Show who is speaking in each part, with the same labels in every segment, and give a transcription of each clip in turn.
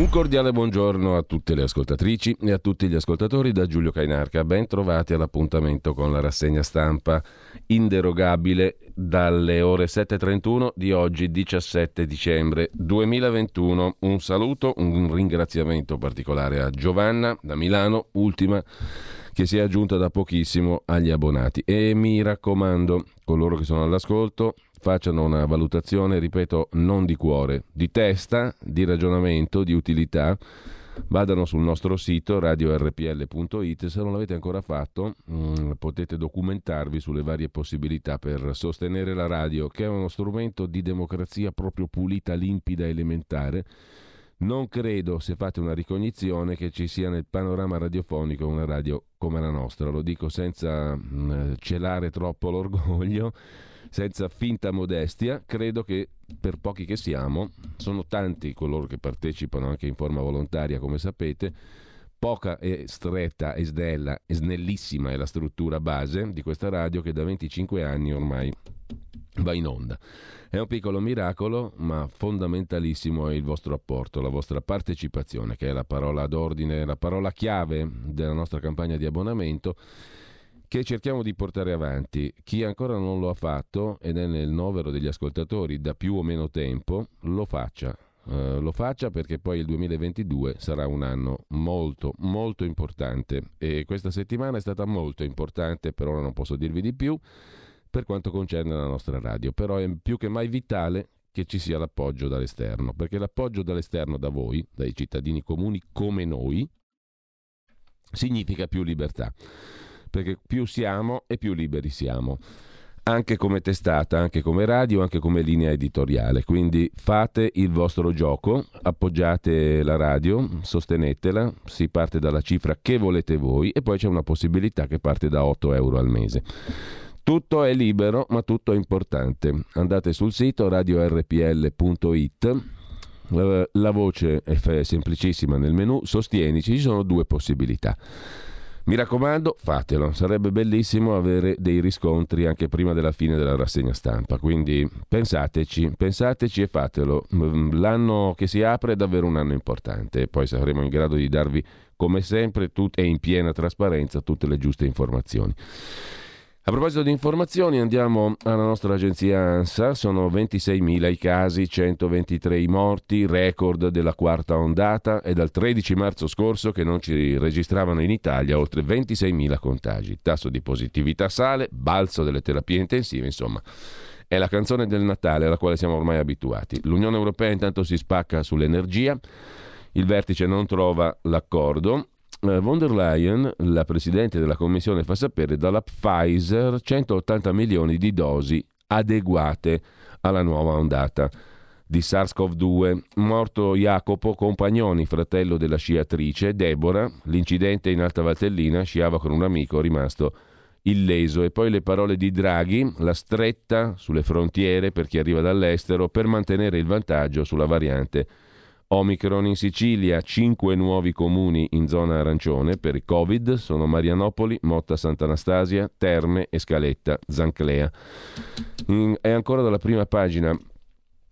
Speaker 1: Un cordiale buongiorno a tutte le ascoltatrici e a tutti gli ascoltatori da Giulio Cainarca. Ben trovati all'appuntamento con la rassegna stampa inderogabile dalle ore 7.31 di oggi 17 dicembre 2021. Un saluto, un ringraziamento particolare a Giovanna da Milano, ultima che si è aggiunta da pochissimo agli abbonati. E mi raccomando, coloro che sono all'ascolto, facciano una valutazione, ripeto, non di cuore, di testa, di ragionamento, di utilità. Vadano sul nostro sito radiorpl.it, se non l'avete ancora fatto mm, potete documentarvi sulle varie possibilità per sostenere la radio, che è uno strumento di democrazia proprio pulita, limpida, elementare. Non credo, se fate una ricognizione, che ci sia nel panorama radiofonico una radio come la nostra, lo dico senza mm, celare troppo l'orgoglio senza finta modestia, credo che per pochi che siamo, sono tanti coloro che partecipano anche in forma volontaria, come sapete, poca e stretta e snella e snellissima è la struttura base di questa radio che da 25 anni ormai va in onda. È un piccolo miracolo, ma fondamentalissimo è il vostro apporto, la vostra partecipazione, che è la parola d'ordine, la parola chiave della nostra campagna di abbonamento che cerchiamo di portare avanti. Chi ancora non lo ha fatto ed è nel novero degli ascoltatori da più o meno tempo, lo faccia. Uh, lo faccia perché poi il 2022 sarà un anno molto molto importante e questa settimana è stata molto importante, per ora non posso dirvi di più per quanto concerne la nostra radio, però è più che mai vitale che ci sia l'appoggio dall'esterno, perché l'appoggio dall'esterno da voi, dai cittadini comuni come noi, significa più libertà perché più siamo e più liberi siamo anche come testata, anche come radio, anche come linea editoriale. Quindi fate il vostro gioco, appoggiate la radio, sostenetela, si parte dalla cifra che volete voi e poi c'è una possibilità che parte da 8 euro al mese. Tutto è libero, ma tutto è importante. Andate sul sito radiorpl.it. La voce è semplicissima nel menu, sostienici, ci sono due possibilità. Mi raccomando, fatelo, sarebbe bellissimo avere dei riscontri anche prima della fine della rassegna stampa, quindi pensateci, pensateci e fatelo. Mm, l'anno che si apre è davvero un anno importante e poi saremo in grado di darvi come sempre tut- e in piena trasparenza tutte le giuste informazioni. A proposito di informazioni, andiamo alla nostra agenzia ANSA. Sono 26.000 i casi, 123 i morti, record della quarta ondata. È dal 13 marzo scorso che non ci registravano in Italia oltre 26.000 contagi. Tasso di positività sale, balzo delle terapie intensive, insomma. È la canzone del Natale alla quale siamo ormai abituati. L'Unione Europea intanto si spacca sull'energia. Il vertice non trova l'accordo von der Leyen, la presidente della commissione, fa sapere dalla Pfizer 180 milioni di dosi adeguate alla nuova ondata di SARS-CoV-2. Morto Jacopo Compagnoni, fratello della sciatrice Deborah. L'incidente in Alta Valtellina sciava con un amico rimasto illeso. E poi le parole di Draghi, la stretta sulle frontiere per chi arriva dall'estero per mantenere il vantaggio sulla variante Omicron in Sicilia, 5 nuovi comuni in zona arancione per il Covid sono Marianopoli, Motta Sant'Anastasia, Terme e Scaletta, Zanclea. È ancora dalla prima pagina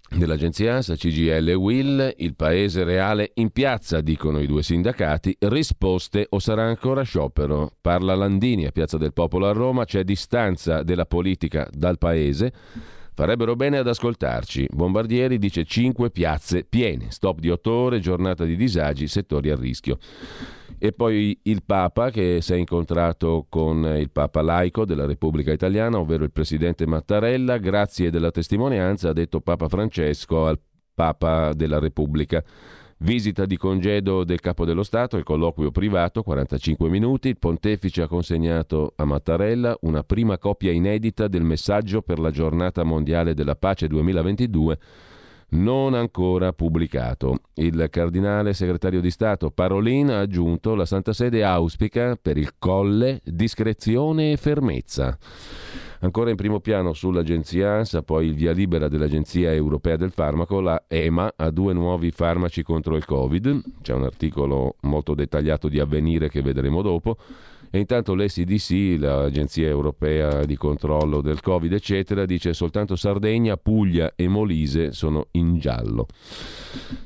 Speaker 1: dell'agenzia ANSA, CGL e Will, il paese reale in piazza, dicono i due sindacati, risposte o sarà ancora sciopero. Parla Landini a Piazza del Popolo a Roma, c'è distanza della politica dal paese Farebbero bene ad ascoltarci. Bombardieri dice 5 piazze piene, stop di 8 ore, giornata di disagi, settori a rischio. E poi il Papa che si è incontrato con il Papa laico della Repubblica Italiana, ovvero il Presidente Mattarella, grazie della testimonianza, ha detto Papa Francesco al Papa della Repubblica. Visita di congedo del Capo dello Stato, il colloquio privato, 45 minuti. Il pontefice ha consegnato a Mattarella una prima copia inedita del messaggio per la giornata mondiale della pace 2022 non ancora pubblicato. Il cardinale segretario di Stato Parolin ha aggiunto la Santa Sede auspica per il colle discrezione e fermezza. Ancora in primo piano sull'agenzia ANSA, poi il via libera dell'Agenzia Europea del Farmaco, la EMA ha due nuovi farmaci contro il Covid. C'è un articolo molto dettagliato di avvenire che vedremo dopo. E intanto l'SDC, l'Agenzia Europea di Controllo del Covid, eccetera, dice soltanto Sardegna, Puglia e Molise sono in giallo.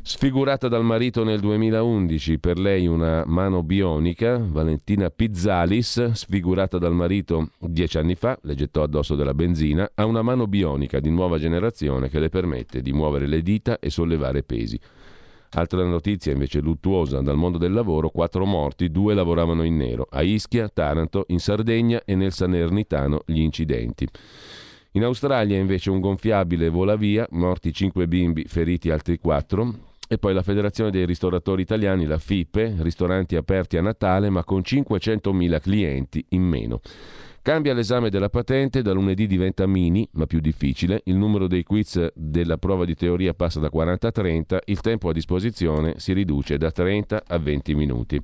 Speaker 1: Sfigurata dal marito nel 2011, per lei una mano bionica, Valentina Pizzalis, sfigurata dal marito dieci anni fa, le gettò addosso della benzina, ha una mano bionica di nuova generazione che le permette di muovere le dita e sollevare pesi. Altra notizia invece luttuosa dal mondo del lavoro, quattro morti, due lavoravano in nero, a Ischia, Taranto, in Sardegna e nel Salernitano gli incidenti. In Australia invece un gonfiabile vola via, morti cinque bimbi, feriti altri quattro. E poi la Federazione dei ristoratori italiani, la FIPE, ristoranti aperti a Natale ma con 500.000 clienti in meno. Cambia l'esame della patente, da lunedì diventa mini, ma più difficile, il numero dei quiz della prova di teoria passa da 40 a 30, il tempo a disposizione si riduce da 30 a 20 minuti.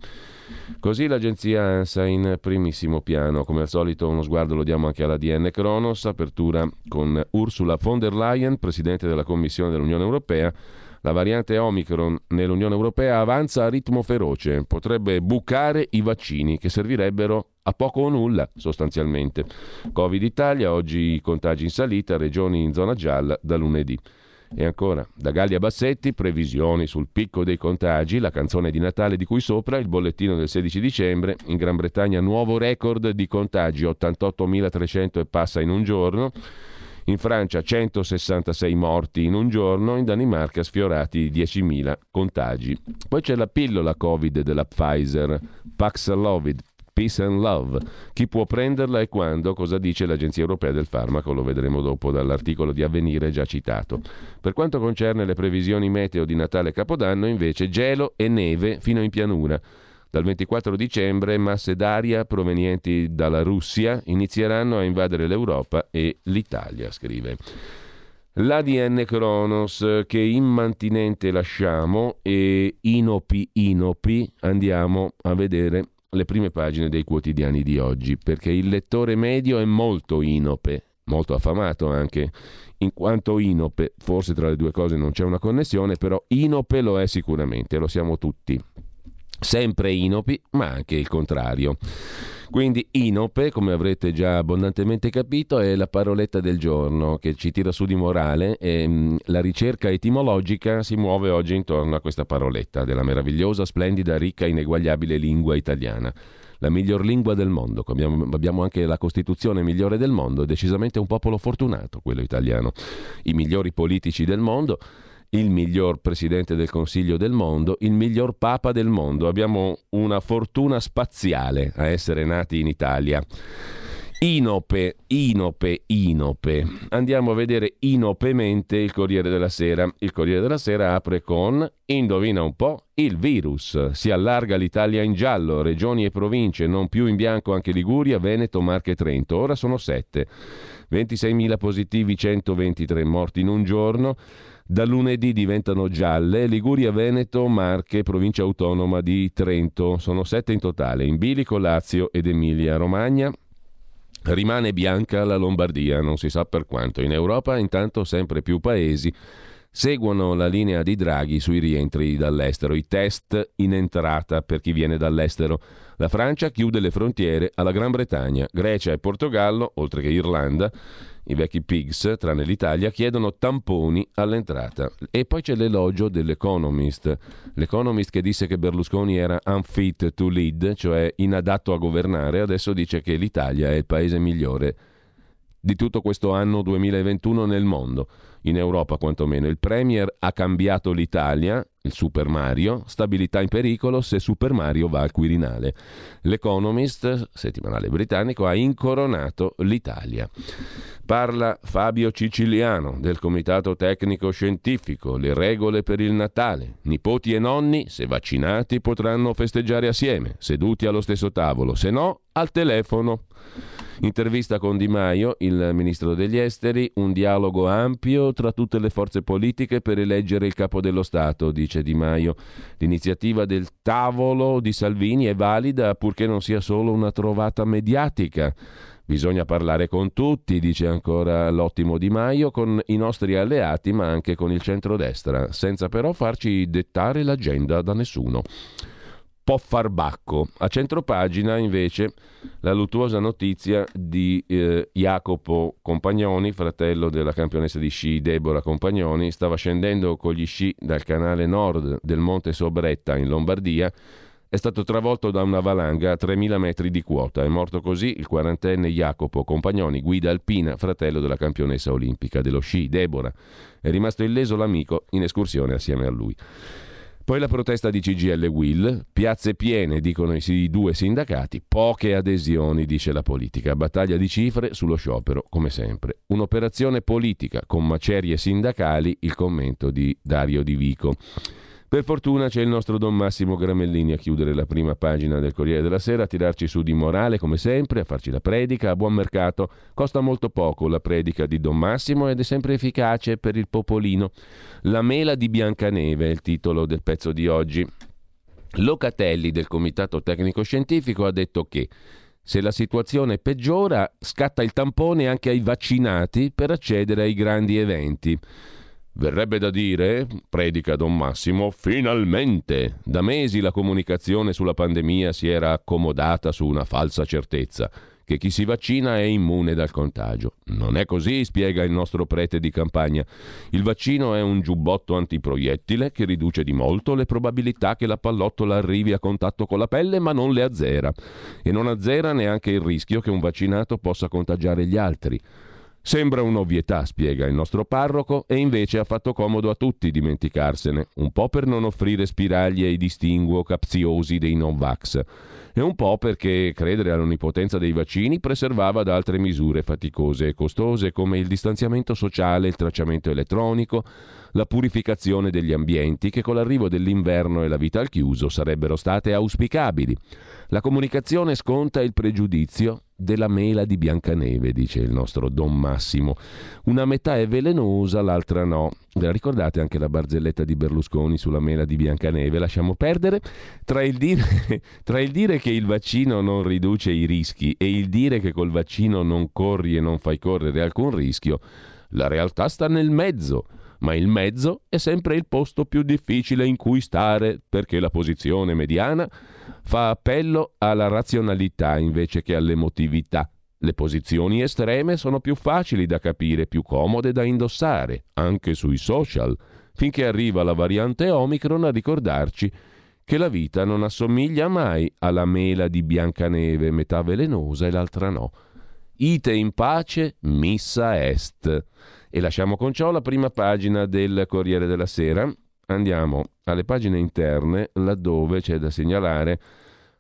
Speaker 1: Così l'agenzia ANSA in primissimo piano, come al solito uno sguardo lo diamo anche alla DN Kronos, apertura con Ursula von der Leyen, Presidente della Commissione dell'Unione Europea, la variante Omicron nell'Unione Europea avanza a ritmo feroce, potrebbe bucare i vaccini che servirebbero a poco o nulla sostanzialmente. Covid Italia, oggi i contagi in salita, regioni in zona gialla da lunedì. E ancora, da Gallia Bassetti, previsioni sul picco dei contagi, la canzone di Natale di cui sopra, il bollettino del 16 dicembre, in Gran Bretagna nuovo record di contagi, 88.300 e passa in un giorno, in Francia 166 morti in un giorno, in Danimarca sfiorati i 10.000 contagi. Poi c'è la pillola Covid della Pfizer, Paxlovid, Peace and Love. Chi può prenderla e quando? Cosa dice l'Agenzia Europea del Farmaco? Lo vedremo dopo dall'articolo di Avvenire già citato. Per quanto concerne le previsioni meteo di Natale e Capodanno, invece, gelo e neve fino in pianura. Dal 24 dicembre masse d'aria provenienti dalla Russia inizieranno a invadere l'Europa e l'Italia, scrive. L'ADN Kronos che immantinente lasciamo e inopi inopi andiamo a vedere le prime pagine dei quotidiani di oggi, perché il lettore medio è molto inope, molto affamato anche, in quanto inope, forse tra le due cose non c'è una connessione, però inope lo è sicuramente, lo siamo tutti. Sempre inopi, ma anche il contrario. Quindi inope, come avrete già abbondantemente capito, è la paroletta del giorno che ci tira su di morale e mh, mm, la ricerca etimologica si muove oggi intorno a questa paroletta della meravigliosa, splendida, ricca, ineguagliabile lingua italiana. La miglior lingua del mondo, abbiamo, abbiamo anche la Costituzione migliore del mondo, decisamente un popolo fortunato quello italiano. I migliori politici del mondo il miglior presidente del Consiglio del mondo, il miglior papa del mondo. Abbiamo una fortuna spaziale a essere nati in Italia. Inope, inope, inope. Andiamo a vedere inopemente il Corriere della Sera. Il Corriere della Sera apre con, indovina un po', il virus. Si allarga l'Italia in giallo, regioni e province, non più in bianco anche Liguria, Veneto, Marche e Trento. Ora sono sette. 26.000 positivi, 123 morti in un giorno. Da lunedì diventano gialle Liguria, Veneto, Marche, provincia autonoma di Trento. Sono sette in totale, in bilico Lazio ed Emilia Romagna. Rimane bianca la Lombardia, non si sa per quanto. In Europa intanto sempre più paesi seguono la linea di Draghi sui rientri dall'estero, i test in entrata per chi viene dall'estero. La Francia chiude le frontiere alla Gran Bretagna, Grecia e Portogallo, oltre che Irlanda, i vecchi pigs, tranne l'Italia, chiedono tamponi all'entrata. E poi c'è l'elogio dell'Economist. L'Economist che disse che Berlusconi era unfit to lead, cioè inadatto a governare, adesso dice che l'Italia è il paese migliore di tutto questo anno 2021 nel mondo, in Europa quantomeno. Il Premier ha cambiato l'Italia, il Super Mario, stabilità in pericolo se Super Mario va al Quirinale. L'Economist, settimanale britannico, ha incoronato l'Italia. Parla Fabio Ciciliano del Comitato Tecnico Scientifico, le regole per il Natale. Nipoti e nonni, se vaccinati, potranno festeggiare assieme, seduti allo stesso tavolo, se no al telefono. Intervista con Di Maio, il ministro degli esteri, un dialogo ampio tra tutte le forze politiche per eleggere il capo dello Stato, dice Di Maio. L'iniziativa del tavolo di Salvini è valida purché non sia solo una trovata mediatica. Bisogna parlare con tutti, dice ancora l'ottimo Di Maio, con i nostri alleati ma anche con il centrodestra, senza però farci dettare l'agenda da nessuno. Po' farbacco. A centropagina invece la luttuosa notizia di eh, Jacopo Compagnoni, fratello della campionessa di sci Deborah Compagnoni, stava scendendo con gli sci dal canale nord del Monte Sobretta in Lombardia è stato travolto da una valanga a 3.000 metri di quota. È morto così il quarantenne Jacopo Compagnoni, guida alpina, fratello della campionessa olimpica dello sci, Deborah. È rimasto illeso l'amico in escursione assieme a lui. Poi la protesta di CGL Will, piazze piene, dicono i due sindacati, poche adesioni, dice la politica, battaglia di cifre sullo sciopero, come sempre. Un'operazione politica con macerie sindacali, il commento di Dario Di Vico. Per fortuna c'è il nostro Don Massimo Gramellini a chiudere la prima pagina del Corriere della Sera, a tirarci su di morale come sempre, a farci la predica a buon mercato. Costa molto poco la predica di Don Massimo ed è sempre efficace per il popolino. La mela di Biancaneve è il titolo del pezzo di oggi. Locatelli del Comitato Tecnico Scientifico ha detto che se la situazione peggiora, scatta il tampone anche ai vaccinati per accedere ai grandi eventi. Verrebbe da dire, predica Don Massimo, finalmente! Da mesi la comunicazione sulla pandemia si era accomodata su una falsa certezza, che chi si vaccina è immune dal contagio. Non è così, spiega il nostro prete di campagna. Il vaccino è un giubbotto antiproiettile che riduce di molto le probabilità che la pallottola arrivi a contatto con la pelle, ma non le azzera. E non azzera neanche il rischio che un vaccinato possa contagiare gli altri. Sembra un'ovvietà, spiega il nostro parroco, e invece ha fatto comodo a tutti dimenticarsene, un po' per non offrire spiragli ai distinguo capziosi dei non-vax, e un po' perché credere all'onnipotenza dei vaccini preservava da altre misure faticose e costose come il distanziamento sociale, il tracciamento elettronico, la purificazione degli ambienti che con l'arrivo dell'inverno e la vita al chiuso sarebbero state auspicabili. La comunicazione sconta il pregiudizio della mela di Biancaneve, dice il nostro Don Massimo. Una metà è velenosa, l'altra no. La ricordate anche la barzelletta di Berlusconi sulla mela di Biancaneve? Lasciamo perdere. Tra il, dire, tra il dire che il vaccino non riduce i rischi e il dire che col vaccino non corri e non fai correre alcun rischio, la realtà sta nel mezzo ma il mezzo è sempre il posto più difficile in cui stare perché la posizione mediana fa appello alla razionalità invece che all'emotività. Le posizioni estreme sono più facili da capire, più comode da indossare, anche sui social, finché arriva la variante Omicron a ricordarci che la vita non assomiglia mai alla mela di Biancaneve, metà velenosa e l'altra no. Ite in pace, missa est. E lasciamo con ciò la prima pagina del Corriere della Sera. Andiamo alle pagine interne, laddove c'è da segnalare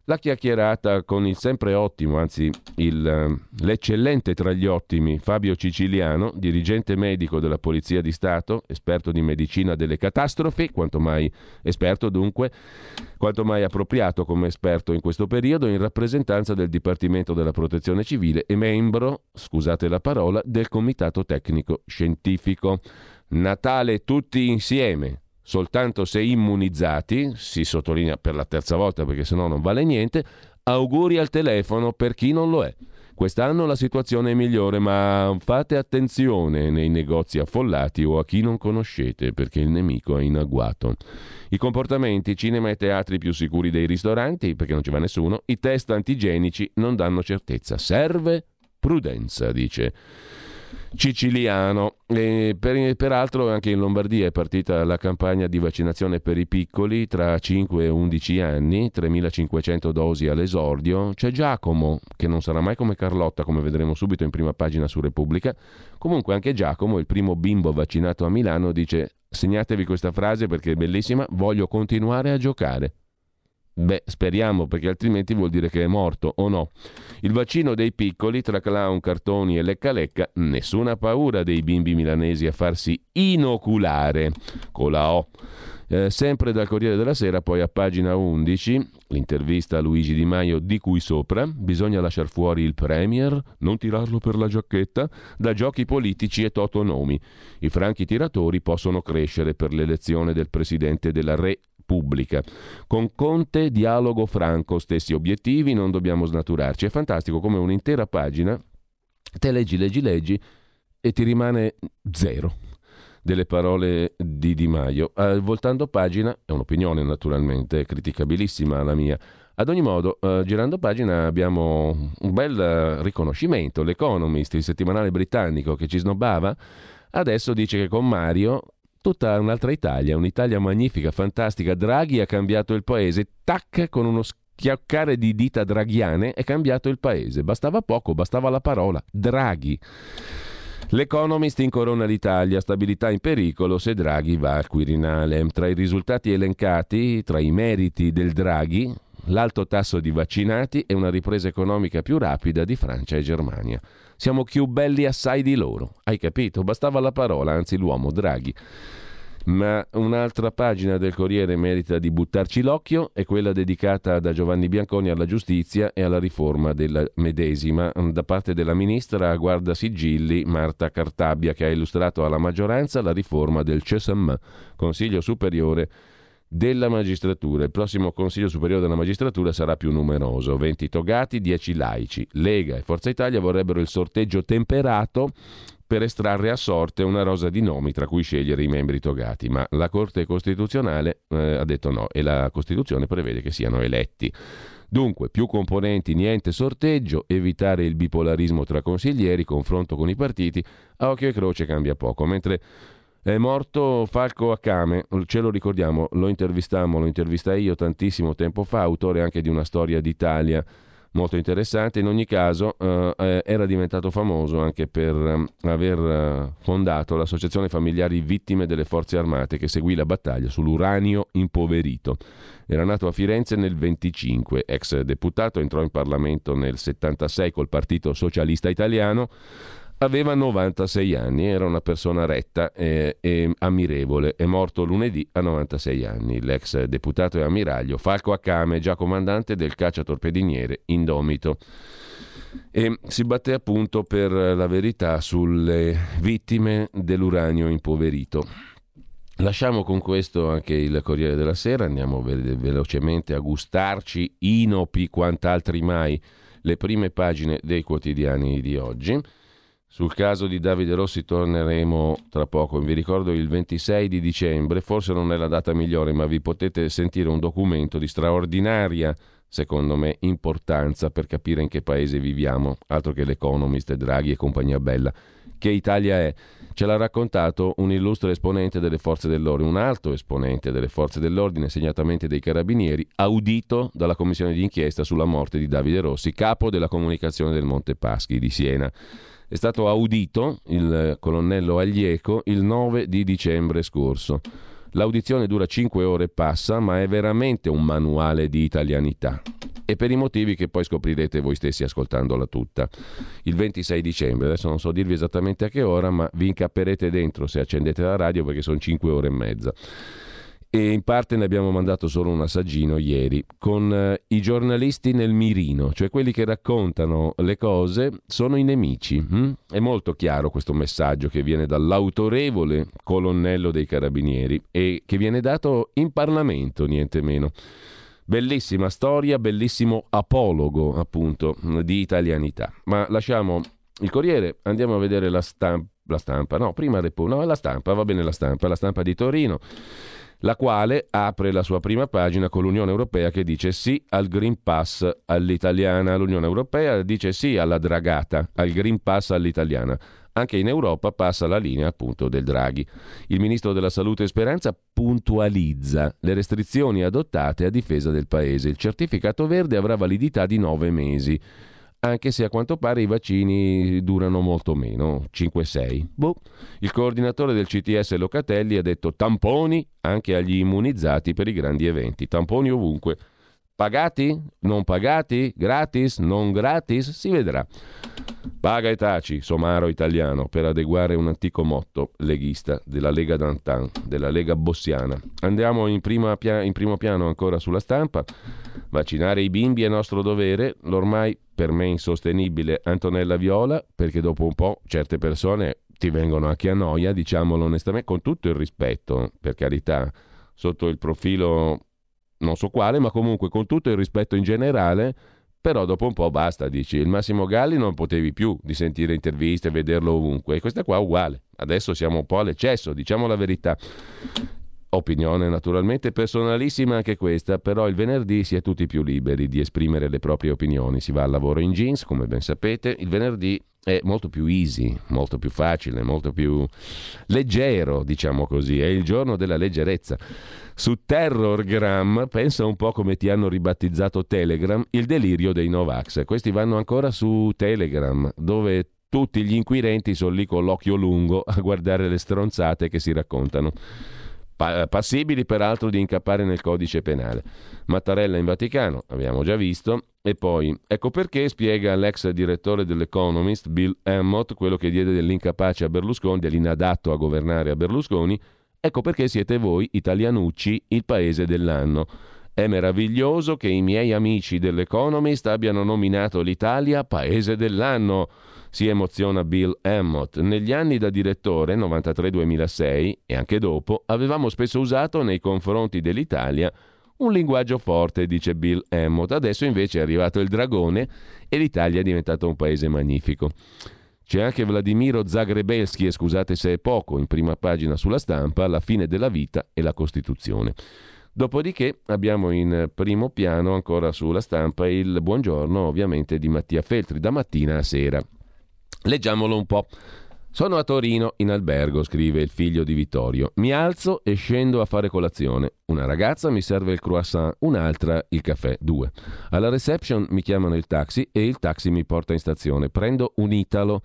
Speaker 1: la chiacchierata con il sempre ottimo, anzi il, eh, l'eccellente tra gli ottimi Fabio Ciciliano, dirigente medico della Polizia di Stato, esperto di medicina delle catastrofi, quanto mai esperto dunque, quanto mai appropriato come esperto in questo periodo, in rappresentanza del Dipartimento della Protezione Civile e membro, scusate la parola, del Comitato Tecnico Scientifico. Natale tutti insieme, soltanto se immunizzati, si sottolinea per la terza volta perché sennò non vale niente, auguri al telefono per chi non lo è. Quest'anno la situazione è migliore, ma fate attenzione nei negozi affollati o a chi non conoscete perché il nemico è in agguato. I comportamenti, cinema e teatri più sicuri dei ristoranti, perché non ci va nessuno, i test antigenici non danno certezza. Serve prudenza, dice Ciciliano. E per, peraltro anche in Lombardia è partita la campagna di vaccinazione per i piccoli tra 5 e 11 anni, 3.500 dosi all'esordio. C'è Giacomo, che non sarà mai come Carlotta, come vedremo subito in prima pagina su Repubblica. Comunque anche Giacomo, il primo bimbo vaccinato a Milano, dice segnatevi questa frase perché è bellissima, voglio continuare a giocare. Beh, speriamo, perché altrimenti vuol dire che è morto, o no? Il vaccino dei piccoli, tra clown, cartoni e lecca lecca, nessuna paura dei bimbi milanesi a farsi inoculare, con la O. Eh, sempre dal Corriere della Sera, poi a pagina 11, l'intervista a Luigi Di Maio di cui sopra, bisogna lasciare fuori il Premier, non tirarlo per la giacchetta, da giochi politici e totonomi. I franchi tiratori possono crescere per l'elezione del Presidente della Re pubblica. Con Conte, dialogo franco, stessi obiettivi, non dobbiamo snaturarci. È fantastico come un'intera pagina, te leggi, leggi, leggi e ti rimane zero delle parole di Di Maio. Eh, voltando pagina, è un'opinione naturalmente, criticabilissima la mia. Ad ogni modo, eh, girando pagina abbiamo un bel riconoscimento. L'Economist, il settimanale britannico che ci snobbava, adesso dice che con Mario tutta un'altra Italia, un'Italia magnifica, fantastica. Draghi ha cambiato il paese, tac, con uno schioccare di dita draghiane è cambiato il paese. Bastava poco, bastava la parola Draghi. L'Economist incorona l'Italia, stabilità in pericolo se Draghi va al Quirinale. Tra i risultati elencati, tra i meriti del Draghi, l'alto tasso di vaccinati e una ripresa economica più rapida di Francia e Germania. Siamo più belli assai di loro. Hai capito? Bastava la parola, anzi l'uomo, Draghi. Ma un'altra pagina del Corriere merita di buttarci l'occhio, è quella dedicata da Giovanni Bianconi alla giustizia e alla riforma della medesima, da parte della ministra a guarda sigilli Marta Cartabbia, che ha illustrato alla maggioranza la riforma del CSM, Consiglio Superiore della magistratura. Il prossimo Consiglio Superiore della Magistratura sarà più numeroso, 20 togati, 10 laici. Lega e Forza Italia vorrebbero il sorteggio temperato per estrarre a sorte una rosa di nomi tra cui scegliere i membri togati, ma la Corte Costituzionale eh, ha detto no e la Costituzione prevede che siano eletti. Dunque, più componenti, niente sorteggio, evitare il bipolarismo tra consiglieri, confronto con i partiti, a occhio e croce cambia poco, mentre è morto Falco Akame, ce lo ricordiamo, lo intervistammo, lo intervistai io tantissimo tempo fa, autore anche di una storia d'Italia molto interessante. In ogni caso eh, eh era diventato famoso anche per eh, aver eh, fondato l'Associazione Familiari Vittime delle Forze Armate che seguì la battaglia sull'uranio impoverito. Era nato a Firenze nel 25, ex deputato, entrò in Parlamento nel 76 col Partito Socialista Italiano Aveva 96 anni, era una persona retta e, e, ammirevole. È morto lunedì a 96 anni. L'ex deputato e ammiraglio Falco Accame, già comandante del cacciatorpediniere Indomito. E si batté appunto per la verità sulle vittime dell'uranio impoverito. Lasciamo con questo anche il Corriere della Sera, andiamo ve- velocemente a gustarci inopi quant'altri mai le prime pagine dei quotidiani di oggi. Sul caso di Davide Rossi torneremo tra poco. Vi ricordo il 26 di dicembre, forse non è la data migliore, ma vi potete sentire un documento di straordinaria, secondo me, importanza per capire in che paese viviamo, altro che l'Economist, Draghi e compagnia bella. Che Italia è? Ce l'ha raccontato un illustre esponente delle forze dell'ordine, un alto esponente delle forze dell'ordine, segnatamente dei carabinieri, audito dalla commissione d'inchiesta sulla morte di Davide Rossi, capo della comunicazione del Monte Paschi di Siena è stato audito il colonnello Aglieco il 9 di dicembre scorso. L'audizione dura 5 ore e passa, ma è veramente un manuale di italianità. E per i motivi che poi scoprirete voi stessi ascoltandola tutta. Il 26 dicembre, adesso non so dirvi esattamente a che ora, ma vi incapperete dentro se accendete la radio perché sono 5 ore e mezza e in parte ne abbiamo mandato solo un assaggino ieri, con eh, i giornalisti nel mirino, cioè quelli che raccontano le cose sono i nemici. Hm? È molto chiaro questo messaggio che viene dall'autorevole colonnello dei carabinieri e che viene dato in Parlamento, niente meno. Bellissima storia, bellissimo apologo appunto di italianità. Ma lasciamo il Corriere, andiamo a vedere la stampa. La stampa, no, prima no, la stampa, va bene la stampa, la stampa di Torino la quale apre la sua prima pagina con l'Unione Europea che dice sì al Green Pass all'italiana. L'Unione Europea dice sì alla dragata, al Green Pass all'italiana. Anche in Europa passa la linea appunto del Draghi. Il ministro della Salute Speranza puntualizza le restrizioni adottate a difesa del paese. Il certificato verde avrà validità di nove mesi anche se a quanto pare i vaccini durano molto meno, 5-6. Boh. Il coordinatore del CTS Locatelli ha detto tamponi anche agli immunizzati per i grandi eventi, tamponi ovunque. Pagati? Non pagati? Gratis? Non gratis? Si vedrà. Paga e taci, somaro italiano, per adeguare un antico motto leghista della Lega d'Antan, della Lega bossiana. Andiamo in, pia- in primo piano ancora sulla stampa. Vaccinare i bimbi è nostro dovere, l'ormai per me insostenibile Antonella Viola, perché dopo un po' certe persone ti vengono anche a noia, diciamolo onestamente, con tutto il rispetto, per carità, sotto il profilo non so quale, ma comunque con tutto il rispetto in generale, però dopo un po' basta, dici, il Massimo Galli non potevi più di sentire interviste, vederlo ovunque, e questa qua è uguale, Adesso siamo un po' all'eccesso, diciamo la verità. Opinione naturalmente personalissima anche questa, però il venerdì si è tutti più liberi di esprimere le proprie opinioni. Si va al lavoro in jeans, come ben sapete. Il venerdì è molto più easy, molto più facile, molto più leggero, diciamo così. È il giorno della leggerezza. Su Terrorgram, pensa un po' come ti hanno ribattezzato Telegram, il delirio dei Novax. Questi vanno ancora su Telegram, dove tutti gli inquirenti sono lì con l'occhio lungo a guardare le stronzate che si raccontano passibili peraltro di incappare nel codice penale. Mattarella in Vaticano, abbiamo già visto, e poi ecco perché spiega l'ex direttore dell'Economist Bill Hammott, quello che diede dell'incapace a Berlusconi, dell'inadatto a governare a Berlusconi, ecco perché siete voi, italianucci, il paese dell'anno. È meraviglioso che i miei amici dell'Economist abbiano nominato l'Italia paese dell'anno si emoziona Bill Hammott. Negli anni da direttore, 93-2006 e anche dopo, avevamo spesso usato nei confronti dell'Italia un linguaggio forte, dice Bill Hammott. Adesso invece è arrivato il dragone e l'Italia è diventato un paese magnifico. C'è anche Vladimiro Zagrebelski, e scusate se è poco, in prima pagina sulla stampa, La fine della vita e la Costituzione. Dopodiché abbiamo in primo piano ancora sulla stampa il buongiorno ovviamente di Mattia Feltri, da mattina a sera. Leggiamolo un po'. Sono a Torino, in albergo, scrive il figlio di Vittorio. Mi alzo e scendo a fare colazione. Una ragazza mi serve il croissant, un'altra il caffè, due. Alla reception mi chiamano il taxi e il taxi mi porta in stazione. Prendo un Italo.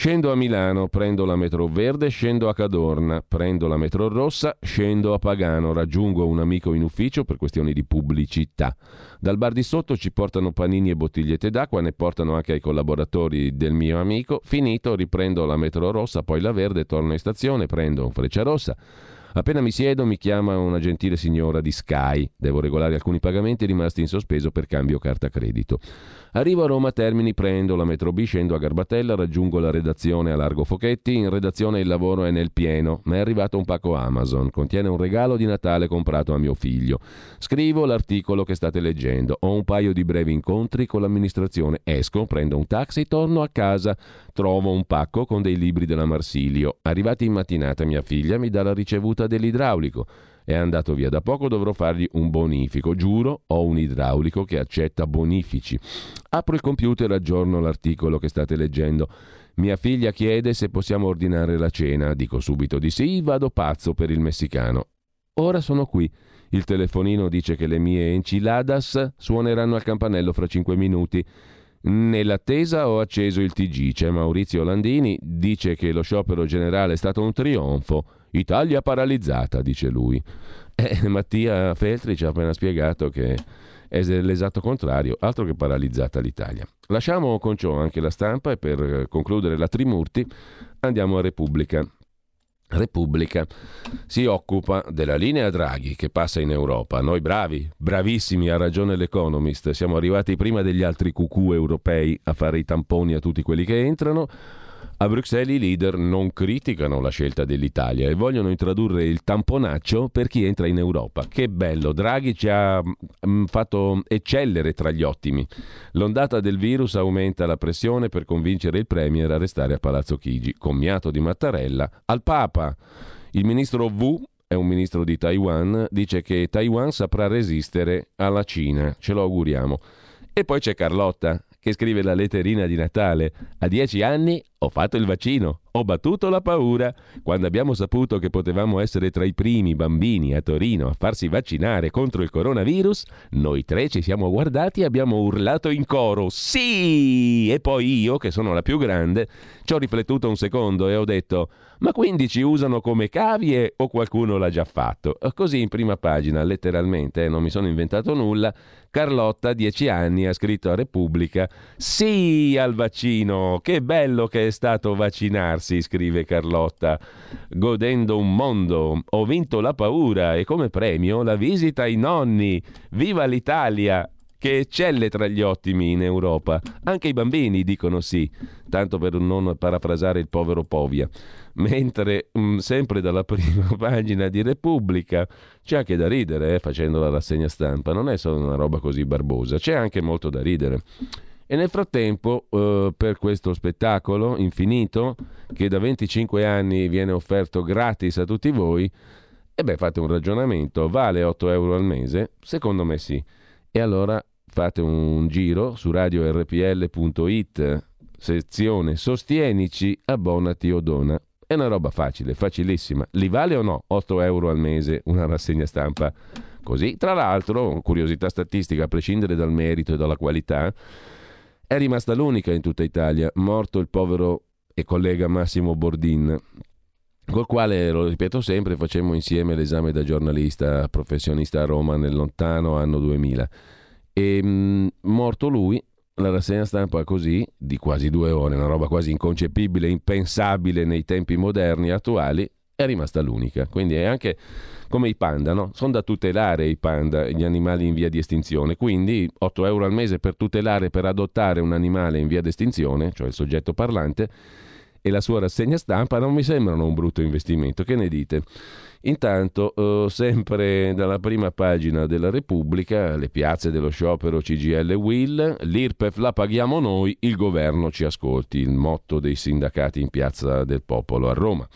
Speaker 1: Scendo a Milano, prendo la metro verde, scendo a Cadorna, prendo la metro rossa, scendo a Pagano, raggiungo un amico in ufficio per questioni di pubblicità. Dal bar di sotto ci portano panini e bottigliette d'acqua, ne portano anche ai collaboratori del mio amico. Finito, riprendo la metro rossa, poi la verde, torno in stazione, prendo un freccia rossa. Appena mi siedo mi chiama una gentile signora di Sky. Devo regolare alcuni pagamenti rimasti in sospeso per cambio carta credito. Arrivo a Roma Termini, prendo la metro B, scendo a Garbatella, raggiungo la redazione a Largo Fochetti. In redazione il lavoro è nel pieno, ma è arrivato un pacco Amazon. Contiene un regalo di Natale comprato a mio figlio. Scrivo l'articolo che state leggendo. Ho un paio di brevi incontri con l'amministrazione. Esco, prendo un taxi, torno a casa. Trovo un pacco con dei libri della Marsilio. Arrivati in mattinata mia figlia mi dà la ricevuta dell'idraulico è andato via da poco, dovrò fargli un bonifico. Giuro, ho un idraulico che accetta bonifici. Apro il computer e aggiorno l'articolo che state leggendo. Mia figlia chiede se possiamo ordinare la cena. Dico subito di sì, vado pazzo per il messicano. Ora sono qui. Il telefonino dice che le mie enchiladas suoneranno al campanello fra cinque minuti. Nell'attesa ho acceso il TG. C'è Maurizio Landini, dice che lo sciopero generale è stato un trionfo. Italia paralizzata, dice lui. Eh, Mattia Feltri ci ha appena spiegato che è l'esatto contrario, altro che paralizzata l'Italia. Lasciamo con ciò anche la stampa e per concludere la Trimurti andiamo a Repubblica. Repubblica si occupa della linea Draghi che passa in Europa. Noi bravi, bravissimi, ha ragione l'Economist, siamo arrivati prima degli altri cucù europei a fare i tamponi a tutti quelli che entrano. A Bruxelles i leader non criticano la scelta dell'Italia e vogliono introdurre il tamponaccio per chi entra in Europa. Che bello, Draghi ci ha mm, fatto eccellere tra gli ottimi. L'ondata del virus aumenta la pressione per convincere il Premier a restare a Palazzo Chigi. Commiato di Mattarella al Papa. Il ministro Wu è un ministro di Taiwan, dice che Taiwan saprà resistere alla Cina. Ce lo auguriamo. E poi c'è Carlotta, che scrive la letterina di Natale. A dieci anni ho fatto il vaccino, ho battuto la paura. Quando abbiamo saputo che potevamo essere tra i primi bambini a Torino a farsi vaccinare contro il coronavirus, noi tre ci siamo guardati e abbiamo urlato in coro sì! E poi io, che sono la più grande, ci ho riflettuto un secondo e ho detto ma quindi ci usano come cavie o qualcuno l'ha già fatto? Così in prima pagina, letteralmente, eh, non mi sono inventato nulla, Carlotta, dieci anni, ha scritto a Repubblica sì al vaccino, che bello che è stato vaccinarsi, scrive Carlotta, godendo un mondo, ho vinto la paura e come premio la visita ai nonni, viva l'Italia! Che eccelle tra gli ottimi in Europa. Anche i bambini dicono sì, tanto per non parafrasare il povero Povia. Mentre mh, mm, sempre dalla prima pagina di Repubblica c'è anche da ridere eh, facendo la rassegna stampa, non è solo una roba così barbosa, c'è anche molto da ridere. E nel frattempo, eh, per questo spettacolo infinito, che da 25 anni viene offerto gratis a tutti voi, e beh, fate un ragionamento, vale 8 euro al mese? Secondo me sì. E allora fate un giro su radiorpl.it, sezione Sostienici, abbonati o dona. È una roba facile, facilissima. Li vale o no 8 euro al mese una rassegna stampa? Così, tra l'altro, curiosità statistica, a prescindere dal merito e dalla qualità, è rimasta l'unica in tutta Italia, morto il povero e collega Massimo Bordin, col quale, lo ripeto sempre, facemmo insieme l'esame da giornalista professionista a Roma nel lontano anno 2000. E mh, morto lui, la rassegna stampa così, di quasi due ore, una roba quasi inconcepibile, impensabile nei tempi moderni attuali, è rimasta l'unica. Quindi è anche come i panda, no? Sono da tutelare i panda, gli animali in via di estinzione. Quindi 8 euro al mese per tutelare, per adottare un animale in via di estinzione, cioè il soggetto parlante, e la sua rassegna stampa non mi sembrano un brutto investimento. Che ne dite? Intanto, eh, sempre dalla prima pagina della Repubblica, le piazze dello sciopero CGL Will, l'IRPEF la paghiamo noi, il governo ci ascolti, il motto dei sindacati in piazza del popolo a Roma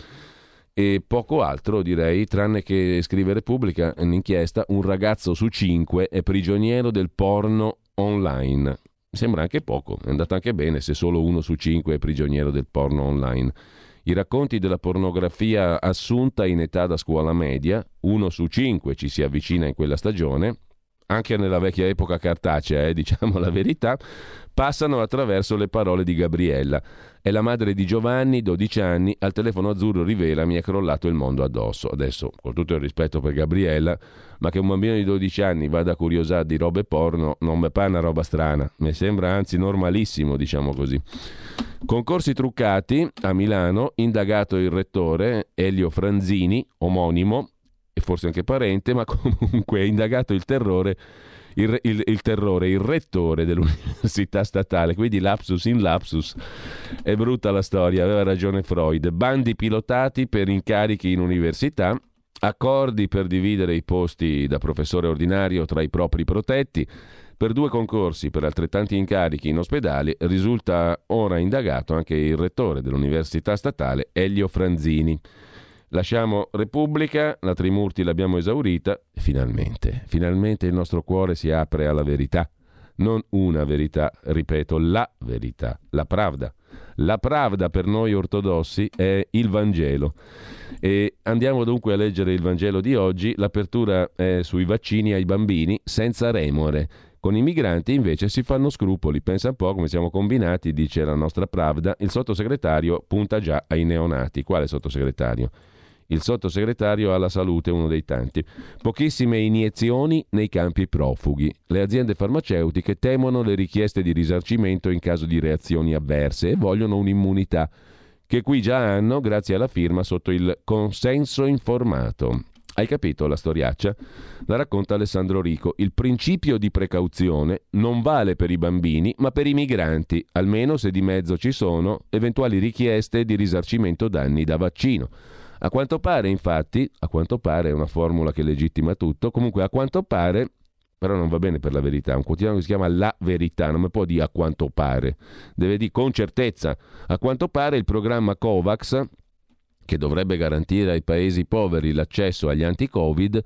Speaker 1: e poco altro direi, tranne che scrive Repubblica, un'inchiesta, un ragazzo su cinque è prigioniero del porno online. Sembra anche poco, è andato anche bene se solo uno su cinque è prigioniero del porno online. I racconti della pornografia assunta in età da scuola media, uno su cinque ci si avvicina in quella stagione, anche nella vecchia epoca cartacea, eh, diciamo la verità, passano attraverso le parole di Gabriella. È la madre di Giovanni, 12 anni, al telefono azzurro rivela mi è crollato il mondo addosso. Adesso, con tutto il rispetto per Gabriella, ma che un bambino di 12 anni vada a curiosare di robe porno non mi pare una roba strana, mi sembra anzi normalissimo, diciamo così. Concorsi truccati a Milano, indagato il rettore Elio Franzini, omonimo, e forse anche parente, ma comunque ha indagato il terrore il, il, il, terrore, il rettore dell'università statale, quindi lapsus in lapsus, è brutta la storia, aveva ragione Freud, bandi pilotati per incarichi in università, accordi per dividere i posti da professore ordinario tra i propri protetti, per due concorsi per altrettanti incarichi in ospedali risulta ora indagato anche il rettore dell'università statale Elio Franzini. Lasciamo Repubblica, la Trimurti l'abbiamo esaurita, finalmente, finalmente il nostro cuore si apre alla verità. Non una verità, ripeto, la verità, la pravda. La pravda per noi ortodossi è il Vangelo. E andiamo dunque a leggere il Vangelo di oggi. L'apertura è sui vaccini ai bambini senza remore. Con i migranti invece si fanno scrupoli. Pensa un po' come siamo combinati, dice la nostra Pravda. Il sottosegretario punta già ai neonati. Quale sottosegretario? Il sottosegretario alla salute, uno dei tanti. Pochissime iniezioni nei campi profughi. Le aziende farmaceutiche temono le richieste di risarcimento in caso di reazioni avverse e vogliono un'immunità che qui già hanno grazie alla firma sotto il consenso informato. Hai capito la storiaccia? La racconta Alessandro Rico. Il principio di precauzione non vale per i bambini, ma per i migranti, almeno se di mezzo ci sono eventuali richieste di risarcimento danni da vaccino. A quanto pare, infatti, a quanto pare è una formula che legittima tutto, comunque a quanto pare, però non va bene per la verità, un quotidiano che si chiama La Verità, non mi può dire a quanto pare, deve dire con certezza. A quanto pare il programma COVAX, che dovrebbe garantire ai paesi poveri l'accesso agli anti-Covid,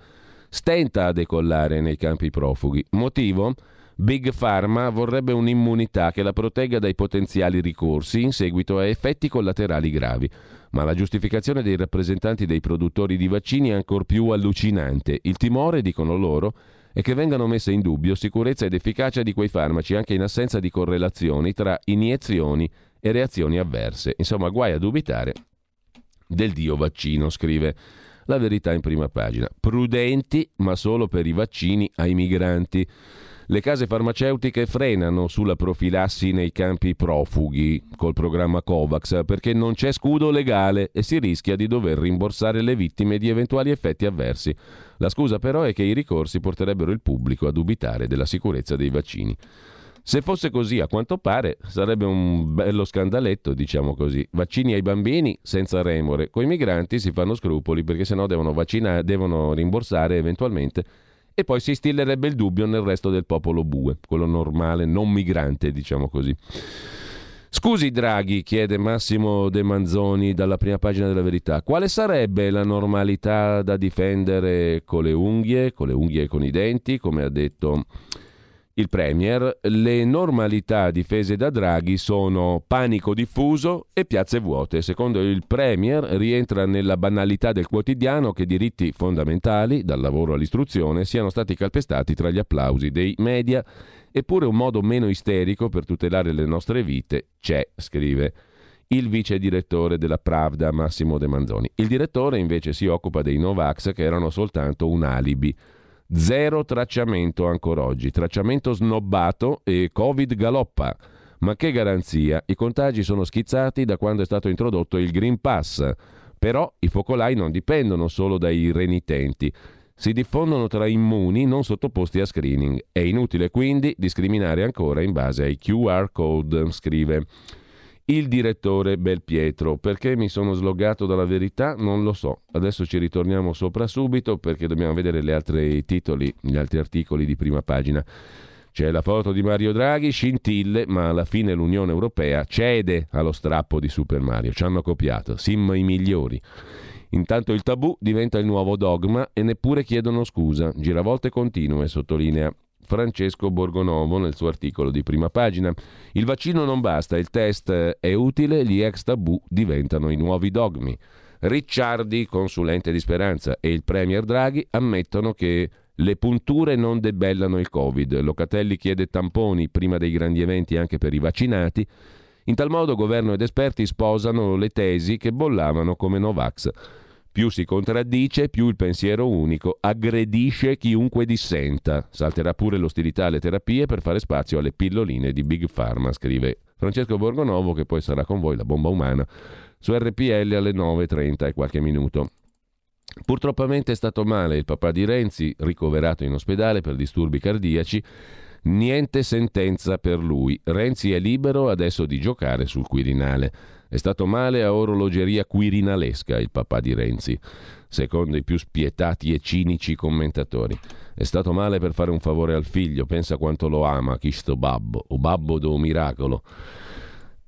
Speaker 1: stenta a decollare nei campi profughi. Motivo? Big Pharma vorrebbe un'immunità che la protegga dai potenziali ricorsi in seguito a effetti collaterali gravi. Ma la giustificazione dei rappresentanti dei produttori di vaccini è ancora più allucinante. Il timore, dicono loro, è che vengano messe in dubbio sicurezza ed efficacia di quei farmaci anche in assenza di correlazioni tra iniezioni e reazioni avverse. Insomma, guai a dubitare del dio vaccino, scrive la verità in prima pagina. Prudenti, ma solo per i vaccini ai migranti. Le case farmaceutiche frenano sulla profilassi nei campi profughi col programma COVAX perché non c'è scudo legale e si rischia di dover rimborsare le vittime di eventuali effetti avversi. La scusa però è che i ricorsi porterebbero il pubblico a dubitare della sicurezza dei vaccini. Se fosse così, a quanto pare, sarebbe un bello scandaletto, diciamo così. Vaccini ai bambini senza remore. Con i migranti si fanno scrupoli perché sennò devono, vaccinare, devono rimborsare eventualmente e poi si stillerebbe il dubbio nel resto del popolo bue, quello normale, non migrante, diciamo così. Scusi Draghi, chiede Massimo De Manzoni dalla prima pagina della verità, quale sarebbe la normalità da difendere con le unghie, con le unghie e con i denti, come ha detto il Premier, le normalità difese da Draghi sono panico diffuso e piazze vuote. Secondo il Premier rientra nella banalità del quotidiano che diritti fondamentali, dal lavoro all'istruzione, siano stati calpestati tra gli applausi dei media Eppure un modo meno isterico per tutelare le nostre vite c'è, scrive il vice direttore della Pravda Massimo De Manzoni. Il direttore invece si occupa dei Novax che erano soltanto un alibi. Zero tracciamento ancora oggi, tracciamento snobbato e Covid galoppa. Ma che garanzia? I contagi sono schizzati da quando è stato introdotto il Green Pass. Però i focolai non dipendono solo dai renitenti si diffondono tra immuni non sottoposti a screening. È inutile quindi discriminare ancora in base ai QR code, scrive il direttore Belpietro. Perché mi sono sloggato dalla verità non lo so. Adesso ci ritorniamo sopra subito perché dobbiamo vedere gli altri titoli, gli altri articoli di prima pagina. C'è la foto di Mario Draghi, scintille, ma alla fine l'Unione Europea cede allo strappo di Super Mario. Ci hanno copiato, sim i migliori. Intanto il tabù diventa il nuovo dogma e neppure chiedono scusa. Giravolte continue, sottolinea Francesco Borgonovo nel suo articolo di prima pagina. Il vaccino non basta, il test è utile, gli ex tabù diventano i nuovi dogmi. Ricciardi, consulente di Speranza, e il Premier Draghi ammettono che le punture non debellano il Covid. Locatelli chiede tamponi prima dei grandi eventi anche per i vaccinati. In tal modo governo ed esperti sposano le tesi che bollavano come Novax. Più si contraddice, più il pensiero unico aggredisce chiunque dissenta. Salterà pure l'ostilità alle terapie per fare spazio alle pilloline di Big Pharma, scrive Francesco Borgonovo, che poi sarà con voi la bomba umana, su RPL alle 9.30 e qualche minuto. Purtroppamente è stato male il papà di Renzi, ricoverato in ospedale per disturbi cardiaci, Niente sentenza per lui. Renzi è libero adesso di giocare sul Quirinale. È stato male a orologeria quirinalesca il papà di Renzi, secondo i più spietati e cinici commentatori. È stato male per fare un favore al figlio, pensa quanto lo ama, chi sto babbo, o babbo do miracolo.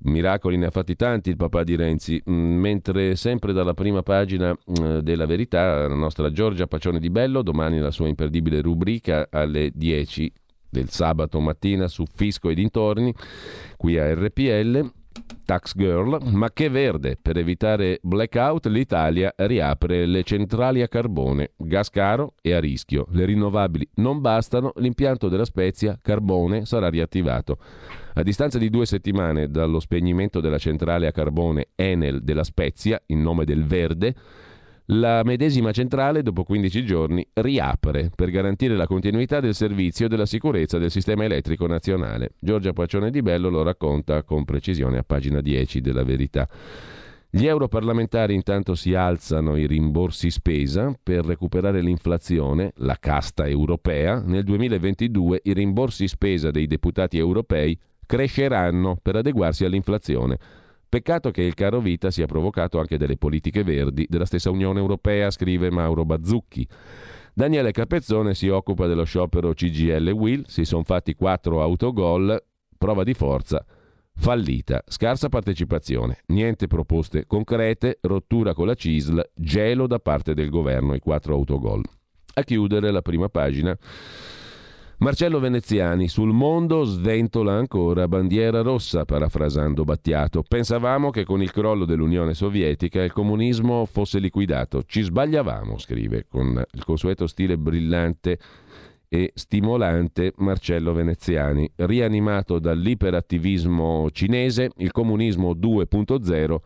Speaker 1: Miracoli ne ha fatti tanti il papà di Renzi, mm, mentre sempre dalla prima pagina mm, della verità la nostra Giorgia Pacione di Bello, domani la sua imperdibile rubrica alle 10 del sabato mattina su Fisco e dintorni, qui a RPL. Tax Girl, ma che verde! Per evitare blackout l'Italia riapre le centrali a carbone, gas caro e a rischio. Le rinnovabili non bastano, l'impianto della Spezia, carbone, sarà riattivato. A distanza di due settimane dallo spegnimento della centrale a carbone Enel della Spezia, in nome del verde, la medesima centrale, dopo 15 giorni, riapre per garantire la continuità del servizio e della sicurezza del sistema elettrico nazionale. Giorgia Pacione di Bello lo racconta con precisione a pagina 10 della Verità. Gli europarlamentari intanto si alzano i rimborsi spesa per recuperare l'inflazione, la casta europea. Nel 2022 i rimborsi spesa dei deputati europei cresceranno per adeguarsi all'inflazione. Peccato che il caro vita sia provocato anche dalle politiche verdi della stessa Unione Europea, scrive Mauro Bazzucchi. Daniele Capezzone si occupa dello sciopero CGL Will, si sono fatti quattro autogol, prova di forza fallita, scarsa partecipazione, niente proposte concrete, rottura con la CISL, gelo da parte del governo, i quattro autogol. A chiudere la prima pagina Marcello Veneziani, sul mondo sventola ancora bandiera rossa, parafrasando Battiato. Pensavamo che con il crollo dell'Unione Sovietica il comunismo fosse liquidato. Ci sbagliavamo, scrive con il consueto stile brillante e stimolante Marcello Veneziani. Rianimato dall'iperattivismo cinese, il comunismo 2.0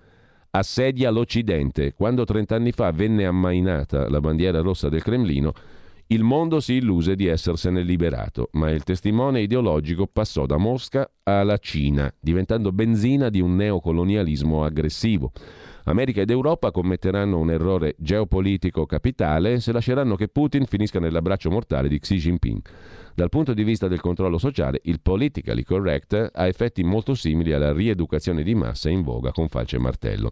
Speaker 1: assedia l'Occidente. Quando trent'anni fa venne ammainata la bandiera rossa del Cremlino, il mondo si illuse di essersene liberato, ma il testimone ideologico passò da Mosca alla Cina, diventando benzina di un neocolonialismo aggressivo. America ed Europa commetteranno un errore geopolitico capitale se lasceranno che Putin finisca nell'abbraccio mortale di Xi Jinping. Dal punto di vista del controllo sociale, il politically correct ha effetti molto simili alla rieducazione di massa in voga con falce e martello.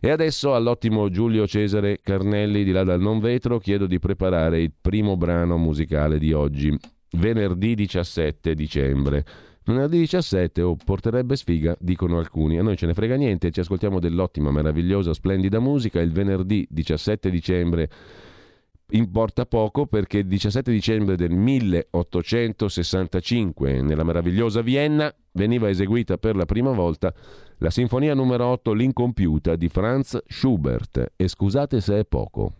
Speaker 1: E adesso all'ottimo Giulio Cesare Carnelli di là dal non vetro chiedo di preparare il primo brano musicale di oggi, venerdì 17 dicembre. Venerdì 17 oh, porterebbe sfiga, dicono alcuni. A noi ce ne frega niente, ci ascoltiamo dell'ottima, meravigliosa, splendida musica. Il venerdì 17 dicembre importa poco perché il 17 dicembre del 1865 nella meravigliosa Vienna veniva eseguita per la prima volta la sinfonia numero 8 L'incompiuta di Franz Schubert e scusate se è poco.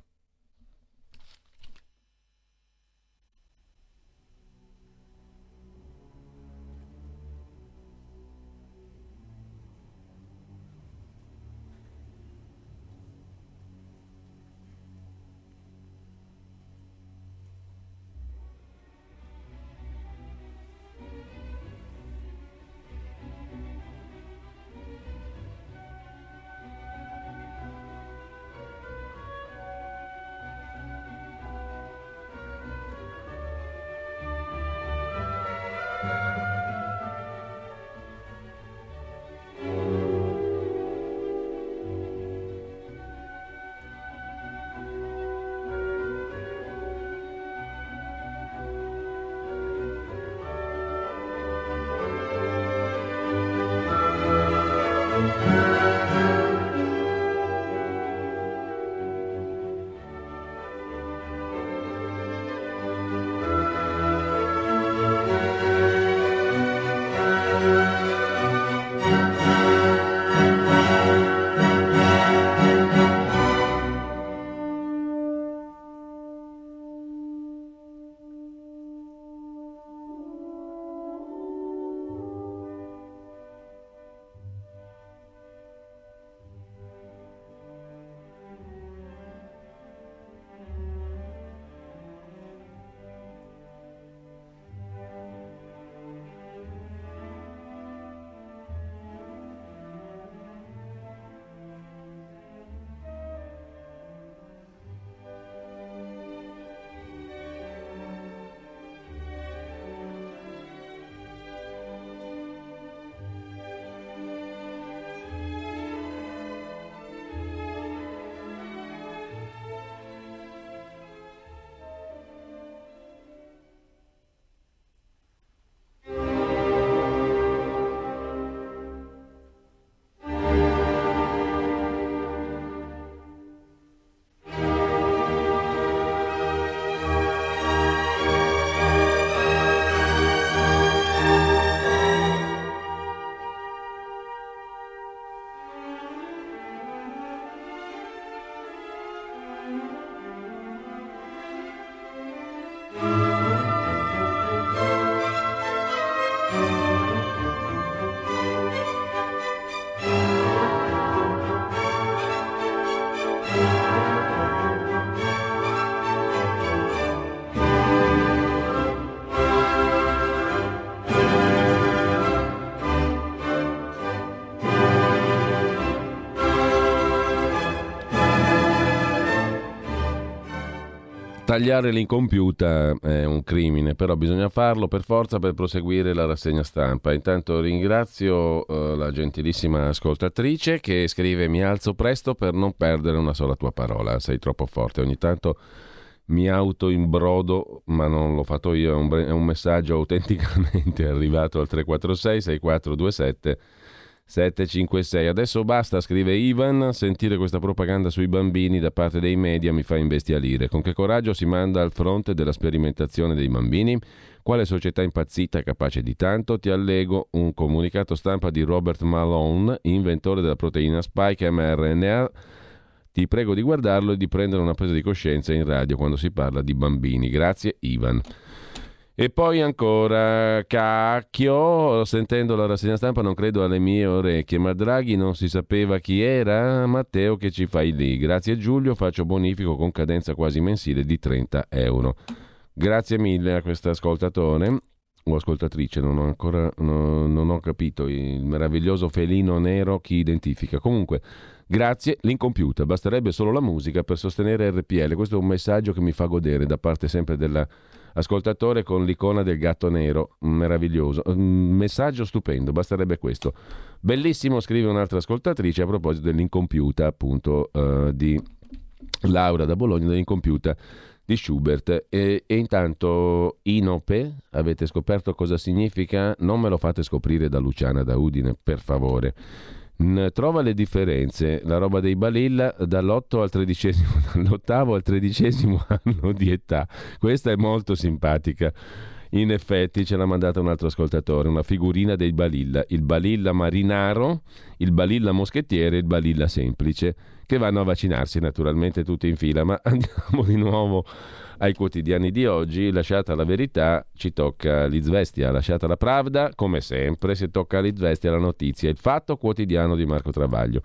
Speaker 1: Tagliare l'incompiuta è un crimine, però bisogna farlo per forza per proseguire la rassegna stampa. Intanto ringrazio uh, la gentilissima ascoltatrice che scrive mi alzo presto per non perdere una sola tua parola, sei troppo forte. Ogni tanto mi auto imbrodo, ma non l'ho fatto io, è un, è un messaggio autenticamente arrivato al 346 6427 756. Adesso basta, scrive Ivan, sentire questa propaganda sui bambini da parte dei media mi fa imbestialire. Con che coraggio si manda al fronte della sperimentazione dei bambini? Quale società impazzita capace di tanto? Ti allego un comunicato stampa di Robert Malone, inventore della proteina spike mRNA. Ti prego di guardarlo e di prendere una presa di coscienza in radio quando si parla di bambini. Grazie Ivan. E poi ancora, cacchio, sentendo la rassegna stampa non credo alle mie orecchie, ma Draghi non si sapeva chi era, Matteo che ci fai lì. Grazie Giulio, faccio bonifico con cadenza quasi mensile di 30 euro. Grazie mille a questo ascoltatore o ascoltatrice, non ho ancora no, non ho capito il meraviglioso felino nero chi identifica. Comunque, grazie, l'incompiuta, basterebbe solo la musica per sostenere RPL. Questo è un messaggio che mi fa godere da parte sempre della Ascoltatore con l'icona del gatto nero, meraviglioso. Un messaggio stupendo, basterebbe questo. Bellissimo, scrive un'altra ascoltatrice a proposito dell'incompiuta, appunto, uh, di Laura da Bologna, dell'incompiuta di Schubert. E, e, intanto Inope, avete scoperto cosa significa? Non me lo fate scoprire da Luciana da Udine, per favore. Trova le differenze, la roba dei Balilla dall'8 al tredicesimo, dall'ottavo al tredicesimo anno di età. Questa è molto simpatica. In effetti ce l'ha mandata un altro ascoltatore, una figurina dei Balilla, il Balilla marinaro, il Balilla moschettiere e il Balilla semplice che vanno a vaccinarsi naturalmente tutti in fila, ma andiamo di nuovo ai quotidiani di oggi, lasciata la verità, ci tocca l'Izvestia, lasciata la Pravda, come sempre, si tocca l'Izvestia la notizia, il fatto quotidiano di Marco Travaglio.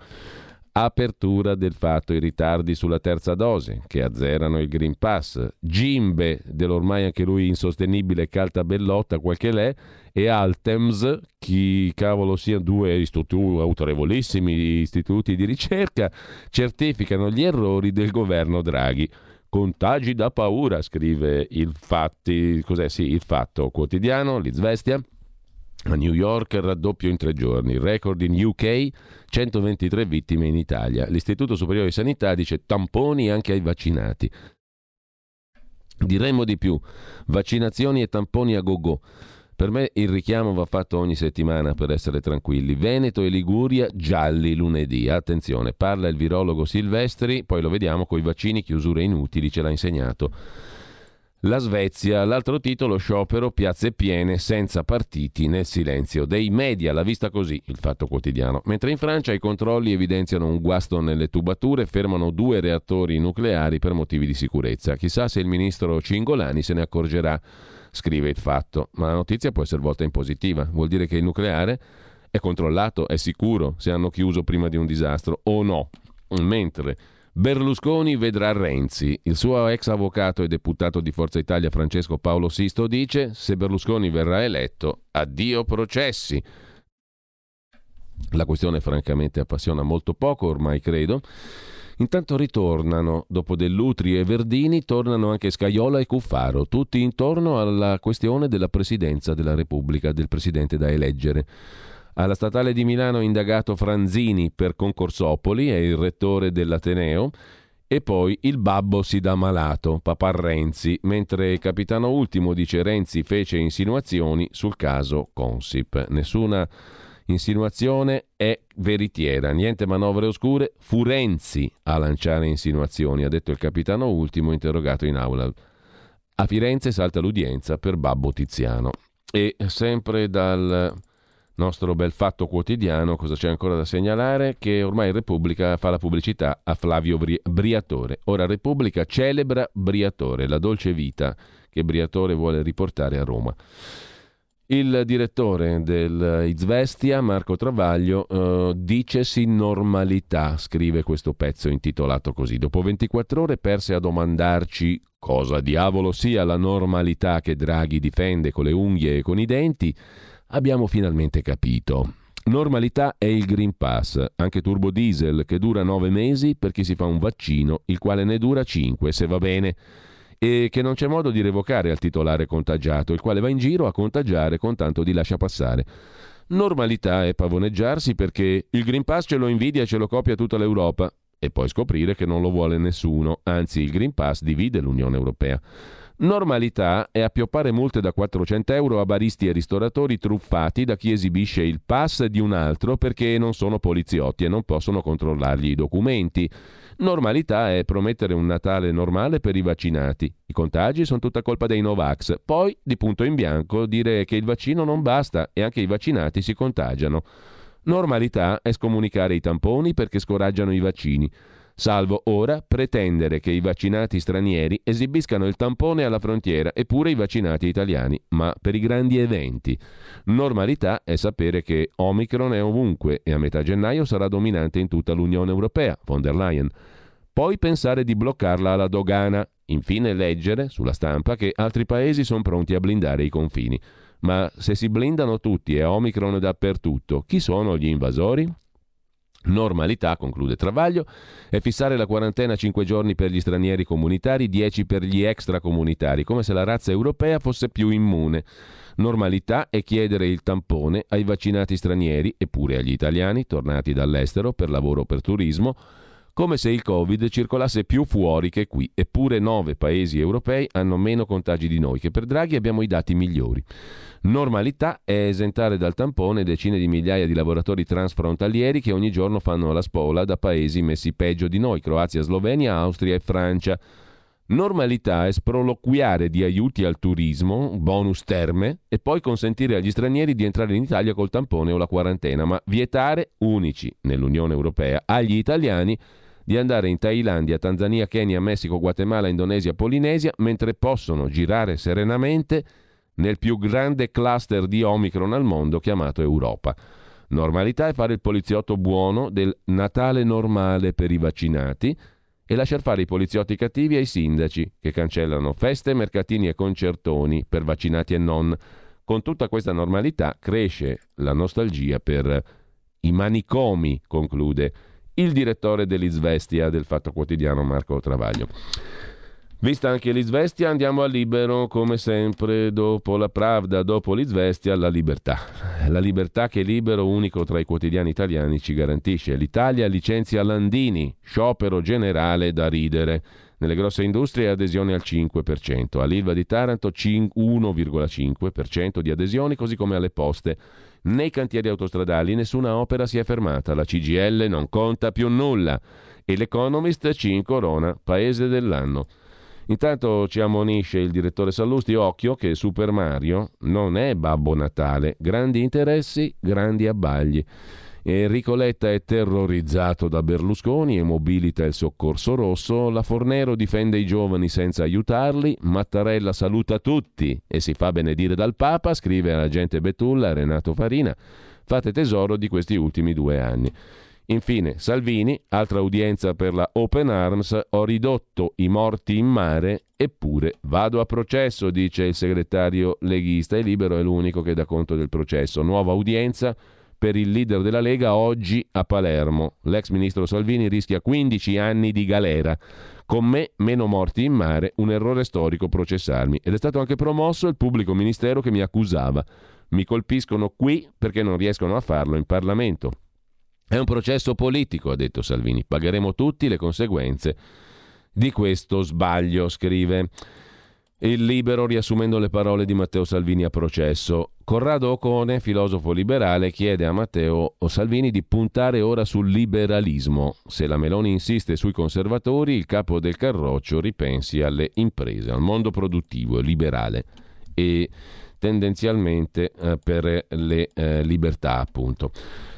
Speaker 1: Apertura del fatto, i ritardi sulla terza dose che azzerano il Green Pass, Gimbe dell'ormai anche lui insostenibile Calta Bellotta, quel che l'è, e Altems, chi cavolo siano due istituti, autorevolissimi istituti di ricerca, certificano gli errori del governo Draghi. Contagi da paura, scrive il, fatti, cos'è? Sì, il fatto quotidiano, l'Izvestia. A New York raddoppio in tre giorni, record in UK, 123 vittime in Italia. L'Istituto Superiore di Sanità dice tamponi anche ai vaccinati. Diremmo di più, vaccinazioni e tamponi a go-go. Per me il richiamo va fatto ogni settimana per essere tranquilli. Veneto e Liguria gialli lunedì. Attenzione, parla il virologo Silvestri, poi lo vediamo con i vaccini, chiusure inutili, ce l'ha insegnato. La Svezia, l'altro titolo, sciopero, piazze piene, senza partiti, nel silenzio dei media, l'ha vista così il Fatto Quotidiano. Mentre in Francia i controlli evidenziano un guasto nelle tubature, fermano due reattori nucleari per motivi di sicurezza. Chissà se il ministro Cingolani se ne accorgerà scrive il fatto, ma la notizia può essere volta in positiva, vuol dire che il nucleare è controllato, è sicuro se hanno chiuso prima di un disastro o no. Mentre Berlusconi vedrà Renzi. Il suo ex avvocato e deputato di Forza Italia Francesco Paolo Sisto dice se Berlusconi verrà eletto, addio processi. La questione francamente appassiona molto poco ormai, credo. Intanto ritornano, dopo Dell'Utri e Verdini, tornano anche Scaiola e Cuffaro, tutti intorno alla questione della presidenza della Repubblica, del presidente da eleggere. Alla statale di Milano indagato Franzini per concorsopoli, è il rettore dell'Ateneo, e poi il babbo si dà malato, papà Renzi, mentre Capitano Ultimo dice Renzi fece insinuazioni sul caso Consip. Nessuna Insinuazione è veritiera, niente manovre oscure, fu Renzi a lanciare insinuazioni, ha detto il capitano ultimo interrogato in aula. A Firenze salta l'udienza per Babbo Tiziano. E sempre dal nostro bel fatto quotidiano, cosa c'è ancora da segnalare? Che ormai Repubblica fa la pubblicità a Flavio Briatore. Ora Repubblica celebra Briatore, la dolce vita che Briatore vuole riportare a Roma. Il direttore del Izvestia, Marco Travaglio, eh, dicesi normalità, scrive questo pezzo intitolato così. Dopo 24 ore perse a domandarci cosa diavolo sia la normalità che Draghi difende con le unghie e con i denti, abbiamo finalmente capito. Normalità è il Green Pass, anche turbo diesel, che dura 9 mesi per chi si fa un vaccino, il quale ne dura 5 se va bene e che non c'è modo di revocare al titolare contagiato, il quale va in giro a contagiare con tanto di lascia passare. Normalità è pavoneggiarsi perché il Green Pass ce lo invidia e ce lo copia tutta l'Europa e poi scoprire che non lo vuole nessuno, anzi il Green Pass divide l'Unione Europea. Normalità è appioppare multe da 400 euro a baristi e ristoratori truffati da chi esibisce il pass di un altro perché non sono poliziotti e non possono controllargli i documenti. Normalità è promettere un Natale normale per i vaccinati. I contagi sono tutta colpa dei Novax. Poi, di punto in bianco, dire che il vaccino non basta e anche i vaccinati si contagiano. Normalità è scomunicare i tamponi perché scoraggiano i vaccini salvo ora pretendere che i vaccinati stranieri esibiscano il tampone alla frontiera eppure i vaccinati italiani, ma per i grandi eventi. Normalità è sapere che Omicron è ovunque e a metà gennaio sarà dominante in tutta l'Unione Europea, von der Leyen. Poi pensare di bloccarla alla dogana, infine leggere sulla stampa che altri paesi sono pronti a blindare i confini. Ma se si blindano tutti e Omicron dappertutto, chi sono gli invasori? Normalità, conclude Travaglio, è fissare la quarantena 5 giorni per gli stranieri comunitari, 10 per gli extracomunitari, come se la razza europea fosse più immune. Normalità è chiedere il tampone ai vaccinati stranieri e pure agli italiani tornati dall'estero per lavoro o per turismo, come se il Covid circolasse più fuori che qui. Eppure nove paesi europei hanno meno contagi di noi, che per Draghi abbiamo i dati migliori. Normalità è esentare dal tampone decine di migliaia di lavoratori transfrontalieri che ogni giorno fanno la spola da paesi messi peggio di noi, Croazia, Slovenia, Austria e Francia. Normalità è sproloquiare di aiuti al turismo, bonus terme, e poi consentire agli stranieri di entrare in Italia col tampone o la quarantena, ma vietare, unici nell'Unione Europea, agli italiani di andare in Thailandia, Tanzania, Kenya, Messico, Guatemala, Indonesia, Polinesia, mentre possono girare serenamente nel più grande cluster di Omicron al mondo chiamato Europa. Normalità è fare il poliziotto buono del Natale normale per i vaccinati e lasciar fare i poliziotti cattivi ai sindaci che cancellano feste, mercatini e concertoni per vaccinati e non. Con tutta questa normalità cresce la nostalgia per i manicomi, conclude il direttore dell'Izvestia del Fatto Quotidiano Marco Travaglio. Vista anche l'Izvestia, andiamo a Libero, come sempre, dopo la Pravda, dopo l'Izvestia, la libertà. La libertà che Libero, unico tra i quotidiani italiani, ci garantisce. L'Italia licenzia Landini, sciopero generale da ridere. Nelle grosse industrie adesione al 5%, all'Ilva di Taranto 1,5% di adesioni, così come alle poste. Nei cantieri autostradali nessuna opera si è fermata, la CGL non conta più nulla e l'Economist ci incorona paese dell'anno. Intanto ci ammonisce il direttore Sallusti, occhio che Super Mario non è Babbo Natale, grandi interessi, grandi abbagli. Enrico Letta è terrorizzato da Berlusconi e mobilita il soccorso rosso, la Fornero difende i giovani senza aiutarli, Mattarella saluta tutti e si fa benedire dal Papa, scrive all'agente Betulla Renato Farina. Fate tesoro di questi ultimi due anni. Infine, Salvini, altra udienza per la Open Arms, ho ridotto i morti in mare, eppure vado a processo, dice il segretario leghista e Libero è l'unico che dà conto del processo. Nuova udienza per il leader della Lega oggi a Palermo. L'ex ministro Salvini rischia 15 anni di galera. Con me meno morti in mare, un errore storico processarmi. Ed è stato anche promosso il pubblico ministero che mi accusava. Mi colpiscono qui perché non riescono a farlo in Parlamento. È un processo politico, ha detto Salvini. Pagheremo tutti le conseguenze di questo sbaglio, scrive il libero riassumendo le parole di Matteo Salvini a processo. Corrado Ocone, filosofo liberale, chiede a Matteo Salvini di puntare ora sul liberalismo. Se la Meloni insiste sui conservatori, il capo del Carroccio ripensi alle imprese, al mondo produttivo liberale e tendenzialmente eh, per le eh, libertà, appunto.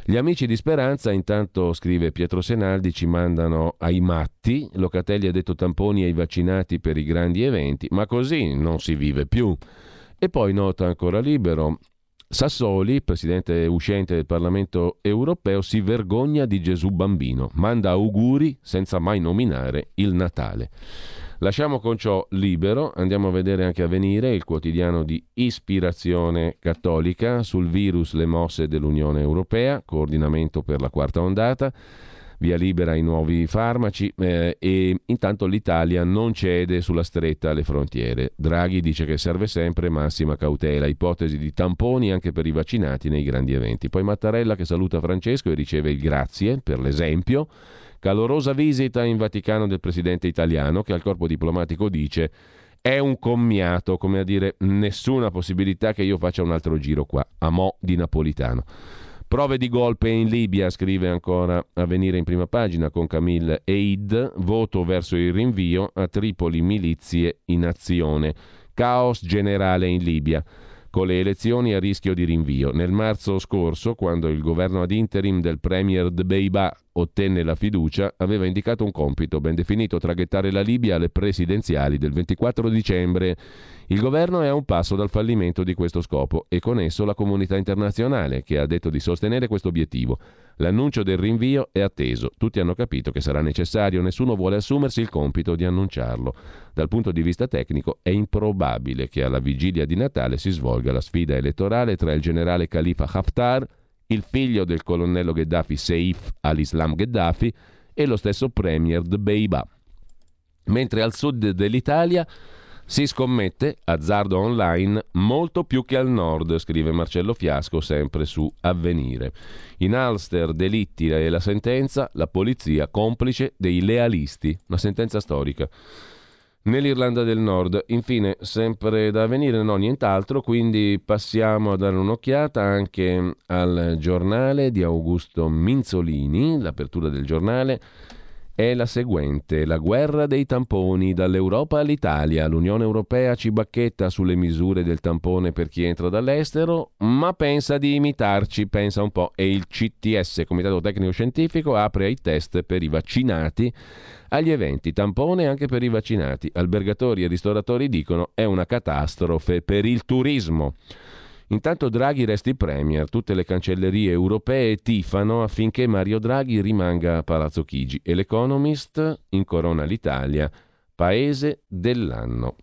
Speaker 1: Gli amici di Speranza, intanto scrive Pietro Senaldi, ci mandano ai matti, Locatelli ha detto tamponi ai vaccinati per i grandi eventi, ma così non si vive più. E poi nota ancora libero, Sassoli, presidente uscente del Parlamento europeo, si vergogna di Gesù bambino, manda auguri senza mai nominare il Natale. Lasciamo con ciò libero, andiamo a vedere anche a venire il quotidiano di ispirazione cattolica sul virus, le mosse dell'Unione Europea, coordinamento per la quarta ondata, via libera ai nuovi farmaci eh, e intanto l'Italia non cede sulla stretta alle frontiere. Draghi dice che serve sempre massima cautela, ipotesi di tamponi anche per i vaccinati nei grandi eventi. Poi Mattarella che saluta Francesco e riceve il grazie per l'esempio Calorosa visita in Vaticano del presidente italiano che al corpo diplomatico dice è un commiato, come a dire nessuna possibilità che io faccia un altro giro qua, a mo' di napolitano. Prove di golpe in Libia, scrive ancora a venire in prima pagina con Camille Eid, voto verso il rinvio, a Tripoli milizie in azione, caos generale in Libia con le elezioni a rischio di rinvio. Nel marzo scorso, quando il governo ad interim del premier Dbeiba ottenne la fiducia, aveva indicato un compito ben definito, traghettare la Libia alle presidenziali del 24 dicembre. Il governo è a un passo dal fallimento di questo scopo e con esso la comunità internazionale, che ha detto di sostenere questo obiettivo. L'annuncio del rinvio è atteso, tutti hanno capito che sarà necessario, nessuno vuole assumersi il compito di annunciarlo. Dal punto di vista tecnico è improbabile che alla vigilia di Natale si svolga la sfida elettorale tra il generale Khalifa Haftar il figlio del colonnello Gheddafi Seif al-Islam Gheddafi e lo stesso premier Dbeiba. Mentre al sud dell'Italia si scommette, azzardo online, molto più che al nord, scrive Marcello Fiasco sempre su Avvenire. In Ulster, delitti e la sentenza, la polizia complice dei lealisti, una sentenza storica. Nell'Irlanda del Nord, infine, sempre da avvenire, no nient'altro, quindi passiamo a dare un'occhiata anche al giornale di Augusto Minzolini, l'apertura del giornale è la seguente. La guerra dei tamponi dall'Europa all'Italia. L'Unione Europea ci bacchetta sulle misure del tampone per chi entra dall'estero, ma pensa di imitarci, pensa un po'. E il CTS, Comitato Tecnico Scientifico, apre ai test per i vaccinati agli eventi tampone anche per i vaccinati. Albergatori e ristoratori dicono è una catastrofe per il turismo. Intanto Draghi resti premier, tutte le cancellerie europee tifano affinché Mario Draghi rimanga a Palazzo Chigi. E l'Economist incorona l'Italia paese dell'anno.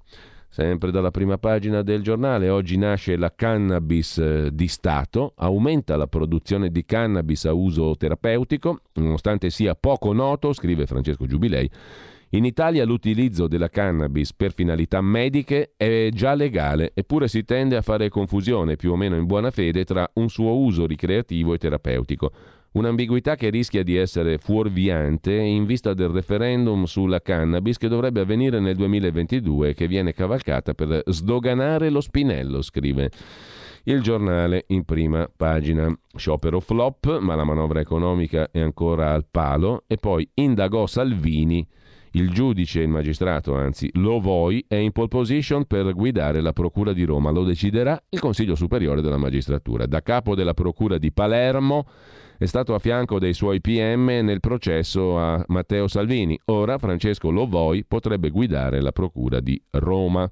Speaker 1: Sempre dalla prima pagina del giornale, oggi nasce la cannabis eh, di Stato, aumenta la produzione di cannabis a uso terapeutico, nonostante sia poco noto, scrive Francesco Giubilei, in Italia l'utilizzo della cannabis per finalità mediche è già legale, eppure si tende a fare confusione, più o meno in buona fede, tra un suo uso ricreativo e terapeutico. Un'ambiguità che rischia di essere fuorviante in vista del referendum sulla cannabis che dovrebbe avvenire nel 2022 e che viene cavalcata per sdoganare lo spinello, scrive il giornale in prima pagina. Sciopero flop, ma la manovra economica è ancora al palo e poi indagò Salvini il giudice, il magistrato, anzi, lo vuoi, è in pole position per guidare la Procura di Roma. Lo deciderà il Consiglio Superiore della Magistratura. Da capo della Procura di Palermo è stato a fianco dei suoi PM nel processo a Matteo Salvini. Ora Francesco Lovoi potrebbe guidare la Procura di Roma.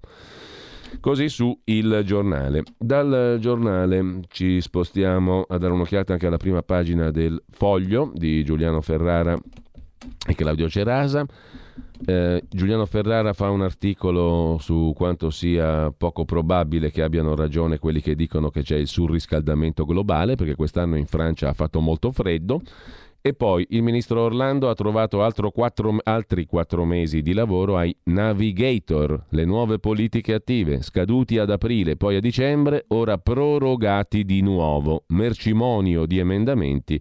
Speaker 1: Così su il giornale. Dal giornale ci spostiamo a dare un'occhiata anche alla prima pagina del Foglio di Giuliano Ferrara e Claudio Cerasa. Eh, Giuliano Ferrara fa un articolo su quanto sia poco probabile che abbiano ragione quelli che dicono che c'è il surriscaldamento globale, perché quest'anno in Francia ha fatto molto freddo. E poi il ministro Orlando ha trovato quattro, altri quattro mesi di lavoro ai Navigator, le nuove politiche attive, scaduti ad aprile, poi a dicembre, ora prorogati di nuovo. Mercimonio di emendamenti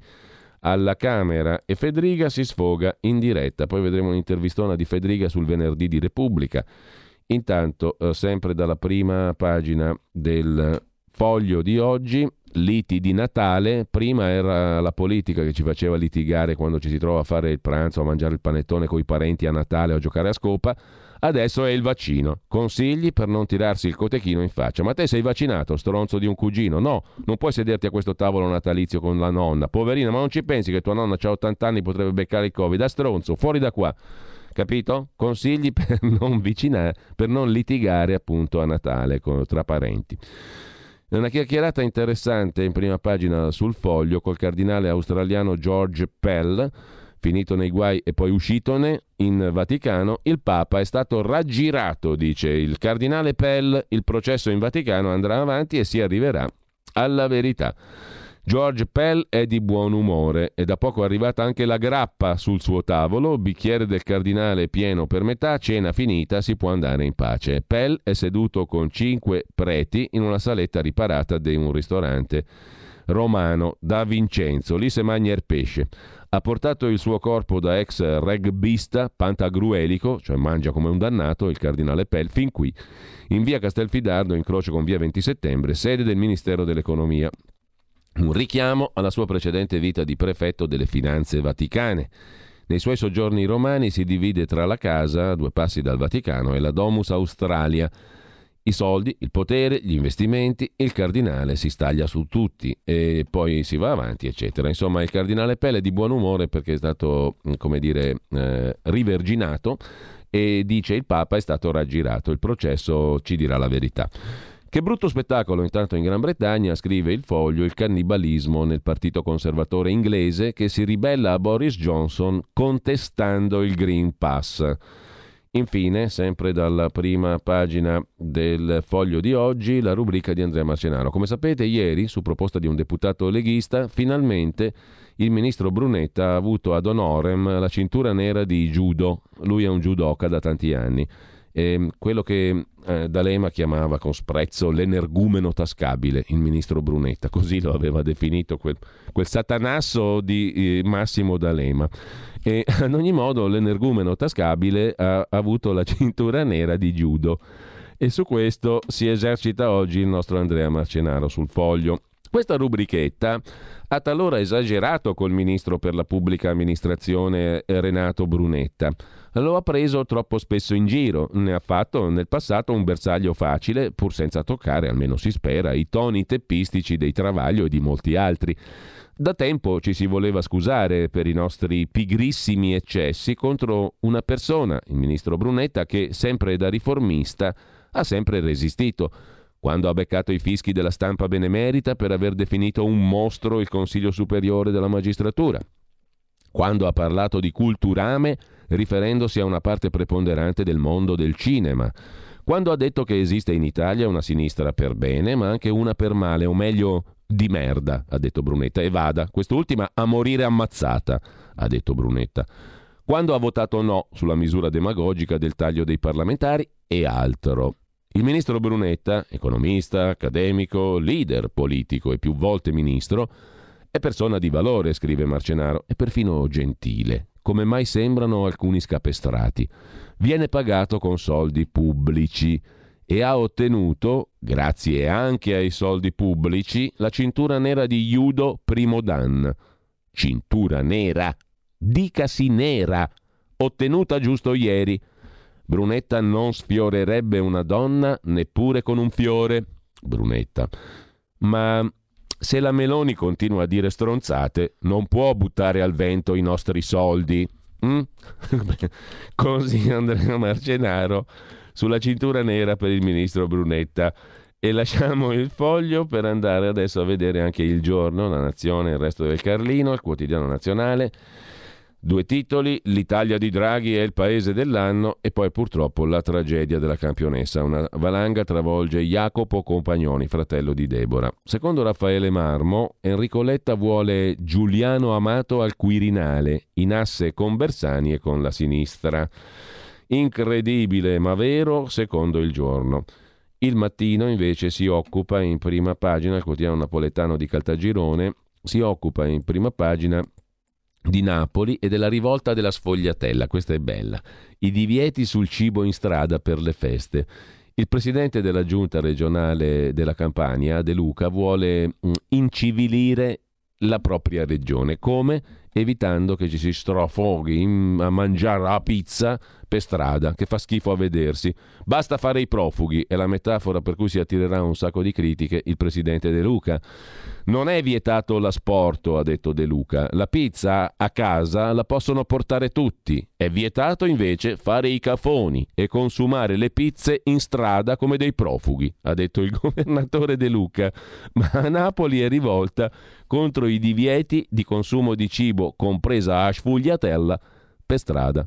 Speaker 1: alla Camera e Fedriga si sfoga in diretta. Poi vedremo un'intervistona di Fedriga sul venerdì di Repubblica. Intanto, eh, sempre dalla prima pagina del foglio di oggi, liti di Natale. Prima era la politica che ci faceva litigare quando ci si trova a fare il pranzo, a mangiare il panettone con i parenti a Natale o a giocare a scopa. Adesso è il vaccino. Consigli per non tirarsi il cotechino in faccia. Ma te sei vaccinato, stronzo di un cugino? No, non puoi sederti a questo tavolo natalizio con la nonna. Poverina, ma non ci pensi che tua nonna ha 80 anni potrebbe beccare il Covid? Da stronzo, fuori da qua. Capito? Consigli per non, per non litigare appunto a Natale con, tra parenti. Una chiacchierata interessante in prima pagina sul foglio col cardinale australiano George Pell finito nei guai e poi uscitone in Vaticano, il Papa è stato raggirato, dice il cardinale Pell, il processo in Vaticano andrà avanti e si arriverà alla verità. George Pell è di buon umore e da poco è arrivata anche la grappa sul suo tavolo, bicchiere del cardinale pieno per metà, cena finita, si può andare in pace. Pell è seduto con cinque preti in una saletta riparata di un ristorante romano da Vincenzo, lì se magna il pesce ha portato il suo corpo da ex rugbista pantagruelico, cioè mangia come un dannato, il cardinale Pell, fin qui, in via Castelfidardo, incrocio con via 20 settembre, sede del Ministero dell'Economia. Un richiamo alla sua precedente vita di prefetto delle finanze vaticane. Nei suoi soggiorni romani si divide tra la casa, a due passi dal Vaticano, e la Domus Australia, i soldi, il potere, gli investimenti, il cardinale si staglia su tutti e poi si va avanti, eccetera. Insomma, il cardinale Pelle è di buon umore perché è stato, mm, come dire, eh, riverginato e dice il Papa è stato raggirato. Il processo ci dirà la verità. Che brutto spettacolo intanto in Gran Bretagna, scrive il foglio, il cannibalismo nel partito conservatore inglese che si ribella a Boris Johnson contestando il Green Pass. Infine, sempre dalla prima pagina del foglio di oggi, la rubrica di Andrea Marcenaro. Come sapete, ieri, su proposta di un deputato leghista, finalmente il ministro Brunetta ha avuto ad honorem la cintura nera di judo. Lui è un judoka da tanti anni. E quello che eh, D'Alema chiamava con sprezzo l'energumeno tascabile, il ministro Brunetta, così lo aveva definito quel, quel satanasso di eh, Massimo D'Alema. E ad ogni modo l'energumeno tascabile ha avuto la cintura nera di judo e su questo si esercita oggi il nostro Andrea Marcenaro sul foglio. Questa rubrichetta ha talora esagerato col ministro per la pubblica amministrazione Renato Brunetta. Lo ha preso troppo spesso in giro, ne ha fatto nel passato un bersaglio facile, pur senza toccare, almeno si spera, i toni teppistici dei Travaglio e di molti altri. Da tempo ci si voleva scusare per i nostri pigrissimi eccessi contro una persona, il ministro Brunetta, che sempre da riformista ha sempre resistito. Quando ha beccato i fischi della stampa benemerita per aver definito un mostro il Consiglio Superiore della Magistratura. Quando ha parlato di culturame riferendosi a una parte preponderante del mondo del cinema quando ha detto che esiste in Italia una sinistra per bene, ma anche una per male, o meglio di merda, ha detto Brunetta, e vada, quest'ultima a morire ammazzata, ha detto Brunetta. Quando ha votato no sulla misura demagogica del taglio dei parlamentari e altro. Il ministro Brunetta, economista, accademico, leader politico e più volte ministro, è persona di valore, scrive Marcenaro, e perfino gentile, come mai sembrano alcuni scapestrati. Viene pagato con soldi pubblici e ha ottenuto, grazie anche ai soldi pubblici, la cintura nera di judo primo dan. Cintura nera, dicasi nera, ottenuta giusto ieri. Brunetta non sfiorerebbe una donna neppure con un fiore. Brunetta. Ma se la Meloni continua a dire stronzate, non può buttare al vento i nostri soldi. Mm? Così Andrea Marcenaro sulla cintura nera per il ministro Brunetta. E lasciamo il foglio per andare adesso a vedere anche il giorno, la nazione, il resto del Carlino, il quotidiano nazionale. Due titoli, l'Italia di Draghi è il paese dell'anno e poi purtroppo la tragedia della campionessa. Una valanga travolge Jacopo Compagnoni, fratello di Debora. Secondo Raffaele Marmo, Enrico Letta vuole Giuliano Amato al Quirinale, in asse con Bersani e con la sinistra. Incredibile ma vero, secondo il giorno. Il mattino invece si occupa in prima pagina, il quotidiano napoletano di Caltagirone, si occupa in prima pagina di Napoli e della rivolta della sfogliatella, questa è bella, i divieti sul cibo in strada per le feste. Il presidente della giunta regionale della Campania, De Luca, vuole mm, incivilire la propria regione. Come? Evitando che ci si strofoghi a mangiare la pizza per strada, che fa schifo a vedersi. Basta fare i profughi, è la metafora per cui si attirerà un sacco di critiche il presidente De Luca. Non è vietato l'asporto, ha detto De Luca. La pizza a casa la possono portare tutti. È vietato invece fare i cafoni e consumare le pizze in strada come dei profughi, ha detto il governatore De Luca. Ma a Napoli è rivolta contro i divieti di consumo di cibo, compresa a sfugliatella, per strada.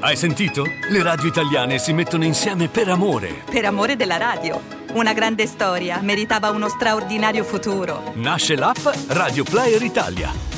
Speaker 2: Hai sentito? Le radio italiane si mettono insieme per amore.
Speaker 3: Per amore della radio. Una grande storia meritava uno straordinario futuro.
Speaker 2: Nasce l'app Radio Player Italia.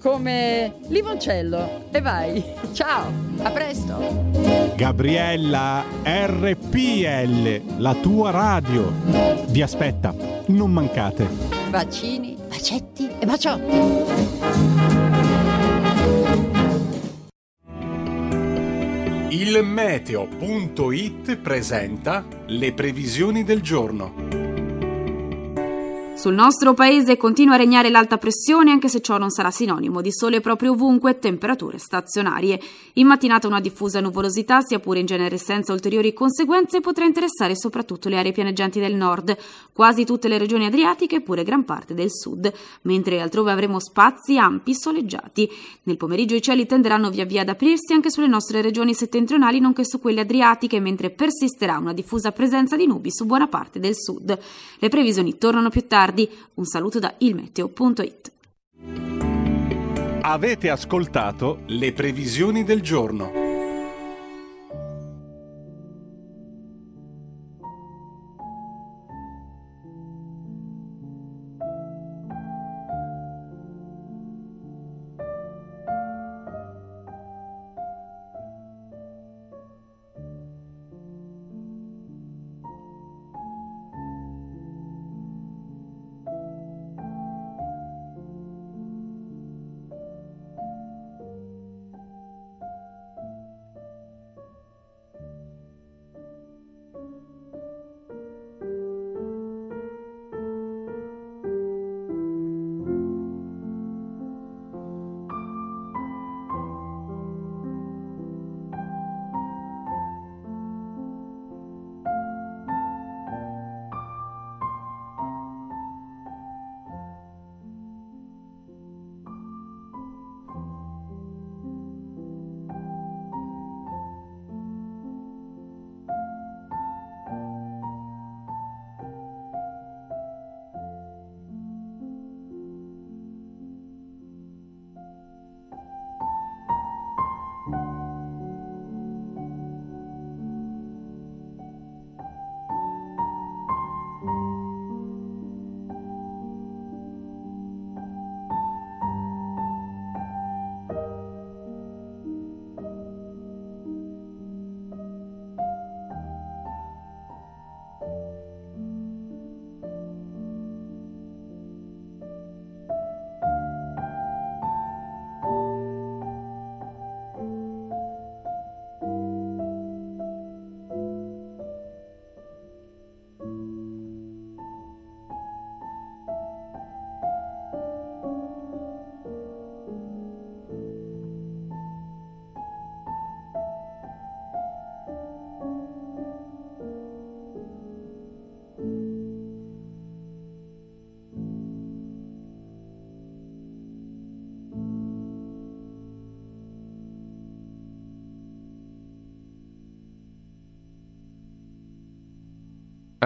Speaker 4: come limoncello. E vai. Ciao, a presto.
Speaker 5: Gabriella RPL, la tua radio. Vi aspetta, non mancate.
Speaker 4: Bacini, bacetti e baciotti.
Speaker 5: Il meteo.it presenta le previsioni del giorno.
Speaker 6: Sul nostro paese continua a regnare l'alta pressione, anche se ciò non sarà sinonimo di sole proprio ovunque e temperature stazionarie. In mattinata una diffusa nuvolosità, sia pure in genere senza ulteriori conseguenze, potrà interessare soprattutto le aree pianeggianti del nord, quasi tutte le regioni adriatiche e pure gran parte del sud, mentre altrove avremo spazi ampi soleggiati. Nel pomeriggio i cieli tenderanno via via ad aprirsi anche sulle nostre regioni settentrionali, nonché su quelle adriatiche, mentre persisterà una diffusa presenza di nubi su buona parte del sud. Le previsioni tornano più tardi tardi. Un saluto da ilmeteo.it.
Speaker 5: Avete ascoltato le previsioni del giorno.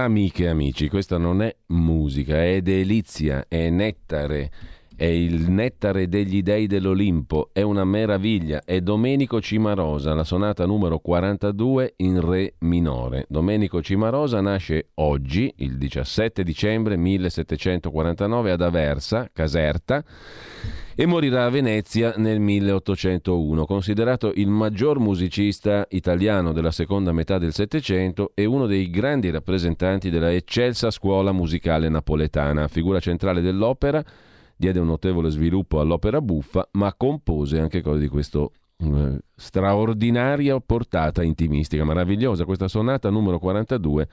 Speaker 1: Amiche e amici, questa non è musica, è delizia, è nettare, è il nettare degli dei dell'Olimpo, è una meraviglia, è Domenico Cimarosa, la sonata numero 42 in re minore. Domenico Cimarosa nasce oggi, il 17 dicembre 1749 ad Aversa, Caserta e morirà a Venezia nel 1801, considerato il maggior musicista italiano della seconda metà del Settecento e uno dei grandi rappresentanti della eccelsa scuola musicale napoletana, figura centrale dell'opera, diede un notevole sviluppo all'opera buffa, ma compose anche cose di questo eh, straordinaria portata intimistica, meravigliosa, questa sonata numero 42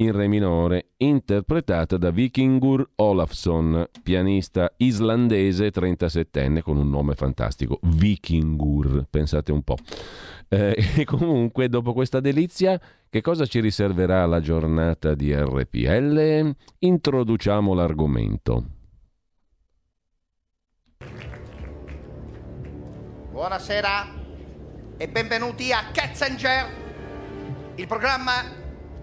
Speaker 1: in re minore, interpretata da Vikingur Olafsson, pianista islandese 37enne con un nome fantastico, Vikingur, pensate un po'. Eh, e comunque, dopo questa delizia, che cosa ci riserverà la giornata di RPL? Introduciamo l'argomento.
Speaker 7: Buonasera e benvenuti a Ketzinger, il programma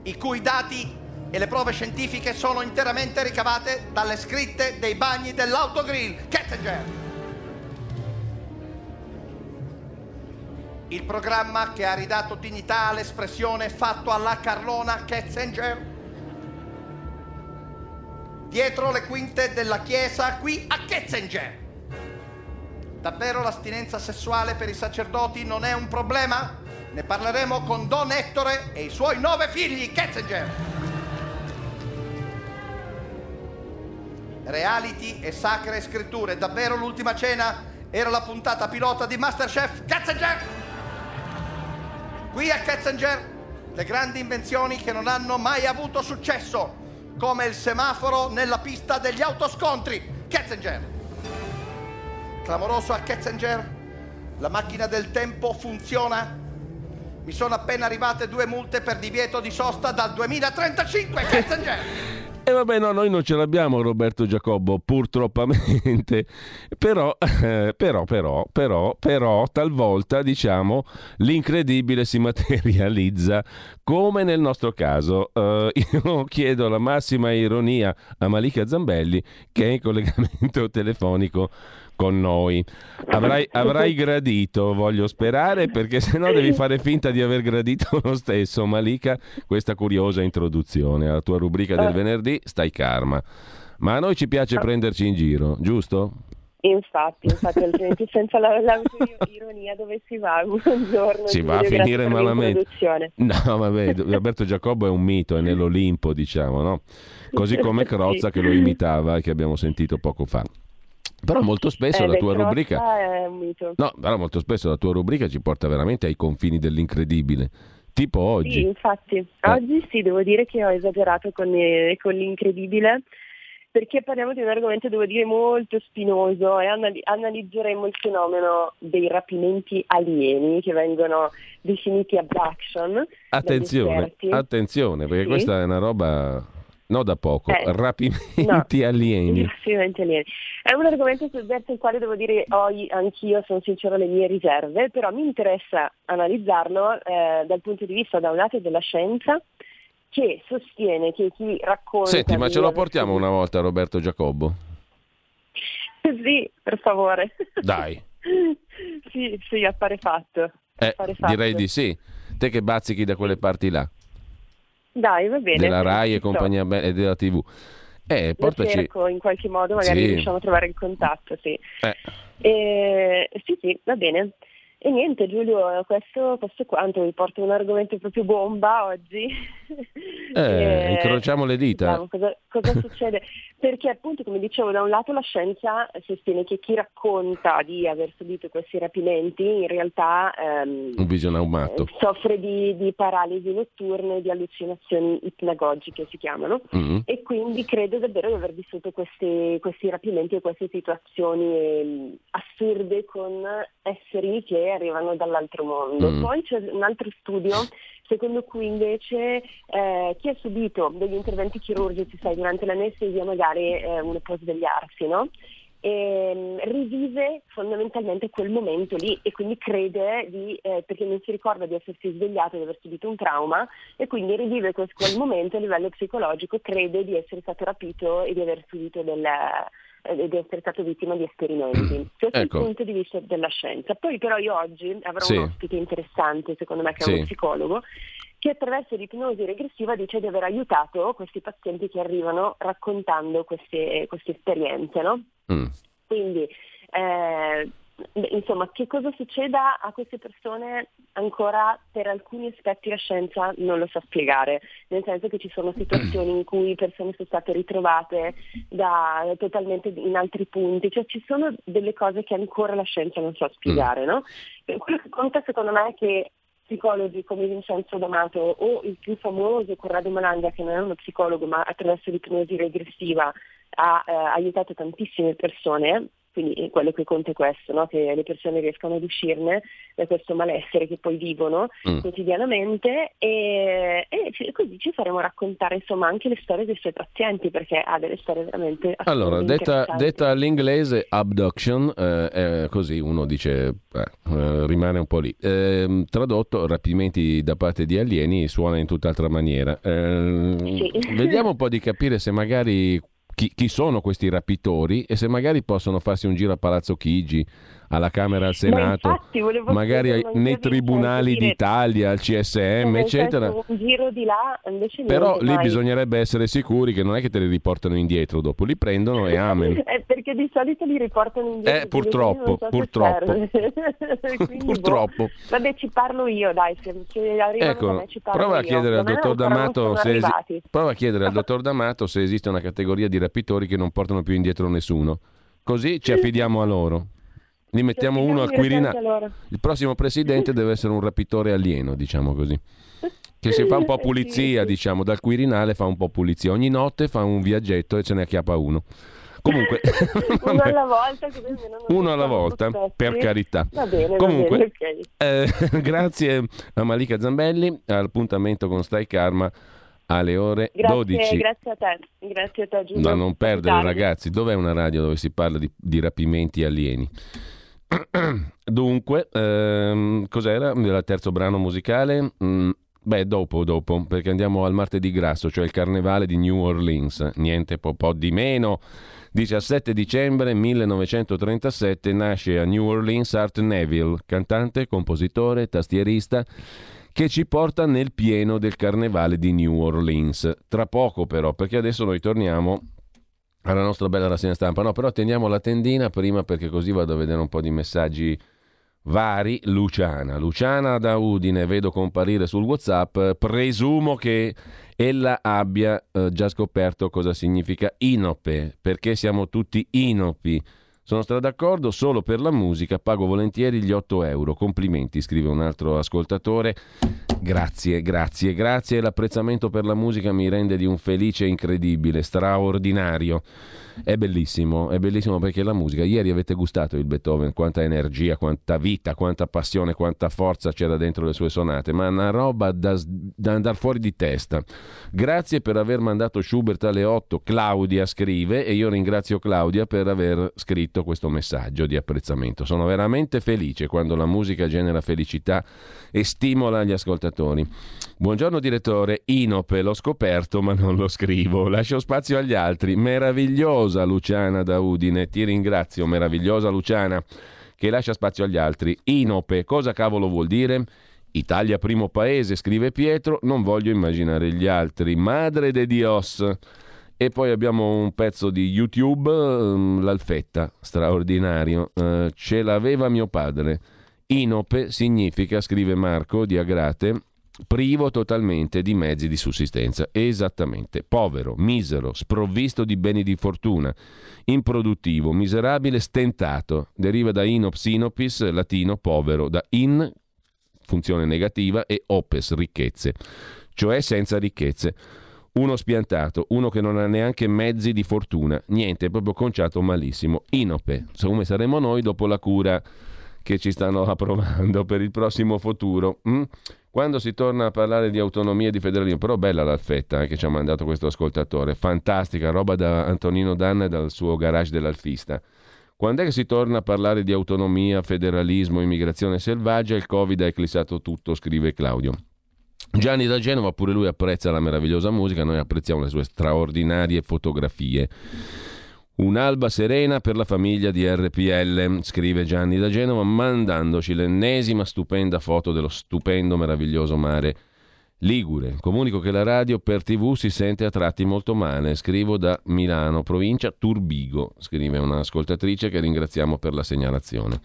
Speaker 7: i cui dati e le prove scientifiche sono interamente ricavate dalle scritte dei bagni dell'autogrill Kettinger. Il programma che ha ridato dignità all'espressione fatto alla Carlona Ketzinger. Dietro le quinte della chiesa qui a Ketzinger. Davvero l'astinenza sessuale per i sacerdoti non è un problema? Ne parleremo con Don Ettore e i suoi nove figli, Ketzinger. Reality e sacre scritture. Davvero l'ultima cena era la puntata pilota di Masterchef Ketzinger. Qui a Ketzinger le grandi invenzioni che non hanno mai avuto successo, come il semaforo nella pista degli autoscontri. Ketzinger. Clamoroso a Ketzinger. La macchina del tempo funziona mi sono appena arrivate due multe per divieto di sosta dal 2035, Ketzinger!
Speaker 1: E vabbè, no, noi non ce l'abbiamo Roberto Giacobbo, purtroppamente, però, eh, però, però, però, però, talvolta, diciamo, l'incredibile si materializza, come nel nostro caso. Uh, io chiedo la massima ironia a Malika Zambelli, che è in collegamento telefonico con noi. Avrai, avrai, gradito, voglio sperare, perché se no devi fare finta di aver gradito lo stesso, Malika, questa curiosa introduzione alla tua rubrica del eh. venerdì, stai karma. Ma a noi ci piace ah. prenderci in giro, giusto?
Speaker 8: Infatti, infatti, altrimenti senza la, la ironia dove si va? Buongiorno.
Speaker 1: Si va a finire malamente. No, vabbè, Roberto Giacobbo è un mito, è nell'Olimpo, diciamo, no? Così come Crozza sì. che lo imitava e che abbiamo sentito poco fa. Però molto spesso eh, la tua rubrica
Speaker 8: è un mito.
Speaker 1: No, però molto spesso la tua rubrica ci porta veramente ai confini dell'incredibile. Tipo oggi.
Speaker 8: Sì, infatti. Eh. Oggi sì, devo dire che ho esagerato con, eh, con l'incredibile perché parliamo di un argomento, devo dire, molto spinoso e anali- analizzeremo il fenomeno dei rapimenti alieni che vengono definiti abduction.
Speaker 1: Attenzione, attenzione, perché sì. questa è una roba No, da poco, eh, rapimenti no, alieni.
Speaker 8: Rapimenti alieni. È un argomento verso il quale devo dire ho anch'io, sono sincero, le mie riserve, però mi interessa analizzarlo eh, dal punto di vista da un lato della scienza che sostiene che chi racconta...
Speaker 1: Senti, ma ce lo portiamo una volta Roberto Giacobbo?
Speaker 8: sì, per favore.
Speaker 1: Dai.
Speaker 8: sì, sì, appare fatto.
Speaker 1: Eh,
Speaker 8: appare fatto.
Speaker 1: Direi di sì. Te che bazzichi da quelle parti là.
Speaker 8: Dai, va bene.
Speaker 1: Della RAI e compagnia so. e della TV. Eh, portaci...
Speaker 8: cerco in qualche modo, magari sì. riusciamo a trovare il contatto, sì. Eh. E, sì, sì, va bene. E niente Giulio, questo, questo è quanto, vi porto un argomento proprio bomba oggi.
Speaker 1: Eh, e, incrociamo le dita.
Speaker 8: Diciamo, cosa, cosa succede? Perché appunto, come dicevo, da un lato la scienza sostiene che chi racconta di aver subito questi rapimenti in realtà
Speaker 1: ehm, un
Speaker 8: soffre di, di, paralisi notturne, di allucinazioni ipnagogiche si chiamano, mm-hmm. e quindi credo davvero di aver vissuto questi, questi rapimenti e queste situazioni eh, assurde con esseri che arrivano dall'altro mondo. Mm. Poi c'è un altro studio secondo cui invece eh, chi ha subito degli interventi chirurgici, sai, durante l'anestesia magari eh, uno può svegliarsi, no? e mm, rivive fondamentalmente quel momento lì e quindi crede di, eh, perché non si ricorda di essersi svegliato, di aver subito un trauma e quindi rivive quel, quel momento a livello psicologico, crede di essere stato rapito e di aver subito del, eh, di essere stato vittima di esperimenti. Questo ecco. è il punto di vista della scienza. Poi però io oggi avrò sì. un ospite interessante, secondo me, che è sì. uno psicologo, che attraverso l'ipnosi regressiva dice di aver aiutato questi pazienti che arrivano raccontando queste, queste esperienze. No? Mm. Quindi, eh, insomma, che cosa succeda a queste persone ancora per alcuni aspetti la scienza non lo sa spiegare, nel senso che ci sono situazioni in cui persone sono state ritrovate da, totalmente in altri punti, cioè ci sono delle cose che ancora la scienza non sa spiegare. No? Quello che conta secondo me è che psicologi come Vincenzo D'Amato o il più famoso Corrado Malanga che non è uno psicologo ma attraverso l'ipnosi regressiva ha eh, aiutato tantissime persone quindi quello che conta è questo, no? che le persone riescano ad uscirne da questo malessere che poi vivono mm. quotidianamente e, e, così ci faremo raccontare insomma anche le storie dei suoi pazienti perché ha delle storie veramente
Speaker 1: Allora, detta, detta all'inglese abduction, eh, così uno dice, eh, eh, rimane un po' lì. Ehm, tradotto, rapimenti da parte di alieni suona in tutt'altra maniera. Ehm, sì. Vediamo un po' di capire se magari chi, chi, sono questi rapitori e se magari possono farsi un giro a Palazzo Chigi alla Camera, al Senato, infatti, magari nei tribunali d'Italia, al CSM, eccetera.
Speaker 8: Di là,
Speaker 1: Però lì
Speaker 8: mai.
Speaker 1: bisognerebbe essere sicuri che non è che te li riportano indietro dopo, li prendono e amen.
Speaker 8: eh, perché di solito li riportano indietro.
Speaker 1: Eh, purtroppo, so purtroppo. purtroppo. Boh.
Speaker 8: Vabbè, ci parlo io, dai, se, ecco, me, ci parlo
Speaker 1: prova
Speaker 8: a
Speaker 1: chiedere, al dottor, D'Amato se esi- prova a chiedere al dottor D'Amato se esiste una categoria di rapitori che non portano più indietro nessuno. Così ci affidiamo a loro. Li mettiamo uno al Quirinale. Il prossimo presidente deve essere un rapitore alieno, diciamo così. Che si fa un po' pulizia, diciamo, dal Quirinale fa un po' pulizia. Ogni notte fa un viaggetto e ce ne acchiappa uno. Comunque,
Speaker 8: uno alla volta,
Speaker 1: uno alla volta per carità.
Speaker 8: Va bene,
Speaker 1: Comunque,
Speaker 8: va bene,
Speaker 1: okay. eh, grazie a Malika Zambelli. All'appuntamento con Stai Karma alle ore
Speaker 8: grazie,
Speaker 1: 12.
Speaker 8: Grazie a te, grazie a te Giulio.
Speaker 1: Da non perdere ragazzi, dov'è una radio dove si parla di, di rapimenti alieni? Dunque, ehm, cos'era il terzo brano musicale? Mm, beh, dopo, dopo, perché andiamo al martedì grasso, cioè il carnevale di New Orleans, niente po', po di meno. 17 dicembre 1937 nasce a New Orleans Art Neville, cantante, compositore, tastierista che ci porta nel pieno del carnevale di New Orleans. Tra poco però, perché adesso noi torniamo alla nostra bella rassegna stampa. No, però teniamo la tendina prima perché così vado a vedere un po' di messaggi vari. Luciana, Luciana da Udine, vedo comparire sul WhatsApp. Presumo che ella abbia eh, già scoperto cosa significa inope, perché siamo tutti inopi. Sono stato d'accordo solo per la musica, pago volentieri gli 8 euro. Complimenti, scrive un altro ascoltatore. Grazie, grazie, grazie. L'apprezzamento per la musica mi rende di un felice incredibile, straordinario. È bellissimo, è bellissimo perché la musica, ieri avete gustato il Beethoven, quanta energia, quanta vita, quanta passione, quanta forza c'era dentro le sue sonate, ma una roba da, da andare fuori di testa. Grazie per aver mandato Schubert alle 8, Claudia scrive e io ringrazio Claudia per aver scritto questo messaggio di apprezzamento. Sono veramente felice quando la musica genera felicità e stimola gli ascoltatori. Buongiorno direttore, Inope l'ho scoperto ma non lo scrivo, lascio spazio agli altri. Meravigliosa Luciana da Udine, ti ringrazio, meravigliosa Luciana che lascia spazio agli altri. Inope, cosa cavolo vuol dire? Italia primo paese, scrive Pietro, non voglio immaginare gli altri. Madre de Dios. E poi abbiamo un pezzo di YouTube, um, l'alfetta, straordinario. Uh, ce l'aveva mio padre. Inope significa, scrive Marco di Agrate, privo totalmente di mezzi di sussistenza. Esattamente. Povero, misero, sprovvisto di beni di fortuna, improduttivo, miserabile, stentato. Deriva da inops inopis, latino povero, da in, funzione negativa, e opes, ricchezze, cioè senza ricchezze. Uno spiantato, uno che non ha neanche mezzi di fortuna, niente, proprio conciato malissimo. Inope, come saremo noi dopo la cura che ci stanno approvando per il prossimo futuro. Mm? Quando si torna a parlare di autonomia e di federalismo, però bella l'alfetta eh, che ci ha mandato questo ascoltatore, fantastica, roba da Antonino Danna e dal suo garage dell'alfista. Quando è che si torna a parlare di autonomia, federalismo, immigrazione selvaggia? Il Covid ha eclissato tutto, scrive Claudio. Gianni da Genova, pure lui apprezza la meravigliosa musica, noi apprezziamo le sue straordinarie fotografie. Un'alba serena per la famiglia di RPL, scrive Gianni da Genova, mandandoci l'ennesima stupenda foto dello stupendo, meraviglioso mare Ligure. Comunico che la radio per TV si sente a tratti molto male. Scrivo da Milano, provincia Turbigo, scrive un'ascoltatrice che ringraziamo per la segnalazione.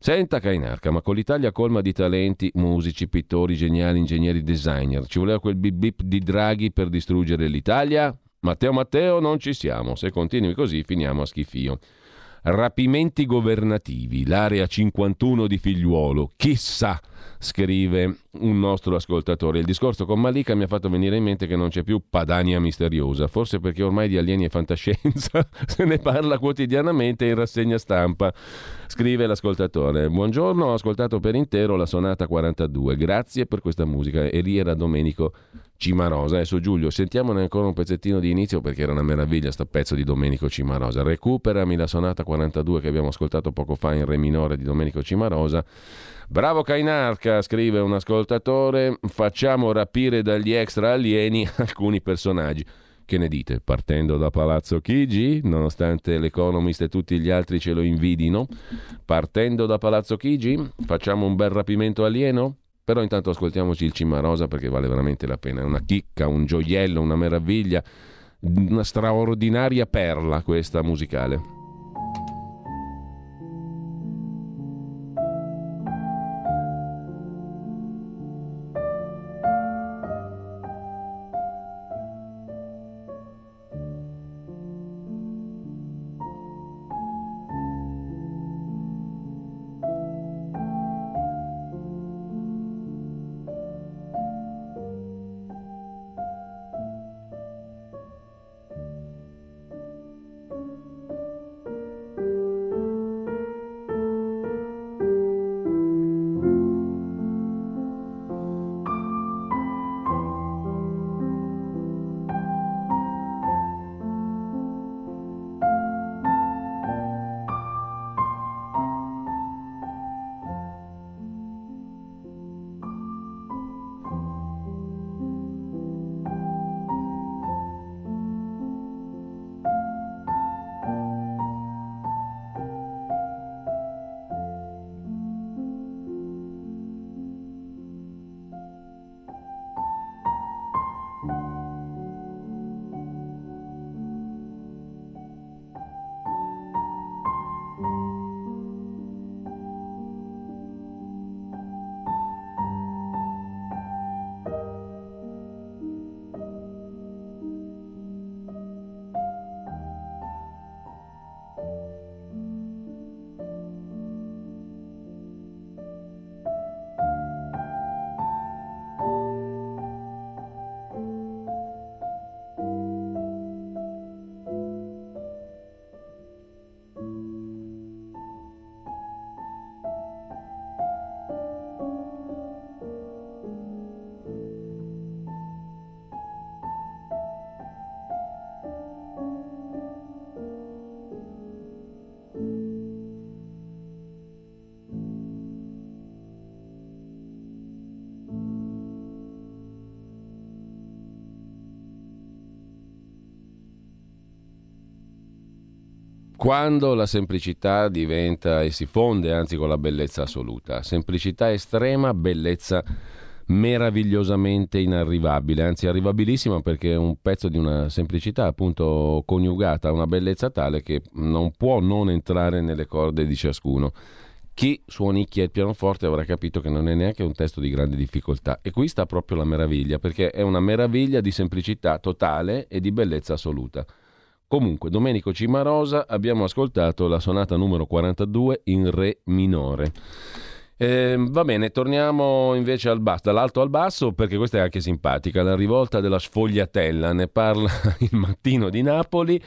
Speaker 1: Senta Cainarca, ma con l'Italia colma di talenti, musici, pittori, geniali, ingegneri, designer, ci voleva quel bip bip di Draghi per distruggere l'Italia? Matteo Matteo non ci siamo, se continui così finiamo a schifio. Rapimenti governativi, l'area 51 di figliuolo, chissà, scrive un nostro ascoltatore. Il discorso con Malika mi ha fatto venire in mente che non c'è più Padania misteriosa, forse perché ormai di alieni e fantascienza se ne parla quotidianamente in rassegna stampa, scrive l'ascoltatore. Buongiorno, ho ascoltato per intero la sonata 42, grazie per questa musica. E lì era Domenico Cimarosa. Adesso Giulio, sentiamone ancora un pezzettino di inizio perché era una meraviglia sto pezzo di Domenico Cimarosa. Recuperami la sonata 42 che abbiamo ascoltato poco fa in re minore di Domenico Cimarosa. Bravo Cainarca, scrive un ascoltatore, facciamo rapire dagli extra alieni alcuni personaggi. Che ne dite? Partendo da Palazzo Chigi, nonostante l'Economist e tutti gli altri ce lo invidino, partendo da Palazzo Chigi, facciamo un bel rapimento alieno? Però intanto ascoltiamoci il Cimarosa perché vale veramente la pena. È una chicca, un gioiello, una meraviglia, una straordinaria perla questa musicale. Quando la semplicità diventa e si fonde anzi con la bellezza assoluta. Semplicità estrema, bellezza meravigliosamente inarrivabile, anzi arrivabilissima perché è un pezzo di una semplicità appunto coniugata a una bellezza tale che non può non entrare nelle corde di ciascuno. Chi suonicchia il pianoforte avrà capito che non è neanche un testo di grande difficoltà e qui sta proprio la meraviglia perché è una meraviglia di semplicità totale e di bellezza assoluta. Comunque, Domenico Cimarosa abbiamo ascoltato la sonata numero 42 in Re minore. Eh, va bene, torniamo invece al basso, dall'alto al basso perché questa è anche simpatica, la rivolta della sfogliatella, ne parla il mattino di Napoli.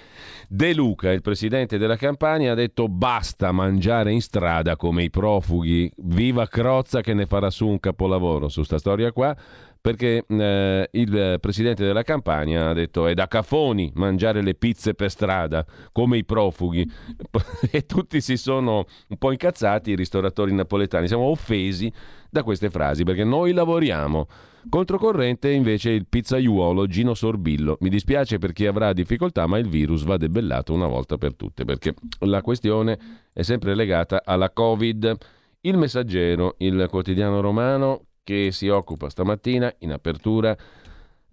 Speaker 1: De Luca, il presidente della Campania, ha detto basta mangiare in strada come i profughi, viva Crozza che ne farà su un capolavoro su sta storia qua, perché eh, il presidente della Campania ha detto è da cafoni mangiare le pizze per strada, come i profughi. e tutti si sono un po' incazzati, i ristoratori napoletani, siamo offesi da queste frasi, perché noi lavoriamo. Controcorrente invece il pizzaiuolo Gino Sorbillo. Mi dispiace per chi avrà difficoltà, ma il virus va debellato una volta per tutte, perché la questione è sempre legata alla Covid. Il messaggero, il quotidiano romano, che si occupa stamattina in apertura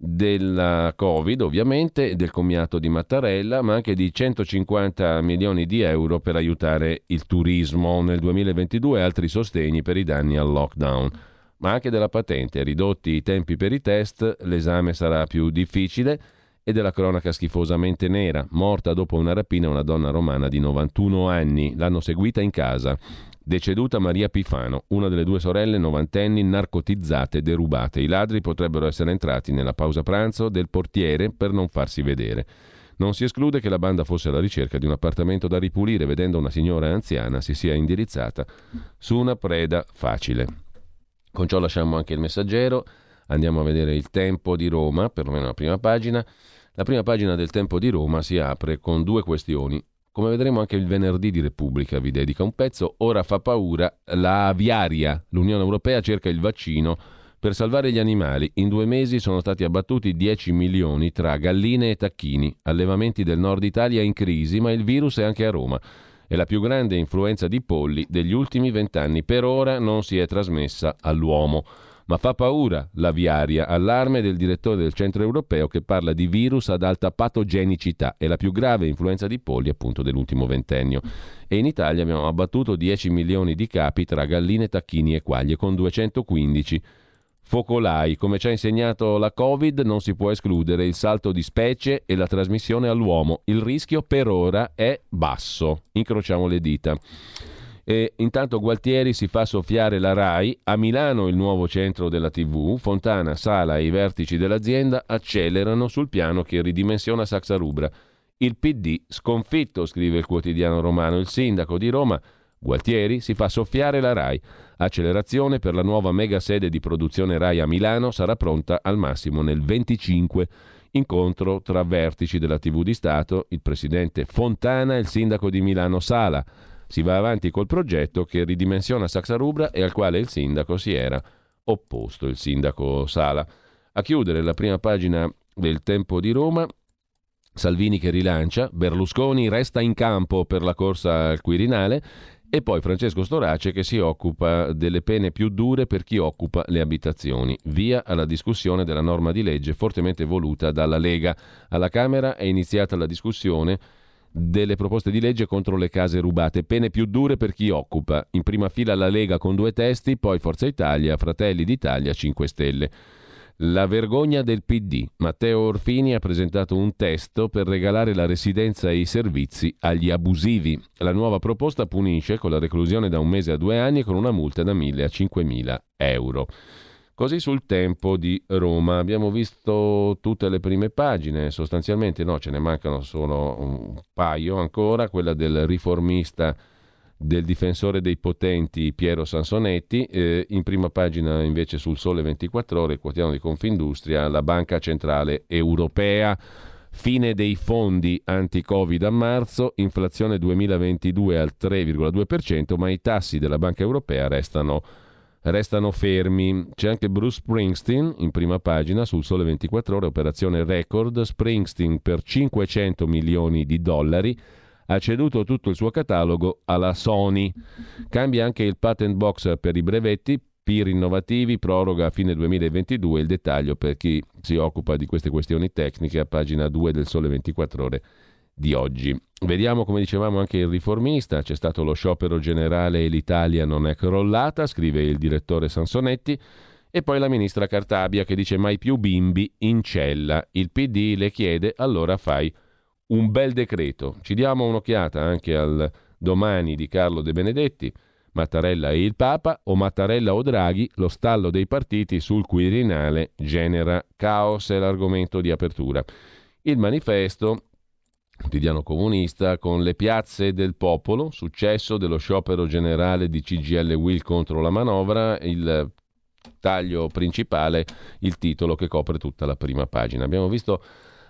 Speaker 1: della Covid, ovviamente, del commiato di Mattarella, ma anche di 150 milioni di euro per aiutare il turismo nel 2022 e altri sostegni per i danni al lockdown. Ma anche della patente, ridotti i tempi per i test, l'esame sarà più difficile e della cronaca schifosamente nera, morta dopo una rapina una donna romana di 91 anni, l'hanno seguita in casa. Deceduta Maria Pifano, una delle due sorelle novantenni narcotizzate e derubate. I ladri potrebbero essere entrati nella pausa pranzo del portiere per non farsi vedere. Non si esclude che la banda fosse alla ricerca di un appartamento da ripulire, vedendo una signora anziana si sia indirizzata su una preda facile. Con ciò lasciamo anche il messaggero, andiamo a vedere il tempo di Roma, perlomeno la prima pagina. La prima pagina del tempo di Roma si apre con due questioni. Come vedremo anche il venerdì di Repubblica vi dedica un pezzo, ora fa paura la aviaria. L'Unione Europea cerca il vaccino per salvare gli animali. In due mesi sono stati abbattuti 10 milioni tra galline e tacchini. Allevamenti del nord Italia in crisi, ma il virus è anche a Roma. È la più grande influenza di polli degli ultimi vent'anni. Per ora non si è trasmessa all'uomo. Ma fa paura l'aviaria, allarme del direttore del centro europeo che parla di virus ad alta patogenicità, è la più grave influenza di polli appunto dell'ultimo ventennio. E in Italia abbiamo abbattuto 10 milioni di capi tra galline, tacchini e quaglie con 215 focolai. Come ci ha insegnato la Covid, non si può escludere il salto di specie e la trasmissione all'uomo. Il rischio per ora è basso. Incrociamo le dita. E intanto Gualtieri si fa soffiare la RAI, a Milano il nuovo centro della TV, Fontana, Sala e i vertici dell'azienda accelerano sul piano che ridimensiona Saxa. Il PD sconfitto, scrive il quotidiano romano, il sindaco di Roma, Gualtieri, si fa soffiare la RAI. Accelerazione per la nuova mega sede di produzione RAI a Milano sarà pronta al massimo nel 25 incontro tra vertici della TV di Stato, il presidente Fontana e il sindaco di Milano Sala. Si va avanti col progetto che ridimensiona Saxa Rubra e al quale il sindaco si era opposto, il sindaco Sala. A chiudere la prima pagina del Tempo di Roma, Salvini che rilancia, Berlusconi resta in campo per la corsa al Quirinale e poi Francesco Storace che si occupa delle pene più dure per chi occupa le abitazioni. Via alla discussione della norma di legge fortemente voluta dalla Lega. Alla Camera è iniziata la discussione delle proposte di legge contro le case rubate, pene più dure per chi occupa. In prima fila la Lega con due testi, poi Forza Italia, Fratelli d'Italia, 5 Stelle. La vergogna del PD. Matteo Orfini ha presentato un testo per regalare la residenza e i servizi agli abusivi. La nuova proposta punisce con la reclusione da un mese a due anni e con una multa da 1.000 a 5.000 euro. Così sul tempo di Roma. Abbiamo visto tutte le prime pagine, sostanzialmente no, ce ne mancano solo un paio ancora, quella del riformista del difensore dei potenti Piero Sansonetti, eh, in prima pagina invece sul Sole 24 ore, il quotidiano di Confindustria, la Banca Centrale Europea, fine dei fondi anti-Covid a marzo, inflazione 2022 al 3,2%, ma i tassi della Banca Europea restano restano fermi. C'è anche Bruce Springsteen in prima pagina sul Sole 24 Ore, operazione record. Springsteen per 500 milioni di dollari ha ceduto tutto il suo catalogo alla Sony. Cambia anche il patent box per i brevetti, PIR innovativi, proroga a fine 2022. Il dettaglio per chi si occupa di queste questioni tecniche a pagina 2 del Sole 24 Ore di oggi. Vediamo, come dicevamo, anche il riformista. C'è stato lo sciopero generale e l'Italia non è crollata, scrive il direttore Sansonetti. E poi la ministra Cartabia che dice mai più bimbi in cella. Il PD le chiede allora fai un bel decreto. Ci diamo un'occhiata anche al domani di Carlo De Benedetti. Mattarella e il Papa o Mattarella o Draghi, lo stallo dei partiti sul Quirinale genera caos, è l'argomento di apertura. Il manifesto quotidiano comunista, con le piazze del popolo, successo dello sciopero generale di CGL Will contro la manovra, il taglio principale il titolo che copre tutta la prima pagina. Abbiamo visto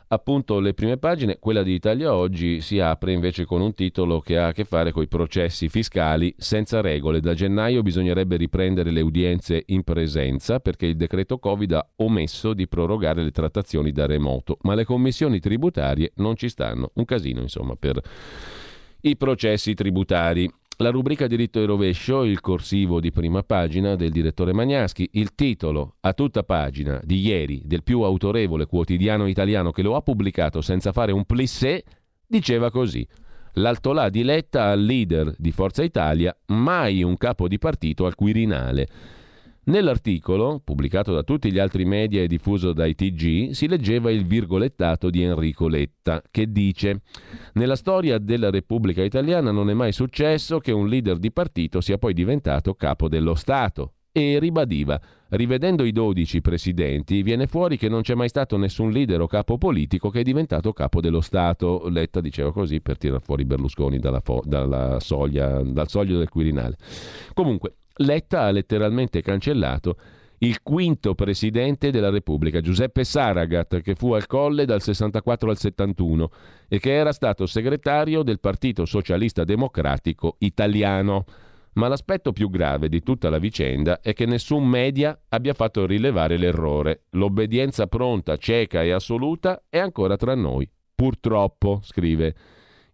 Speaker 1: appunto le prime pagine, quella di Italia Oggi si apre invece con un titolo che ha a che fare con i processi fiscali senza regole. Da gennaio bisognerebbe riprendere le udienze in presenza perché il decreto Covid ha omesso di prorogare le trattazioni da remoto, ma le commissioni tributarie non ci stanno. Un casino insomma per i processi tributari. La rubrica diritto e rovescio, il corsivo di prima pagina del direttore Magnaschi, il titolo a tutta pagina di ieri del più autorevole quotidiano italiano che lo ha pubblicato senza fare un plissé, diceva così. L'altolà di Letta al leader di Forza Italia, mai un capo di partito al Quirinale. Nell'articolo, pubblicato da tutti gli altri media e diffuso dai TG, si leggeva il virgolettato di Enrico Letta, che dice Nella storia della Repubblica Italiana non è mai successo che un leader di partito sia poi diventato capo dello Stato. E ribadiva, rivedendo i 12 presidenti, viene fuori che non c'è mai stato nessun leader o capo politico che è diventato capo dello Stato. Letta diceva così per tirar fuori Berlusconi dalla, fo- dalla soglia, dal soglio del Quirinale. Comunque, Letta ha letteralmente cancellato il quinto presidente della Repubblica, Giuseppe Saragat, che fu al colle dal 64 al 71 e che era stato segretario del Partito Socialista Democratico Italiano. Ma l'aspetto più grave di tutta la vicenda è che nessun media abbia fatto rilevare l'errore. L'obbedienza pronta, cieca e assoluta è ancora tra noi. Purtroppo, scrive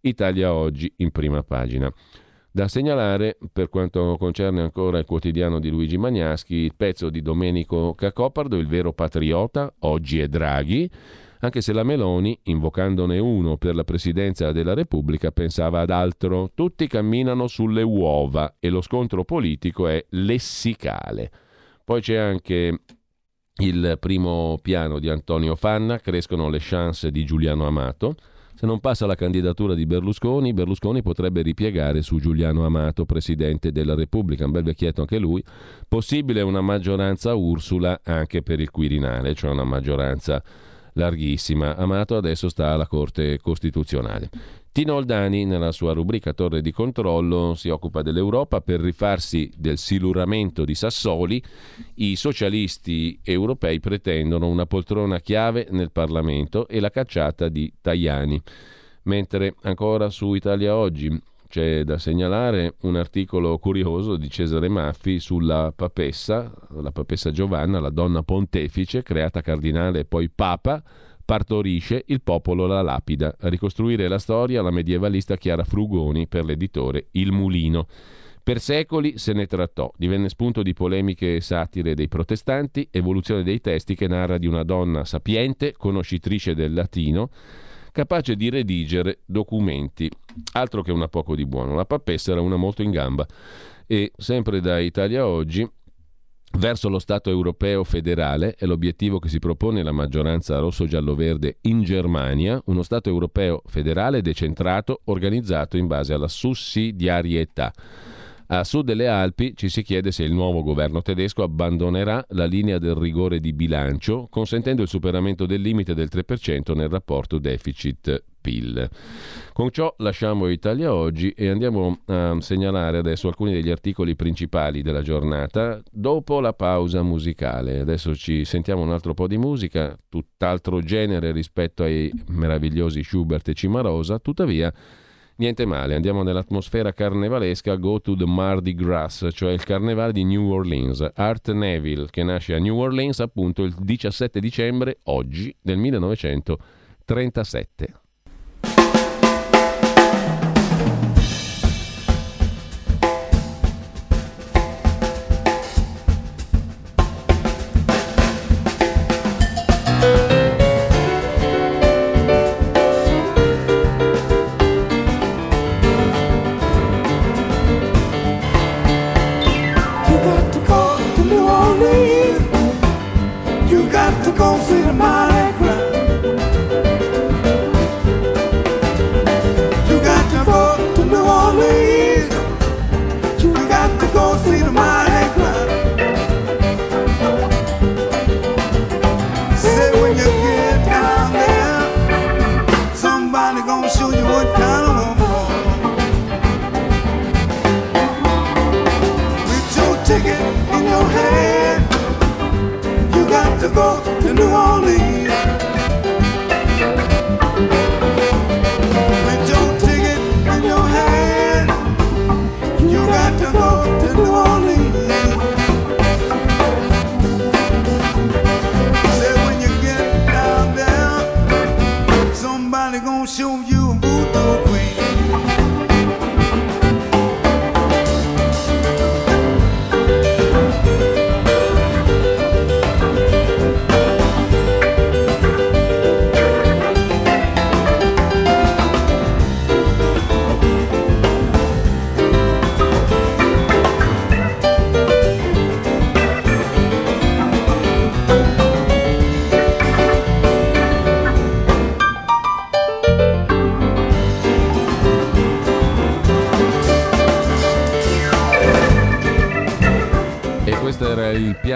Speaker 1: Italia Oggi in prima pagina. Da segnalare, per quanto concerne ancora il quotidiano di Luigi Magnaschi, il pezzo di Domenico Cacopardo, il vero patriota, oggi è Draghi, anche se la Meloni, invocandone uno per la presidenza della Repubblica, pensava ad altro. Tutti camminano sulle uova e lo scontro politico è lessicale. Poi c'è anche il primo piano di Antonio Fanna, crescono le chance di Giuliano Amato. Se non passa la candidatura di Berlusconi, Berlusconi potrebbe ripiegare su Giuliano Amato, presidente della Repubblica, un bel vecchietto anche lui. Possibile una maggioranza Ursula anche per il Quirinale, cioè una maggioranza larghissima. Amato adesso sta alla Corte Costituzionale. Tino Oldani, nella sua rubrica Torre di controllo, si occupa dell'Europa per rifarsi del siluramento di Sassoli. I socialisti europei pretendono una poltrona chiave nel Parlamento e la cacciata di Tajani. Mentre ancora su Italia Oggi c'è da segnalare un articolo curioso di Cesare Maffi sulla papessa, la papessa Giovanna, la donna pontefice, creata cardinale e poi papa, partorisce, il popolo la lapida. A ricostruire la storia la medievalista Chiara Frugoni per l'editore Il Mulino. Per secoli se ne trattò, divenne spunto di polemiche e satire dei protestanti, evoluzione dei testi che narra di una donna sapiente, conoscitrice del latino, capace di redigere documenti. Altro che una poco di buono, la papessa era una molto in gamba. E sempre da Italia Oggi, verso lo Stato europeo federale è l'obiettivo che si propone la maggioranza rosso-giallo-verde in Germania, uno Stato europeo federale decentrato organizzato in base alla sussidiarietà. A sud delle Alpi ci si chiede se il nuovo governo tedesco abbandonerà la linea del rigore di bilancio, consentendo il superamento del limite del 3% nel rapporto deficit-PIL. Con ciò lasciamo Italia oggi e andiamo a segnalare adesso alcuni degli articoli principali della giornata dopo la pausa musicale. Adesso ci sentiamo un altro po' di musica, tutt'altro genere rispetto ai meravigliosi Schubert e Cimarosa, tuttavia Niente male, andiamo nell'atmosfera carnevalesca Go to the Mardi Gras, cioè il carnevale di New Orleans. Art Neville, che nasce a New Orleans appunto il 17 dicembre, oggi, del 1937.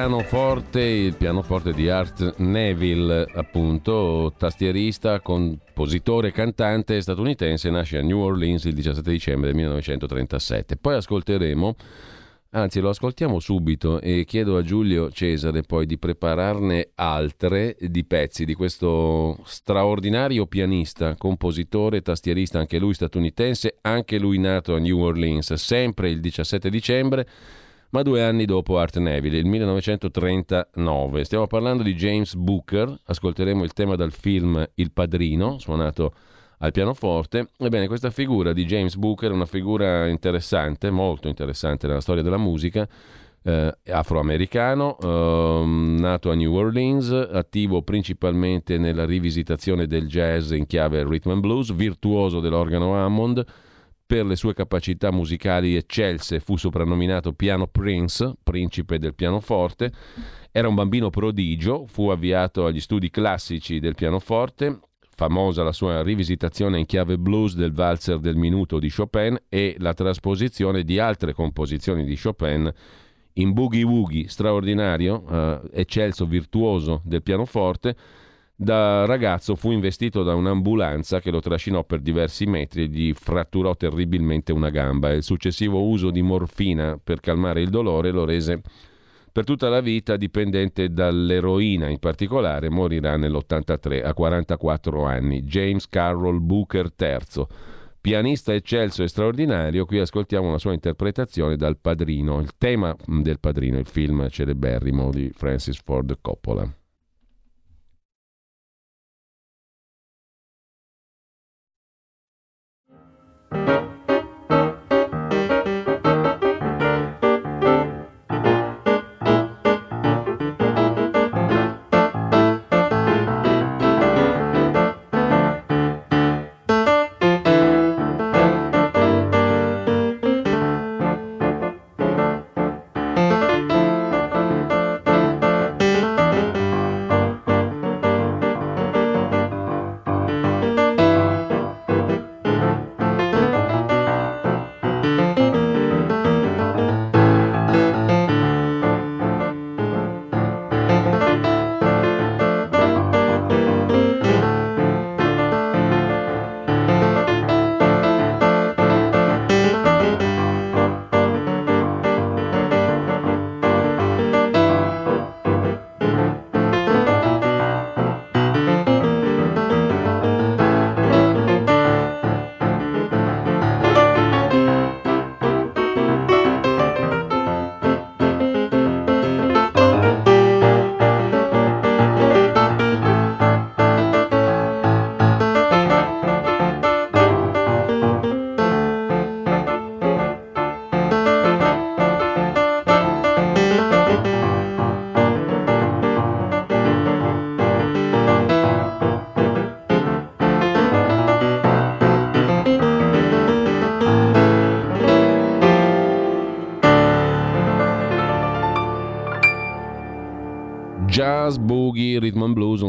Speaker 1: Pianoforte, il pianoforte di Art Neville, appunto, tastierista, compositore, cantante statunitense, nasce a New Orleans il 17 dicembre 1937. Poi ascolteremo, anzi lo ascoltiamo subito e chiedo a Giulio Cesare poi di prepararne altre di pezzi di questo straordinario pianista, compositore, tastierista, anche lui statunitense, anche lui nato a New Orleans, sempre il 17 dicembre ma due anni dopo Art Neville, il 1939. Stiamo parlando di James Booker, ascolteremo il tema dal film Il Padrino, suonato al pianoforte. Ebbene, questa figura di James Booker è una figura interessante, molto interessante nella storia della musica, eh, afroamericano, eh, nato a New Orleans, attivo principalmente nella rivisitazione del jazz in chiave rhythm and blues, virtuoso dell'organo Hammond, per le sue capacità musicali eccelse fu soprannominato Piano Prince, principe del pianoforte. Era un bambino prodigio, fu avviato agli studi classici del pianoforte, famosa la sua rivisitazione in chiave blues del valzer del minuto di Chopin e la trasposizione di altre composizioni di Chopin in boogie woogie straordinario, eh, eccelso virtuoso del pianoforte. Da ragazzo fu investito da un'ambulanza che lo trascinò per diversi metri e gli fratturò terribilmente una gamba. Il successivo uso di morfina per calmare il dolore lo rese per tutta la vita dipendente dall'eroina, in particolare morirà nell'83 a 44 anni. James Carroll Booker III, pianista eccelso e straordinario, qui ascoltiamo una sua interpretazione dal Padrino, il tema del Padrino, il film celeberrimo di Francis Ford Coppola. Jazz,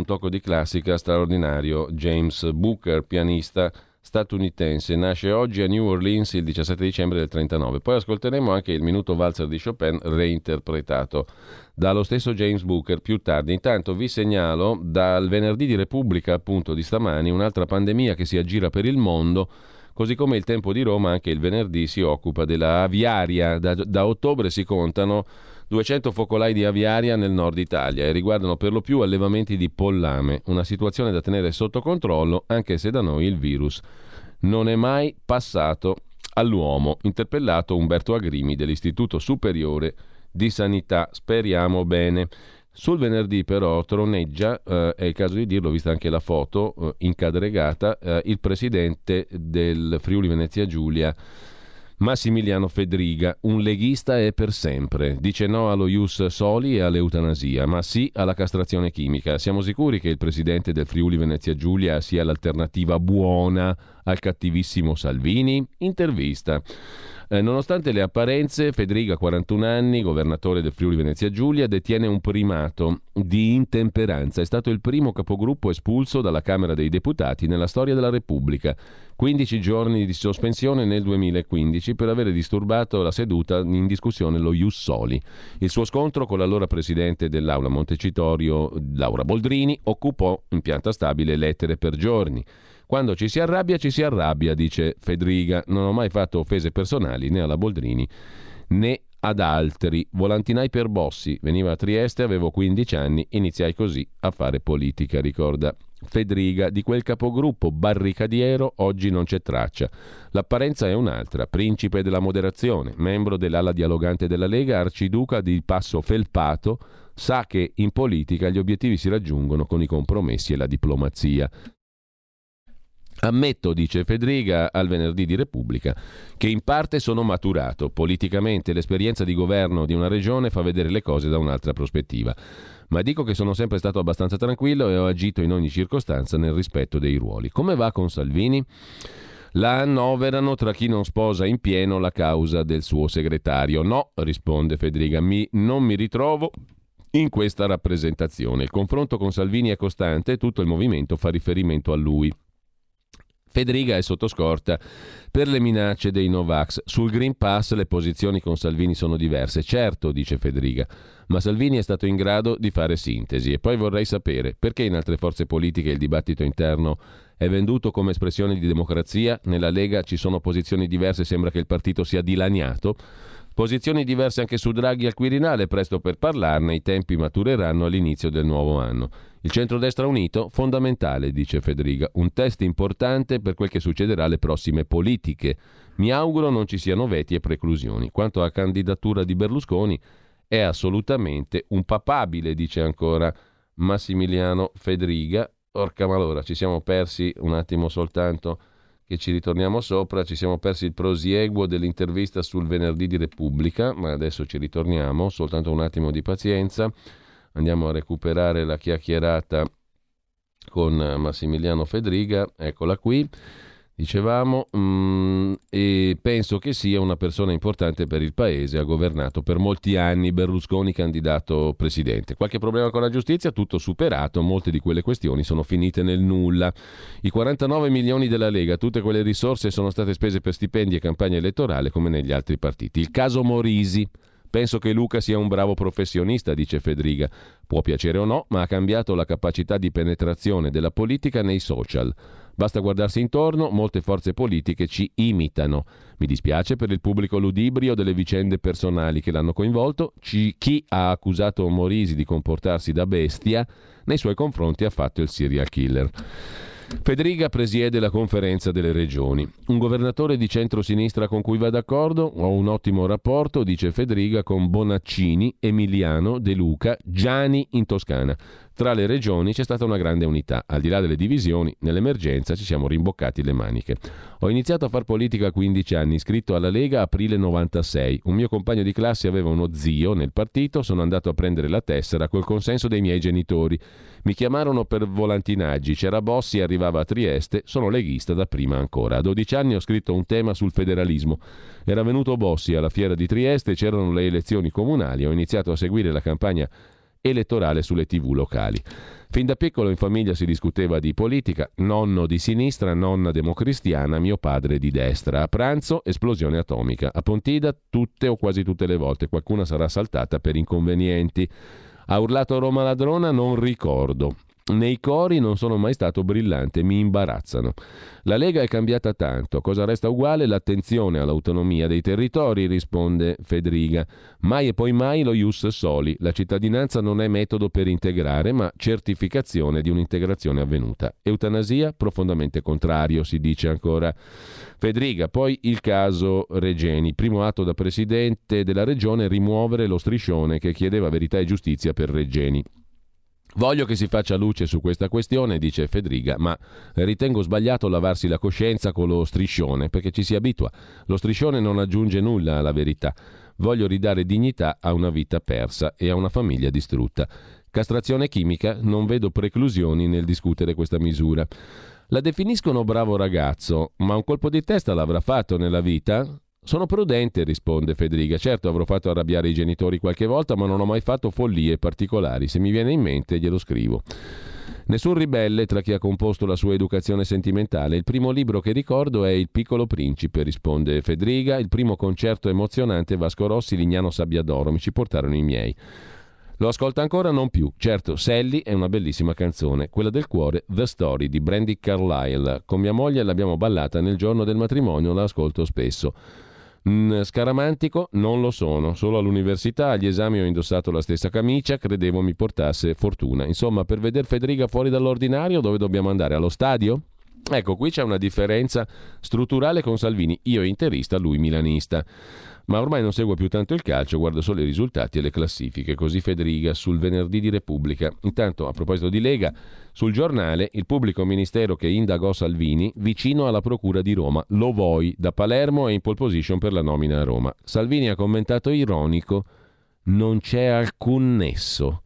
Speaker 1: un tocco di classica straordinario. James Booker, pianista statunitense, nasce oggi a New Orleans il 17 dicembre del 39. Poi ascolteremo anche il minuto valzer di Chopin reinterpretato dallo stesso James Booker più tardi. Intanto vi segnalo dal venerdì di Repubblica, appunto di stamani, un'altra pandemia che si aggira per il mondo. Così come il tempo di Roma, anche il venerdì si occupa della aviaria. Da, da ottobre si contano 200 focolai di aviaria nel nord Italia e riguardano per lo più allevamenti di pollame, una situazione da tenere sotto controllo anche se da noi il virus non è mai passato all'uomo. Interpellato Umberto Agrimi dell'Istituto Superiore di Sanità. Speriamo bene. Sul venerdì però troneggia, eh, è il caso di dirlo, vista anche la foto eh, incadregata, eh, il presidente del Friuli Venezia Giulia Massimiliano Fedriga, un leghista è per sempre. Dice no allo ius soli e all'eutanasia, ma sì alla castrazione chimica. Siamo sicuri che il presidente del Friuli Venezia Giulia sia l'alternativa buona al cattivissimo Salvini? Intervista. Eh, nonostante le apparenze, Federica, 41 anni, governatore del Friuli Venezia Giulia, detiene un primato di intemperanza. È stato il primo capogruppo espulso dalla Camera dei Deputati nella storia della Repubblica. 15 giorni di sospensione nel 2015 per avere disturbato la seduta in discussione lo Ius Soli. Il suo scontro con l'allora presidente dell'Aula Montecitorio, Laura Boldrini, occupò in pianta stabile lettere per giorni. Quando ci si arrabbia, ci si arrabbia, dice Fedriga. Non ho mai fatto offese personali né alla Boldrini né ad altri. Volantinai per Bossi. Veniva a Trieste, avevo 15 anni, iniziai così a fare politica, ricorda Fedriga. Di quel capogruppo barricadiero oggi non c'è traccia. L'apparenza è un'altra. Principe della moderazione, membro dell'ala dialogante della Lega, arciduca di passo felpato, sa che in politica gli obiettivi si raggiungono con i compromessi e la diplomazia. Ammetto, dice Fedriga al venerdì di Repubblica, che in parte sono maturato. Politicamente l'esperienza di governo di una regione fa vedere le cose da un'altra prospettiva. Ma dico che sono sempre stato abbastanza tranquillo e ho agito in ogni circostanza nel rispetto dei ruoli. Come va con Salvini? La annoverano tra chi non sposa in pieno la causa del suo segretario. No, risponde Federica, mi, non mi ritrovo in questa rappresentazione. Il confronto con Salvini è costante e tutto il movimento fa riferimento a lui. Federica è sotto scorta per le minacce dei Novax. Sul Green Pass le posizioni con Salvini sono diverse. Certo, dice Federica, ma Salvini è stato in grado di fare sintesi. E poi vorrei sapere perché in altre forze politiche il dibattito interno è venduto come espressione di democrazia, nella Lega ci sono posizioni diverse, sembra che il partito sia dilaniato. Posizioni diverse anche su Draghi al Quirinale, presto per parlarne, i tempi matureranno all'inizio del nuovo anno. Il centrodestra unito, fondamentale, dice Federica, un test importante per quel che succederà alle prossime politiche. Mi auguro non ci siano veti e preclusioni. Quanto alla candidatura di Berlusconi, è assolutamente un papabile, dice ancora Massimiliano Federiga. Orca malora, ci siamo persi un attimo soltanto che ci ritorniamo sopra, ci siamo persi il prosieguo dell'intervista sul venerdì di Repubblica, ma adesso ci ritorniamo, soltanto un attimo di pazienza andiamo a recuperare la chiacchierata con Massimiliano Fedriga, eccola qui. Dicevamo, mh, mm, e penso che sia una persona importante per il paese, ha governato per molti anni Berlusconi candidato presidente. Qualche problema con la giustizia? Tutto superato, molte di quelle questioni sono finite nel nulla. I 49 milioni della Lega, tutte quelle risorse sono state spese per stipendi e campagna elettorale come negli altri partiti. Il caso Morisi, Penso che Luca sia un bravo professionista, dice Federica. Può piacere o no, ma ha cambiato la capacità di penetrazione della politica nei social. Basta guardarsi intorno, molte forze politiche ci imitano. Mi dispiace per il pubblico ludibrio delle vicende personali che l'hanno coinvolto. Ci, chi ha accusato Morisi di comportarsi da bestia, nei suoi confronti ha fatto il serial killer. Federica presiede la conferenza delle regioni. Un governatore di centro-sinistra con cui va d'accordo? Ho un ottimo rapporto, dice Federica, con Bonaccini, Emiliano, De Luca, Gianni in Toscana. Tra le regioni c'è stata una grande unità. Al di là delle divisioni, nell'emergenza ci siamo rimboccati le maniche. Ho iniziato a far politica a 15 anni, iscritto alla Lega aprile 96. Un mio compagno di classe aveva uno zio nel partito, sono andato a prendere la tessera col consenso dei miei genitori. Mi chiamarono per volantinaggi, c'era Bossi, arrivava a Trieste, sono leghista da prima ancora. A 12 anni ho scritto un tema sul federalismo. Era venuto Bossi alla fiera di Trieste, c'erano le elezioni comunali, ho iniziato a seguire la campagna elettorale sulle tv locali. Fin da piccolo in famiglia si discuteva di politica, nonno di sinistra, nonna democristiana, mio padre di destra. A pranzo esplosione atomica, a Pontida tutte o quasi tutte le volte, qualcuna sarà saltata per inconvenienti. Ha urlato Roma ladrona? Non ricordo. Nei cori non sono mai stato brillante, mi imbarazzano. La Lega è cambiata tanto, cosa resta uguale? L'attenzione all'autonomia dei territori, risponde Federica. Mai e poi mai lo ius soli. La cittadinanza non è metodo per integrare, ma certificazione di un'integrazione avvenuta. Eutanasia profondamente contrario, si dice ancora. Federica, poi il caso Regeni, primo atto da presidente della regione rimuovere lo striscione che chiedeva verità e giustizia per Regeni. Voglio che si faccia luce su questa questione, dice Federica, ma ritengo sbagliato lavarsi la coscienza con lo striscione, perché ci si abitua. Lo striscione non aggiunge nulla alla verità. Voglio ridare dignità a una vita persa e a una famiglia distrutta. Castrazione chimica, non vedo preclusioni nel discutere questa misura. La definiscono bravo ragazzo, ma un colpo di testa l'avrà fatto nella vita? Sono prudente, risponde Federica. Certo, avrò fatto arrabbiare i genitori qualche volta, ma non ho mai fatto follie particolari. Se mi viene in mente, glielo scrivo. Nessun ribelle tra chi ha composto la sua educazione sentimentale. Il primo libro che ricordo è Il piccolo principe, risponde Federica. Il primo concerto emozionante Vasco Rossi, Lignano Sabbiadoro. Mi ci portarono i miei. Lo ascolta ancora? Non più. Certo, Sally è una bellissima canzone, quella del cuore, The Story di Brandy Carlyle. Con mia moglie l'abbiamo ballata nel giorno del matrimonio, la ascolto spesso. Scaramantico non lo sono, solo all'università agli esami ho indossato la stessa camicia, credevo mi portasse fortuna. Insomma, per vedere Federica fuori dall'ordinario dove dobbiamo andare? Allo stadio? Ecco, qui c'è una differenza strutturale con Salvini, io interista, lui milanista ma ormai non segue più tanto il calcio, guarda solo i risultati e le classifiche, così Federica sul venerdì di Repubblica. Intanto, a proposito di Lega, sul giornale il pubblico ministero che indagò Salvini vicino alla Procura di Roma, lo vuoi, da Palermo è in pole position per la nomina a Roma. Salvini ha commentato ironico, non c'è alcun nesso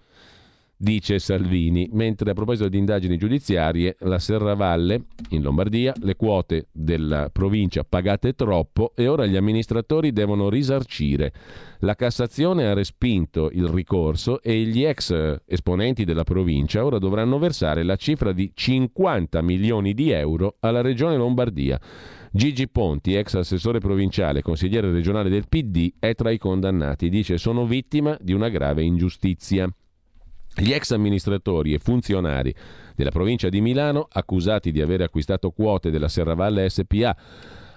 Speaker 1: dice Salvini, mentre a proposito di indagini giudiziarie, la Serravalle in Lombardia, le quote della provincia pagate troppo e ora gli amministratori devono risarcire. La Cassazione ha respinto il ricorso e gli ex esponenti della provincia ora dovranno versare la cifra di 50 milioni di euro alla Regione Lombardia. Gigi Ponti, ex assessore provinciale e consigliere regionale del PD, è tra i condannati. Dice sono vittima di una grave ingiustizia. Gli ex amministratori e funzionari della provincia di Milano, accusati di aver acquistato quote della Serravalle SPA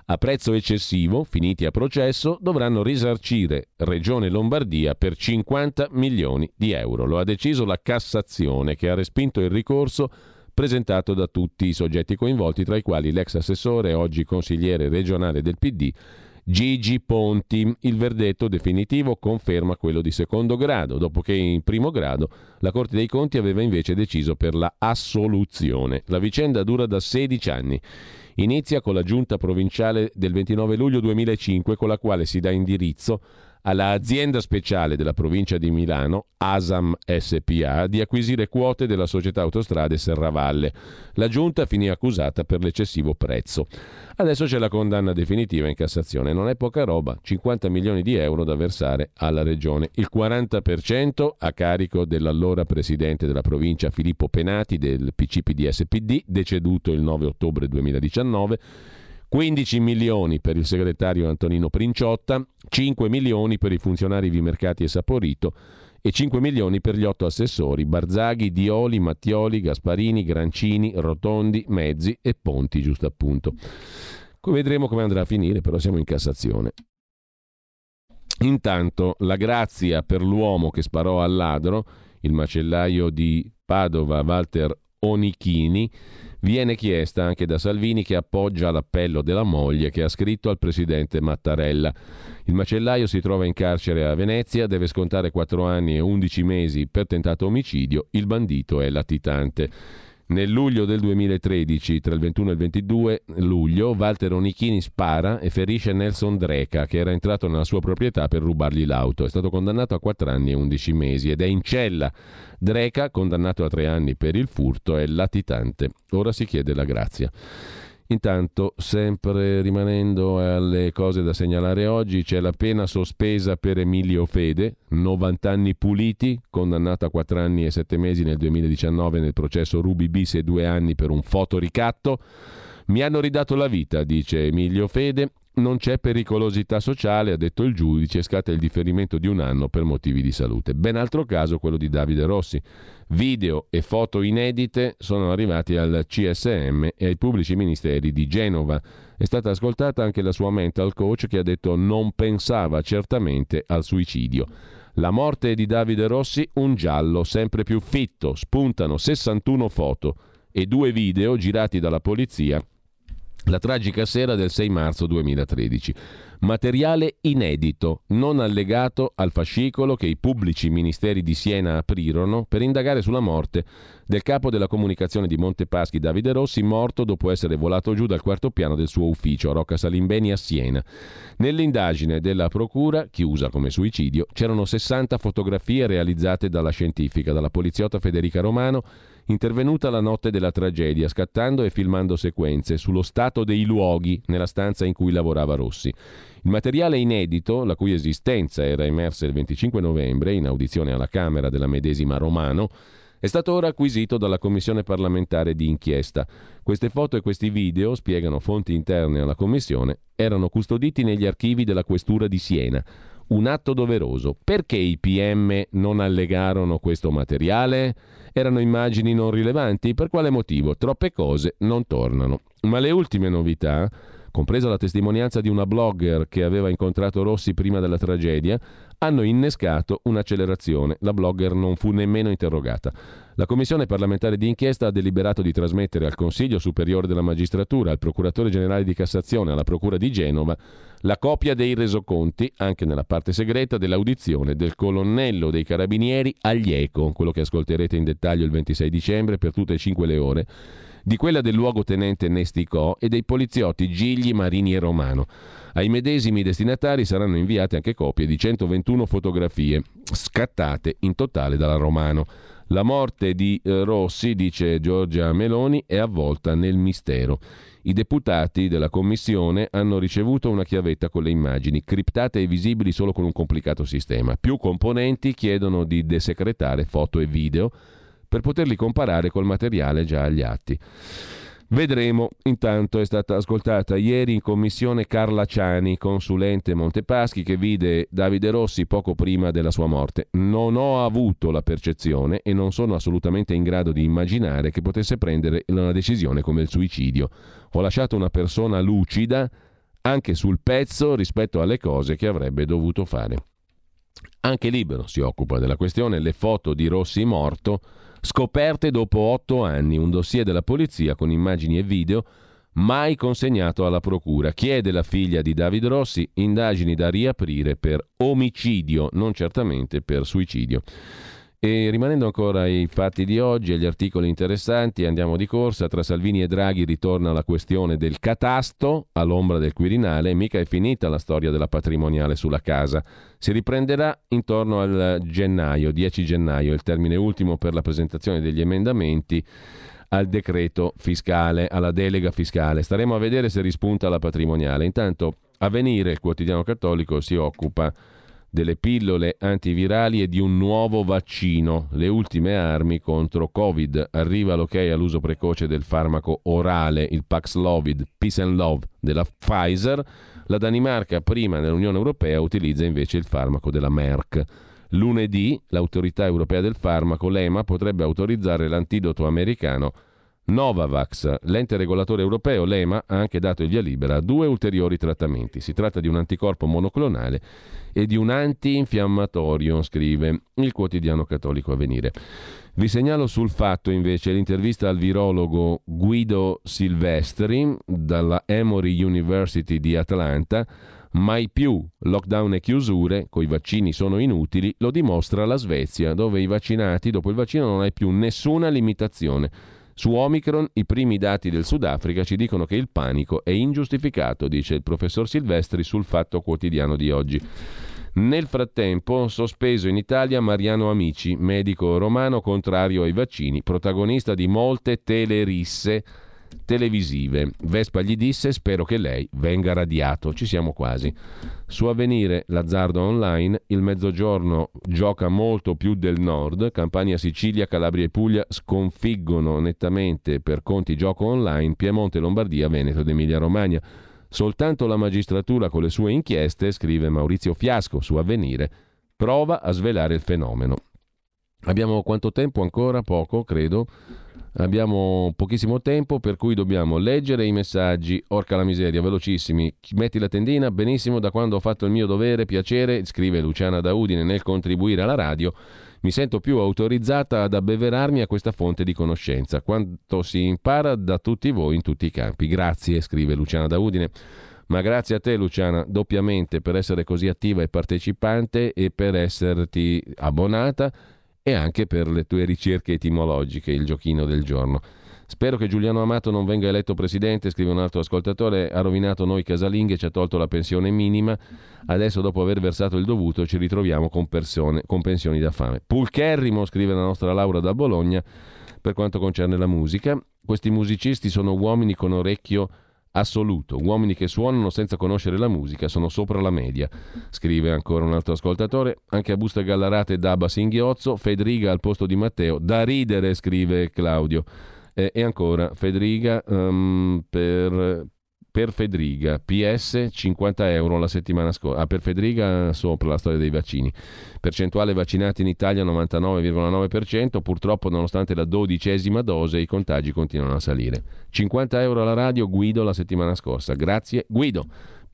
Speaker 1: a prezzo eccessivo, finiti a processo, dovranno risarcire Regione Lombardia per 50 milioni di euro. Lo ha deciso la Cassazione che ha respinto il ricorso presentato da tutti i soggetti coinvolti, tra i quali l'ex assessore oggi consigliere regionale del PD Gigi Ponti. Il verdetto definitivo conferma quello di secondo grado, dopo che in primo grado la Corte dei Conti aveva invece deciso per la assoluzione. La vicenda dura da 16 anni. Inizia con la giunta provinciale del 29 luglio 2005 con la quale si dà indirizzo all'azienda speciale della provincia di Milano, ASAM SPA, di acquisire quote della società autostrade Serravalle. La giunta finì accusata per l'eccessivo prezzo. Adesso c'è la condanna definitiva in Cassazione. Non è poca roba, 50 milioni di euro da versare alla regione. Il 40% a carico dell'allora presidente della provincia Filippo Penati del PCPD-SPD, deceduto il 9 ottobre 2019 15 milioni per il segretario Antonino Princiotta, 5 milioni per i funzionari Vimercati e Saporito e 5 milioni per gli otto assessori Barzaghi, Dioli, Mattioli, Gasparini, Grancini, Rotondi, Mezzi e Ponti, giusto appunto. Vedremo come andrà a finire, però siamo in Cassazione. Intanto la grazia per l'uomo che sparò al ladro, il macellaio di Padova Walter Onichini, viene chiesta anche da Salvini che appoggia l'appello della moglie che ha scritto al presidente Mattarella. Il macellaio si trova in carcere a Venezia, deve scontare 4 anni e 11 mesi per tentato omicidio, il bandito è latitante. Nel luglio del 2013, tra il 21 e il 22 luglio, Walter Onichini spara e ferisce Nelson Dreca, che era entrato nella sua proprietà per rubargli l'auto. È stato condannato a 4 anni e 11 mesi ed è in cella. Dreca, condannato a 3 anni per il furto, è latitante. Ora si chiede la grazia. Intanto, sempre rimanendo alle cose da segnalare oggi, c'è la pena sospesa per Emilio Fede, 90 anni puliti, condannato a 4 anni e 7 mesi nel 2019 nel processo Ruby bis e 2 anni per un fotoricatto. Mi hanno ridato la vita, dice Emilio Fede, non c'è pericolosità sociale, ha detto il giudice, scatta il differimento di un anno per motivi di salute. Ben altro caso quello di Davide Rossi. Video e foto inedite sono arrivati al CSM e ai pubblici ministeri di Genova. È stata ascoltata anche la sua mental coach che ha detto non pensava certamente al suicidio. La morte di Davide Rossi, un giallo sempre più fitto, spuntano 61 foto e due video girati dalla polizia la tragica sera del 6 marzo 2013. Materiale inedito, non allegato al fascicolo che i pubblici ministeri di Siena aprirono per indagare sulla morte del capo della comunicazione di Montepaschi Davide Rossi, morto dopo essere volato giù dal quarto piano del suo ufficio a Rocca Salimbeni a Siena. Nell'indagine della procura, chiusa come suicidio, c'erano 60 fotografie realizzate dalla scientifica, dalla poliziotta Federica Romano intervenuta la notte della tragedia, scattando e filmando sequenze sullo stato dei luoghi nella stanza in cui lavorava Rossi. Il materiale inedito, la cui esistenza era emersa il 25 novembre in audizione alla Camera della medesima Romano, è stato ora acquisito dalla Commissione parlamentare di inchiesta. Queste foto e questi video, spiegano fonti interne alla Commissione, erano custoditi negli archivi della Questura di Siena. Un atto doveroso. Perché i PM non allegarono questo materiale? Erano immagini non rilevanti? Per quale motivo? Troppe cose non tornano. Ma le ultime novità, compresa la testimonianza di una blogger che aveva incontrato Rossi prima della tragedia, hanno innescato un'accelerazione. La blogger non fu nemmeno interrogata. La Commissione parlamentare di inchiesta ha deliberato di trasmettere al Consiglio Superiore della Magistratura, al Procuratore Generale di Cassazione e alla Procura di Genova la copia dei resoconti, anche nella parte segreta, dell'audizione del colonnello dei carabinieri Aglieco, quello che ascolterete in dettaglio il 26 dicembre per tutte e cinque le ore, di quella del luogotenente Nesticò e dei poliziotti Gigli, Marini e Romano. Ai medesimi destinatari saranno inviate anche copie di 121 fotografie, scattate in totale dalla Romano. La morte di eh, Rossi, dice Giorgia Meloni, è avvolta nel mistero. I deputati della commissione hanno ricevuto una chiavetta con le immagini, criptate e visibili solo con un complicato sistema. Più componenti chiedono di desecretare foto e video per poterli comparare col materiale già agli atti. Vedremo. Intanto è stata ascoltata ieri in commissione Carla Ciani, consulente Montepaschi, che vide Davide Rossi poco prima della sua morte. Non ho avuto la percezione e non sono assolutamente in grado di immaginare che potesse prendere una decisione come il suicidio. Ho lasciato una persona lucida anche sul pezzo rispetto alle cose che avrebbe dovuto fare. Anche Libero si occupa della questione, le foto di Rossi morto scoperte dopo otto anni, un dossier della polizia con immagini e video mai consegnato alla procura. Chiede la figlia di David Rossi indagini da riaprire per omicidio, non certamente per suicidio. E rimanendo ancora ai fatti di oggi e agli articoli interessanti, andiamo di corsa. Tra Salvini e Draghi ritorna la questione del catasto all'ombra del Quirinale. Mica è finita la storia della patrimoniale sulla casa. Si riprenderà intorno al gennaio, 10 gennaio, il termine ultimo per la presentazione degli emendamenti al decreto fiscale, alla delega fiscale. Staremo a vedere se rispunta la patrimoniale. Intanto, Avvenire, il quotidiano cattolico, si occupa delle pillole antivirali e di un nuovo vaccino, le ultime armi contro Covid. Arriva l'ok all'uso precoce del farmaco orale, il Paxlovid, Peace and Love della Pfizer. La Danimarca, prima nell'Unione Europea, utilizza invece il farmaco della Merck. Lunedì l'autorità europea del farmaco, l'EMA, potrebbe autorizzare l'antidoto americano Novavax, l'ente regolatore europeo, l'EMA, ha anche dato il via libera a due ulteriori trattamenti. Si tratta di un anticorpo monoclonale e di un antinfiammatorio, scrive il quotidiano cattolico Avvenire. Vi segnalo sul fatto invece l'intervista al virologo Guido Silvestri dalla Emory University di Atlanta. Mai più lockdown e chiusure, coi vaccini sono inutili, lo dimostra la Svezia, dove i vaccinati dopo il vaccino non hai più nessuna limitazione su Omicron i primi dati del Sudafrica ci dicono che il panico è ingiustificato, dice il professor Silvestri sul Fatto Quotidiano di oggi. Nel frattempo, sospeso in Italia Mariano Amici, medico romano contrario ai vaccini, protagonista di molte telerisse televisive. Vespa gli disse spero che lei venga radiato, ci siamo quasi. Su avvenire l'azzardo online, il mezzogiorno gioca molto più del nord, Campania, Sicilia, Calabria e Puglia sconfiggono nettamente per conti gioco online Piemonte, Lombardia, Veneto ed Emilia Romagna. Soltanto la magistratura con le sue inchieste, scrive Maurizio Fiasco su avvenire, prova a svelare il fenomeno. Abbiamo quanto tempo ancora? Poco, credo. Abbiamo pochissimo tempo, per cui dobbiamo leggere i messaggi. Orca la miseria, velocissimi. Metti la tendina, benissimo, da quando ho fatto il mio dovere, piacere, scrive Luciana Daudine nel contribuire alla radio. Mi sento più autorizzata ad abbeverarmi a questa fonte di conoscenza. Quanto si impara da tutti voi in tutti i campi. Grazie, scrive Luciana Daudine. Ma grazie a te Luciana doppiamente per essere così attiva e partecipante e per esserti abbonata e anche per le tue ricerche etimologiche, il giochino del giorno. Spero che Giuliano Amato non venga eletto presidente, scrive un altro ascoltatore, ha rovinato noi casalinghe, ci ha tolto la pensione minima, adesso dopo aver versato il dovuto ci ritroviamo con, persone, con pensioni da fame. Pulcherrimo, scrive la nostra Laura da Bologna, per quanto concerne la musica. Questi musicisti sono uomini con orecchio assoluto. Uomini che suonano senza conoscere la musica sono sopra la media. Scrive ancora un altro ascoltatore. Anche a buste gallarate e Daba Singhiozzo, Federiga al posto di Matteo. Da ridere, scrive Claudio. E ancora Federiga um, per, per Federica, PS 50 euro la settimana scorsa. Ah, per Federica sopra la storia dei vaccini. Percentuale vaccinati in Italia 99,9%, purtroppo nonostante la dodicesima dose i contagi continuano a salire. 50 euro alla radio, Guido la settimana scorsa. Grazie Guido.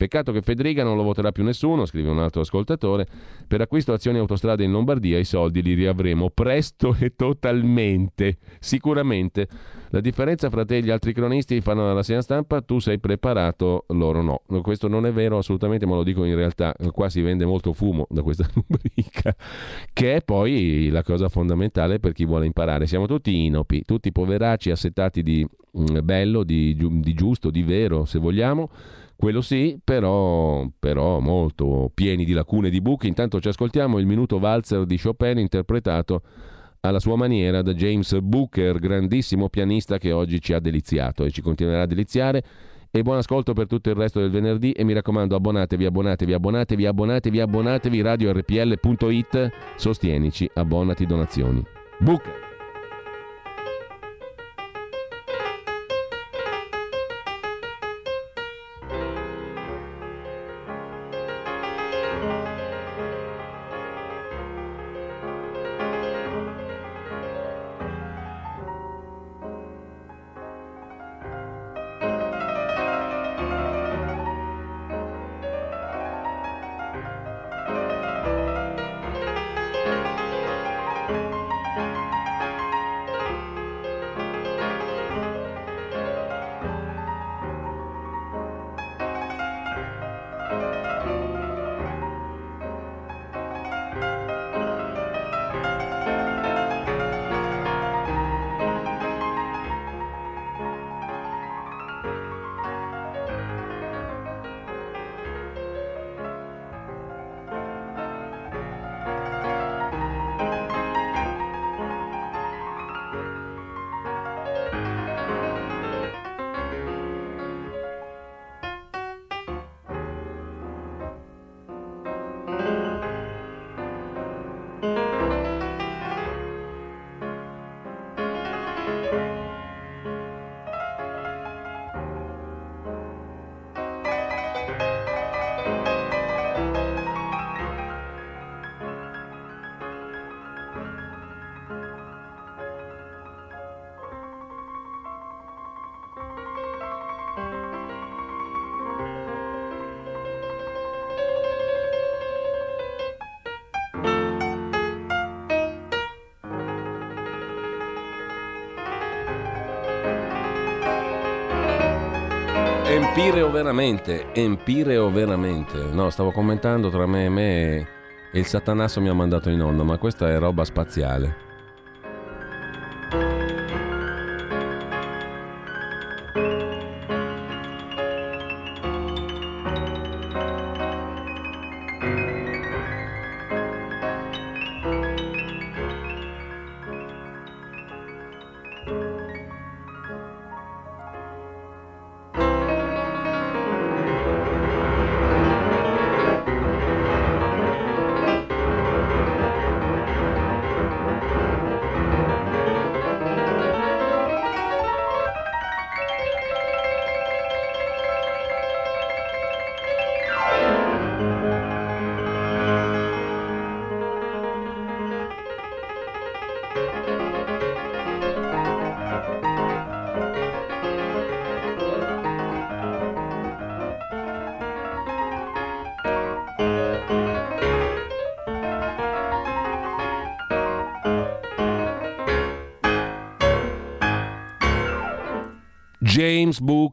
Speaker 1: Peccato che Federica non lo voterà più nessuno, scrive un altro ascoltatore. Per acquisto azioni autostrade in Lombardia i soldi li riavremo presto e totalmente. Sicuramente. La differenza fra te e gli altri cronisti fanno la rassegna stampa, tu sei preparato, loro no. Questo non è vero assolutamente, ma lo dico in realtà. Qua si vende molto fumo da questa rubrica, che è poi la cosa fondamentale per chi vuole imparare. Siamo tutti inopi, tutti poveracci assettati di mm, bello, di, di giusto, di vero, se vogliamo quello sì, però, però molto pieni di lacune e di buchi. Intanto ci ascoltiamo il minuto valzer di Chopin interpretato alla sua maniera da James Booker, grandissimo pianista che oggi ci ha deliziato e ci continuerà a deliziare. E buon ascolto per tutto il resto del venerdì e mi raccomando abbonatevi, abbonatevi, abbonatevi, abbonatevi, abbonatevi, radiorpl.it, sostienici, abbonati, donazioni. Booker! Empireo veramente, empireo veramente. No, stavo commentando tra me e me e il satanasso mi ha mandato in onda, ma questa è roba spaziale.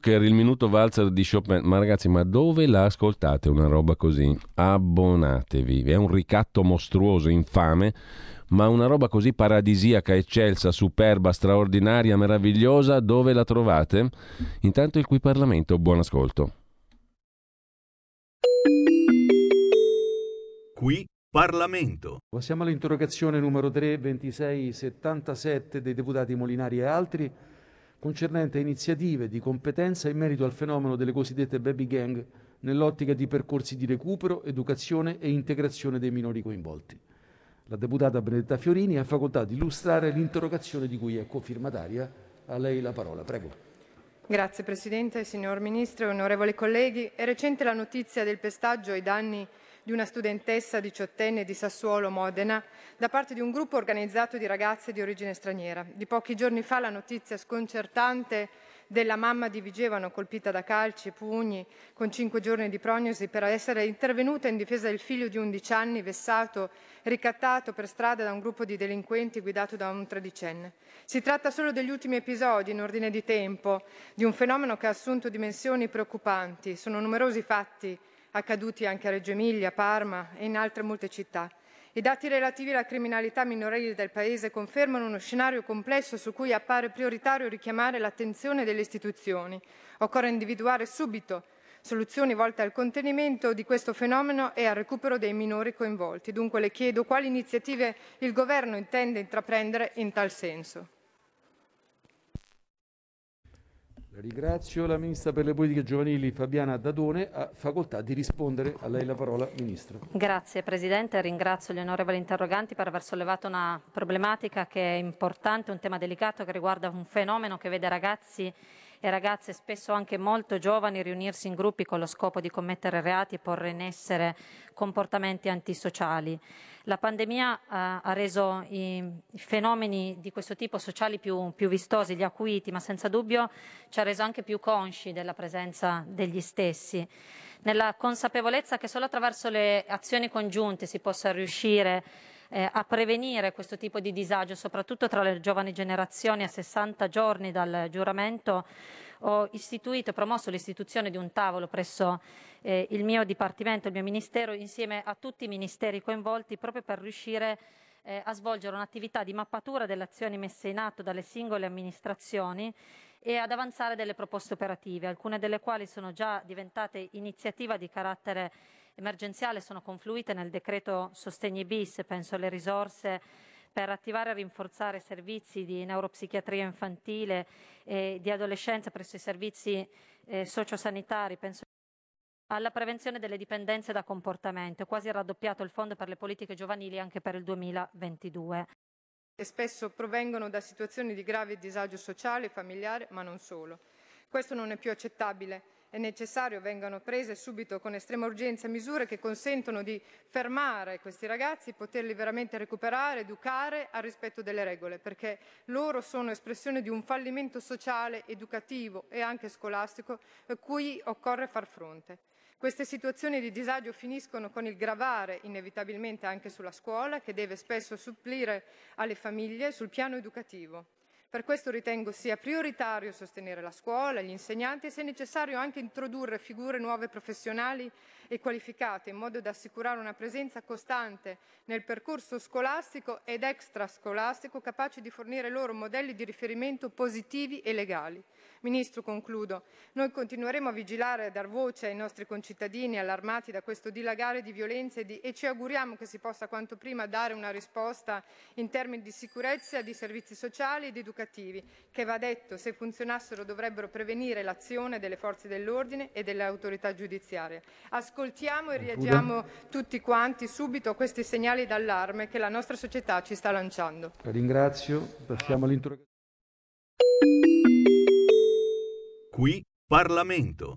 Speaker 1: Booker, il minuto valzer di Chopin. Ma ragazzi, ma dove la ascoltate una roba così? Abbonatevi. È un ricatto mostruoso, infame, ma una roba così paradisiaca, eccelsa, superba, straordinaria, meravigliosa, dove la trovate? Intanto il qui Parlamento, buon ascolto.
Speaker 9: Qui Parlamento.
Speaker 10: Passiamo all'interrogazione numero 3, 26, 77 dei deputati Molinari e altri concernente iniziative di competenza in merito al fenomeno delle cosiddette baby gang nell'ottica di percorsi di recupero, educazione e integrazione dei minori coinvolti. La deputata Benedetta Fiorini ha facoltà di illustrare l'interrogazione di cui è cofirmataria. A lei la parola, prego.
Speaker 11: Grazie Presidente, signor Ministro, onorevoli colleghi. È recente la notizia del pestaggio ai danni di una studentessa diciottenne di Sassuolo, Modena, da parte di un gruppo organizzato di ragazze di origine straniera. Di pochi giorni fa la notizia sconcertante della mamma di Vigevano colpita da calci e pugni con cinque giorni di prognosi per essere intervenuta in difesa del figlio di 11 anni vessato ricattato per strada da un gruppo di delinquenti guidato da un tredicenne. Si tratta solo degli ultimi episodi in ordine di tempo di un fenomeno che ha assunto dimensioni preoccupanti. Sono numerosi fatti accaduti anche a Reggio Emilia, Parma e in altre molte città. I dati relativi alla criminalità minorile del Paese confermano uno scenario complesso su cui appare prioritario richiamare l'attenzione delle istituzioni. Occorre individuare subito soluzioni volte al contenimento di questo fenomeno e al recupero dei minori coinvolti. Dunque le chiedo quali iniziative il Governo intende intraprendere in tal senso.
Speaker 10: Ringrazio la Ministra per le politiche giovanili Fabiana Dadone, ha facoltà di rispondere. A lei la parola, Ministro.
Speaker 12: Grazie Presidente, ringrazio gli onorevoli interroganti per aver sollevato una problematica che è importante, un tema delicato che riguarda un fenomeno che vede ragazzi e ragazze spesso anche molto giovani riunirsi in gruppi con lo scopo di commettere reati e porre in essere comportamenti antisociali. La pandemia eh, ha reso i, fenomeni di questo tipo sociali più, più vistosi, gli acuiti, ma senza dubbio ci ha reso anche più consci della presenza degli stessi nella consapevolezza che solo attraverso le azioni congiunte si possa riuscire eh, a prevenire questo tipo di disagio, soprattutto tra le giovani generazioni a 60 giorni dal giuramento, ho istituito e promosso l'istituzione di un tavolo presso eh, il mio Dipartimento, il mio Ministero, insieme a tutti i ministeri coinvolti, proprio per riuscire eh, a svolgere un'attività di mappatura delle azioni messe in atto dalle singole amministrazioni e ad avanzare delle proposte operative, alcune delle quali sono già diventate iniziativa di carattere emergenziale sono confluite nel decreto sostegni bis, penso alle risorse per attivare e rinforzare servizi di neuropsichiatria infantile e di adolescenza presso i servizi eh, sociosanitari, penso alla prevenzione delle dipendenze da comportamento, quasi raddoppiato il fondo per le politiche giovanili anche per il 2022.
Speaker 11: E spesso provengono da situazioni di grave disagio sociale e familiare, ma non solo. Questo non è più accettabile è necessario vengano prese subito con estrema urgenza misure che consentono di fermare questi ragazzi, poterli veramente recuperare, educare al rispetto delle regole, perché loro sono espressione di un fallimento sociale, educativo e anche scolastico a cui occorre far fronte. Queste situazioni di disagio finiscono con il gravare inevitabilmente anche sulla scuola, che deve spesso supplire alle famiglie sul piano educativo. Per questo ritengo sia prioritario sostenere la scuola, gli insegnanti e se necessario anche introdurre figure nuove professionali e qualificate in modo da assicurare una presenza costante nel percorso scolastico ed extrascolastico capace di fornire loro modelli di riferimento positivi e legali. Ministro, concludo. Noi continueremo a vigilare e a dar voce ai nostri concittadini allarmati da questo dilagare di violenze e ci auguriamo che si possa quanto prima dare una risposta in termini di sicurezza, di servizi sociali ed educativi, che va detto, se funzionassero dovrebbero prevenire l'azione delle forze dell'ordine e delle autorità giudiziarie. Ascoltiamo e reagiamo tutti quanti subito a questi segnali d'allarme che la nostra società ci sta lanciando.
Speaker 10: La ringrazio. Passiamo all'interrogazione.
Speaker 9: Qui Parlamento.